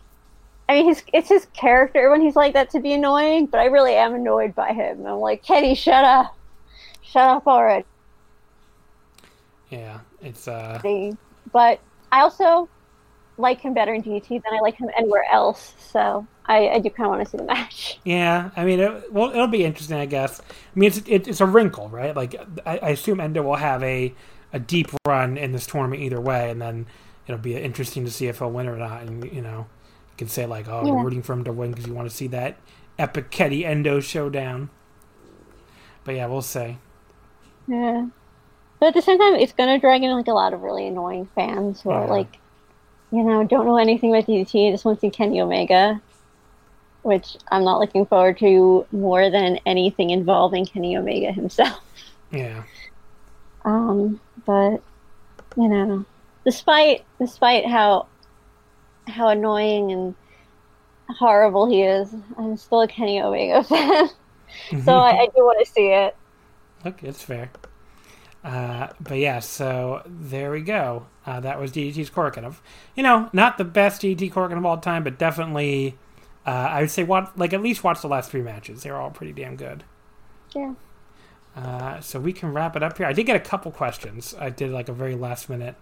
I mean, his it's his character when he's like that to be annoying, but I really am annoyed by him. I'm like, Kenny, shut up, shut up already. Yeah, it's uh. But I also like him better in DDT than I like him anywhere else. So I, I do kind of want to see the match. Yeah, I mean, it, well, it'll be interesting, I guess. I mean, it's it, it's a wrinkle, right? Like, I, I assume Endo will have a a deep run in this tournament either way, and then it'll be interesting to see if he'll win or not. And you know, you can say like, "Oh, yeah. you're rooting for him to win because you want to see that epic Kenny Endo showdown." But yeah, we'll see. Yeah, but at the same time, it's gonna drag in like a lot of really annoying fans who yeah. are like, you know, don't know anything about DDT, just want to see Kenny Omega, which I'm not looking forward to more than anything involving Kenny Omega himself. Yeah. Um, but you know, despite despite how how annoying and horrible he is, I'm still a Kenny Omega fan. so I, I, do want to see it. Look, it's fair. Uh, but yeah, so there we go. Uh, that was DDT's of, you know, not the best DDT Korakuen of all time, but definitely, uh, I would say, watch, like at least watch the last three matches. They're all pretty damn good. Yeah. Uh, so we can wrap it up here. I did get a couple questions. I did like a very last minute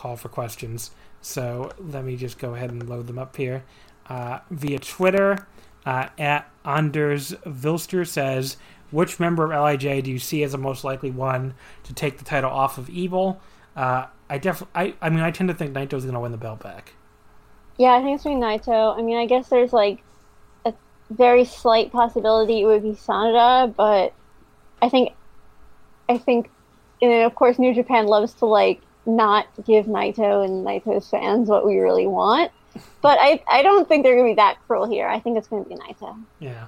call for questions. So let me just go ahead and load them up here. Uh, via Twitter, uh, at Anders Vilster says, which member of LIJ do you see as the most likely one to take the title off of Evil? Uh, I definitely, I, I mean, I tend to think Naito's going to win the belt back. Yeah, I think it's going to be Naito. I mean, I guess there's like a very slight possibility it would be Sanada, but I think, I think, and of course, New Japan loves to like not give Naito and Naito's fans what we really want. But I, I don't think they're going to be that cruel here. I think it's going to be Naito. Yeah.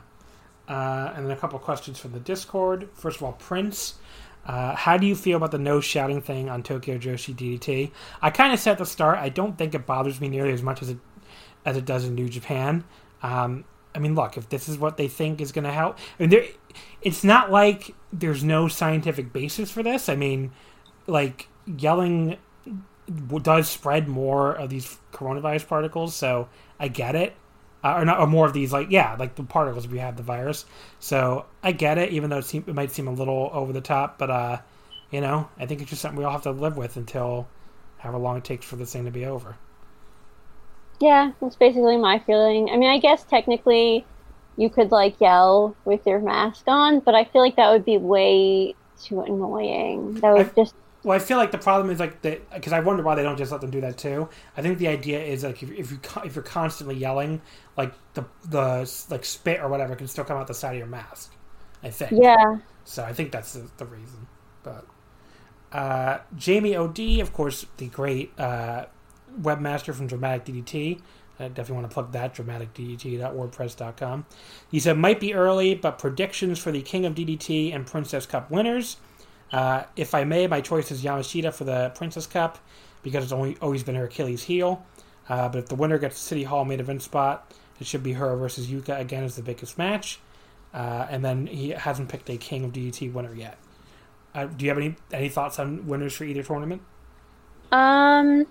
Uh, and then a couple questions from the Discord. First of all, Prince. Uh, how do you feel about the no shouting thing on Tokyo Joshi DDT? I kind of said at the start, I don't think it bothers me nearly as much as it as it does in New Japan. Um, I mean, look, if this is what they think is going to help, I mean, there, it's not like there's no scientific basis for this. I mean, like yelling does spread more of these coronavirus particles, so I get it. Uh, or not, or more of these, like yeah, like the particles if you have the virus. So I get it, even though it, seem, it might seem a little over the top. But uh, you know, I think it's just something we all have to live with until however long it takes for this thing to be over. Yeah, that's basically my feeling. I mean, I guess technically you could like yell with your mask on, but I feel like that would be way too annoying. That would I, just well, I feel like the problem is like that because I wonder why they don't just let them do that too. I think the idea is like if, if you if you're constantly yelling, like the the like spit or whatever can still come out the side of your mask. I think. Yeah. So I think that's the, the reason. But uh, Jamie Od, of course, the great uh, webmaster from Dramatic DDT. I definitely want to plug that, dramaticddt.wordpress.com. He said, might be early, but predictions for the King of DDT and Princess Cup winners. Uh, if I may, my choice is Yamashita for the Princess Cup because it's only always been her Achilles heel. Uh, but if the winner gets the City Hall main event spot, it should be her versus Yuka again as the biggest match. Uh, and then he hasn't picked a King of DDT winner yet. Uh, do you have any any thoughts on winners for either tournament? Um,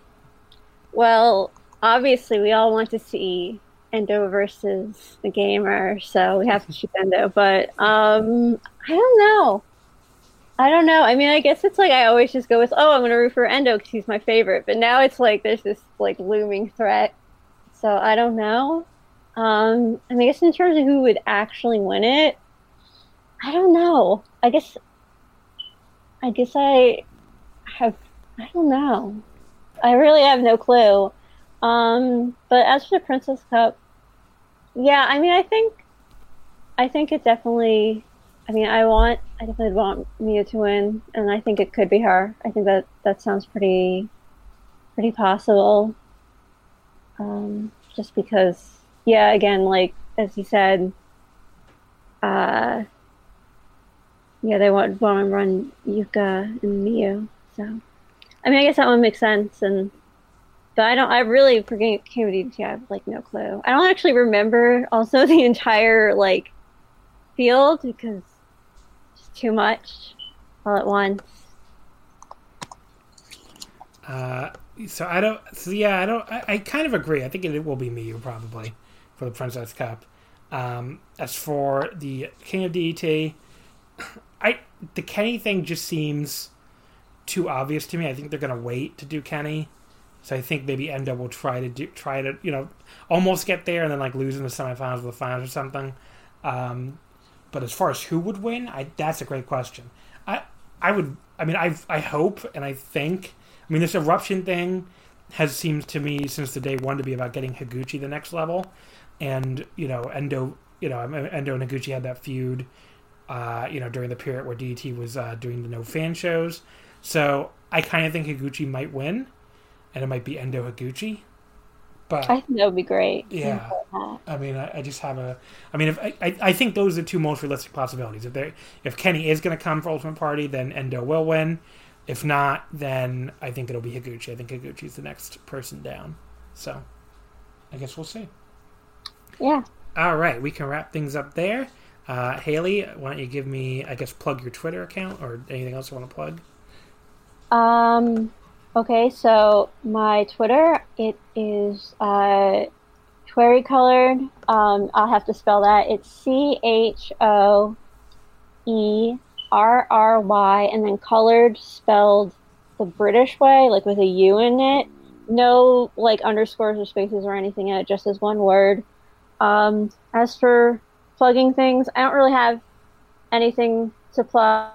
well, obviously we all want to see Endo versus the gamer, so we have to choose Endo. But um, I don't know. I don't know. I mean, I guess it's like I always just go with, oh, I'm going to root for Endo because he's my favorite. But now it's like there's this like looming threat. So I don't know. Um, I mean, I guess in terms of who would actually win it, I don't know. I guess, I guess I have, I don't know. I really have no clue. Um, but as for the Princess Cup, yeah, I mean, I think, I think it definitely I mean, I want, I definitely want Mia to win, and I think it could be her. I think that that sounds pretty, pretty possible. Um, just because, yeah, again, like as you said, uh, yeah, they want want to run Yuka and Miyu. So, I mean, I guess that one makes sense. And but I don't. I really for Game of I have like no clue. I don't actually remember also the entire like field because too much all at once. Uh, so I don't. So yeah, I don't. I, I kind of agree. I think it will be Miyu probably for the Princess Cup. Um, as for the King of DDT, I the Kenny thing just seems too obvious to me. I think they're gonna wait to do Kenny. So I think maybe Endo will try to do try to you know almost get there and then like lose in the semifinals or the finals or something. Um, but as far as who would win, I, that's a great question. I I would I mean I I hope and I think I mean this eruption thing has seemed to me since the day one to be about getting Higuchi the next level, and you know Endo you know Endo and Higuchi had that feud. Uh, you know, during the period where DDT was uh, doing the no fan shows, so I kind of think Higuchi might win and it might be Endo Higuchi. But I think that would be great. Yeah, I mean, I, I, just have a. I mean, if I, I think those are the two most realistic possibilities. If they if Kenny is going to come for Ultimate Party, then Endo will win. If not, then I think it'll be Higuchi. I think Higuchi's the next person down. So, I guess we'll see. Yeah. All right, we can wrap things up there. Uh, Haley, why don't you give me, I guess, plug your Twitter account or anything else you want to plug? Um, Okay, so my Twitter it is uh, Choerry colored. Um, I'll have to spell that. It's C H O E R R Y, and then colored spelled the British way, like with a U in it. No like underscores or spaces or anything in it, just as one word. Um, as for plugging things, I don't really have anything to plug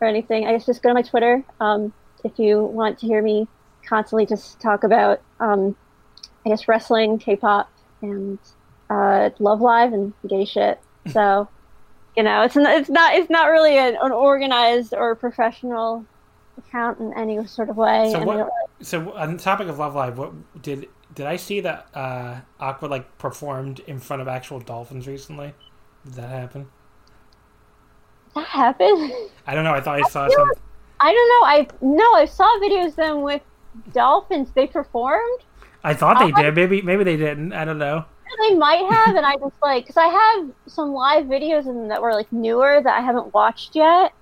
or anything, I guess just go to my Twitter. Um, if you want to hear me constantly just talk about, um, I guess, wrestling, K pop, and uh, Love Live and gay shit. So, you know, it's not, it's not, it's not really an, an organized or professional account in any sort of way. So, what, really... so on the topic of Love Live, what did did I see that uh, Aqours like performed in front of actual dolphins recently? Did that happen? That happen? I don't know. I thought I saw something. I don't know. I no, I saw videos of them with dolphins. They performed. I thought they did. Maybe maybe they didn't. I don't know. They might have, and I just like because I have some live videos of them that were like newer that I haven't watched yet,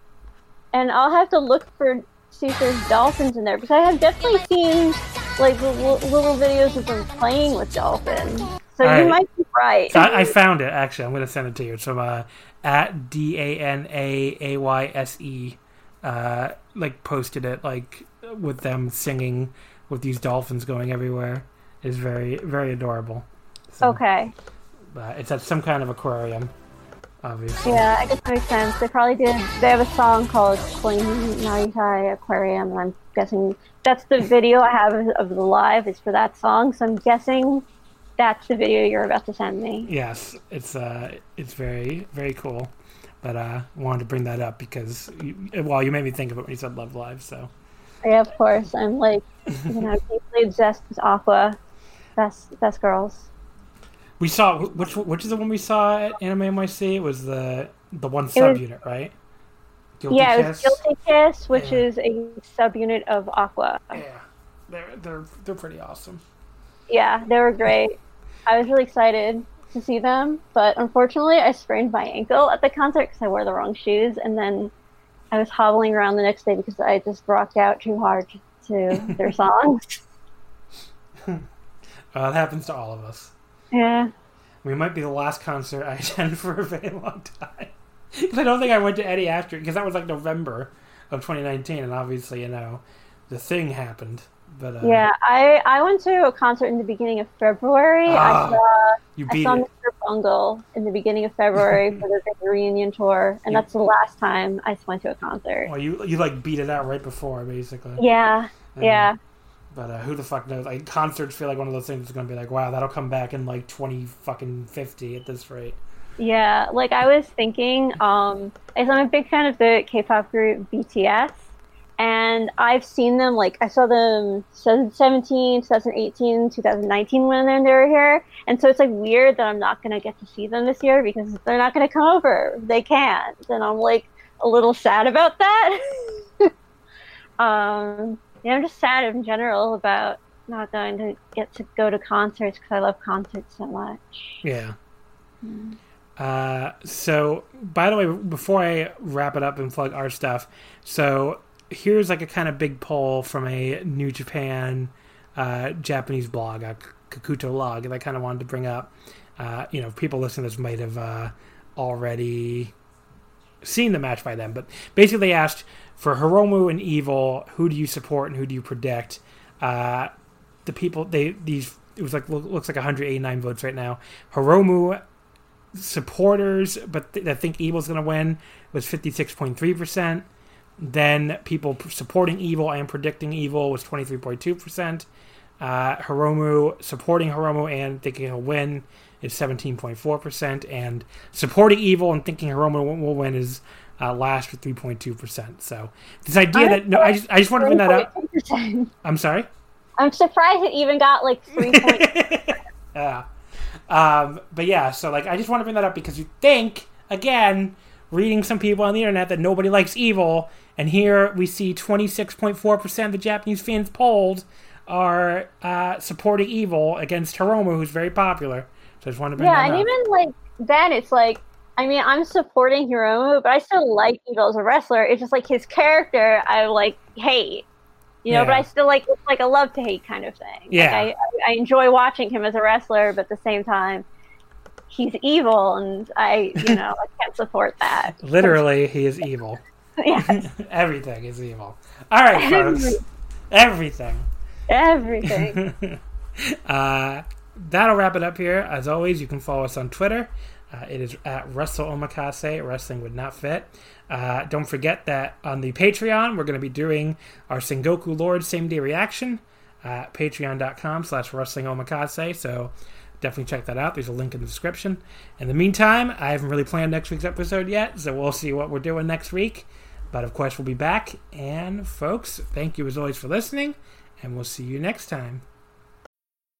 and I'll have to look for see if there's dolphins in there because I have definitely seen like little, little videos of them playing with dolphins. So you might be right. I, I, found it actually. I'm going to send it to you. So uh, at D A N A A Y S E, uh, like posted it like with them singing with these dolphins going everywhere is very very adorable. So, okay. Uh, it's at some kind of aquarium, obviously. Yeah, I guess that makes sense. They probably did. They have a song called "Koi ni Naritai Aquarium," and I'm guessing that's the video I have of the live. Is for that song, so I'm guessing that's the video you're about to send me. Yes, it's uh, it's very very cool. But uh, wanted to bring that up because you, well, you made me think of it when you said Love Live. So yeah, of course, I'm like you know deeply obsessed with Aqours, best best girls. We saw which which is the one we saw at Anime NYC. It was the the one subunit, right? Guilty yeah, Kiss? it was Guilty Kiss, which yeah. is a subunit of Aqours. Yeah, they're they're they're pretty awesome. Yeah, they were great. I was really excited to see them, but unfortunately, I sprained my ankle at the concert because I wore the wrong shoes, and then I was hobbling around the next day because I just rocked out too hard to their songs. well, it happens to all of us. Yeah. We might be the last concert I attend for a very long time. Because I don't think I went to any after, because that was like November of 2019, and obviously, you know, the thing happened. But uh, yeah, I I went to a concert in the beginning of February. I ah, saw you I saw it. Mr. Bungle in the beginning of February for the reunion tour, and that's the last time I went to a concert. Well, you you like beat it out right before, basically. Yeah, um, yeah. But uh, who the fuck knows? Like concerts feel like one of those things that's gonna be like, wow, that'll come back in like twenty fucking fifty at this rate. Yeah, like I was thinking, um, I'm a big fan of the K-pop group BTS, and I've seen them like I saw them 2017, 2018, 2019 when they were here, and so it's like weird that I'm not gonna get to see them this year because they're not gonna come over. They can't, and I'm like a little sad about that. um, yeah, I'm just sad in general about not going to get to go to concerts because I love concerts so much. Yeah. Mm. Uh, so, by the way, before I wrap it up and plug our stuff, so here's like a kind of big poll from a New Japan uh, Japanese blog, a Kakuto log, that I kind of wanted to bring up. Uh, you know, people listening to this might have uh, already seen the match by then, but basically they asked for Hiromu and Evil, who do you support and who do you predict? Uh, the people they these it was like looks like 189 votes right now. Hiromu supporters, but th- that think Evil's going to win was 56.3 percent. Then people supporting Evil and predicting Evil was 23.2%. Uh, Hiromu supporting Hiromu and thinking he'll win is 17.4%. And supporting Evil and thinking Hiromu will win is uh, last with 3.2%. So this idea that no, I just I just want to bring that up. I'm sorry. I'm surprised it even got like three. yeah. Um, but yeah, so like I just want to bring that up because you think again, reading some people on the internet that nobody likes evil, and here we see 26.4% of the Japanese fans polled are uh, supporting evil against Hiromu, who's very popular. So I just want to bring yeah, and up. even like then it's like I mean I'm supporting Hiromu, but I still like Evil as a wrestler. It's just like his character I like hate. You know, yeah. but I still like it's like a love to hate kind of thing. Yeah, like I, I enjoy watching him as a wrestler, but at the same time, he's evil, and I, you know, I can't support that. Literally, he is evil. Yes. Everything is evil. All right, folks. Everything. Everything. uh, that'll wrap it up here. As always, you can follow us on Twitter. Uh, it is at Wrestle Omakase. Wrestling would not fit. Uh, don't forget that on the Patreon, we're going to be doing our Sengoku Lord same day reaction. Uh, Patreon.com slash Wrestling Omakase. So definitely check that out. There's a link in the description. In the meantime, I haven't really planned next week's episode yet, so we'll see what we're doing next week. But of course, we'll be back. And folks, thank you as always for listening, and we'll see you next time.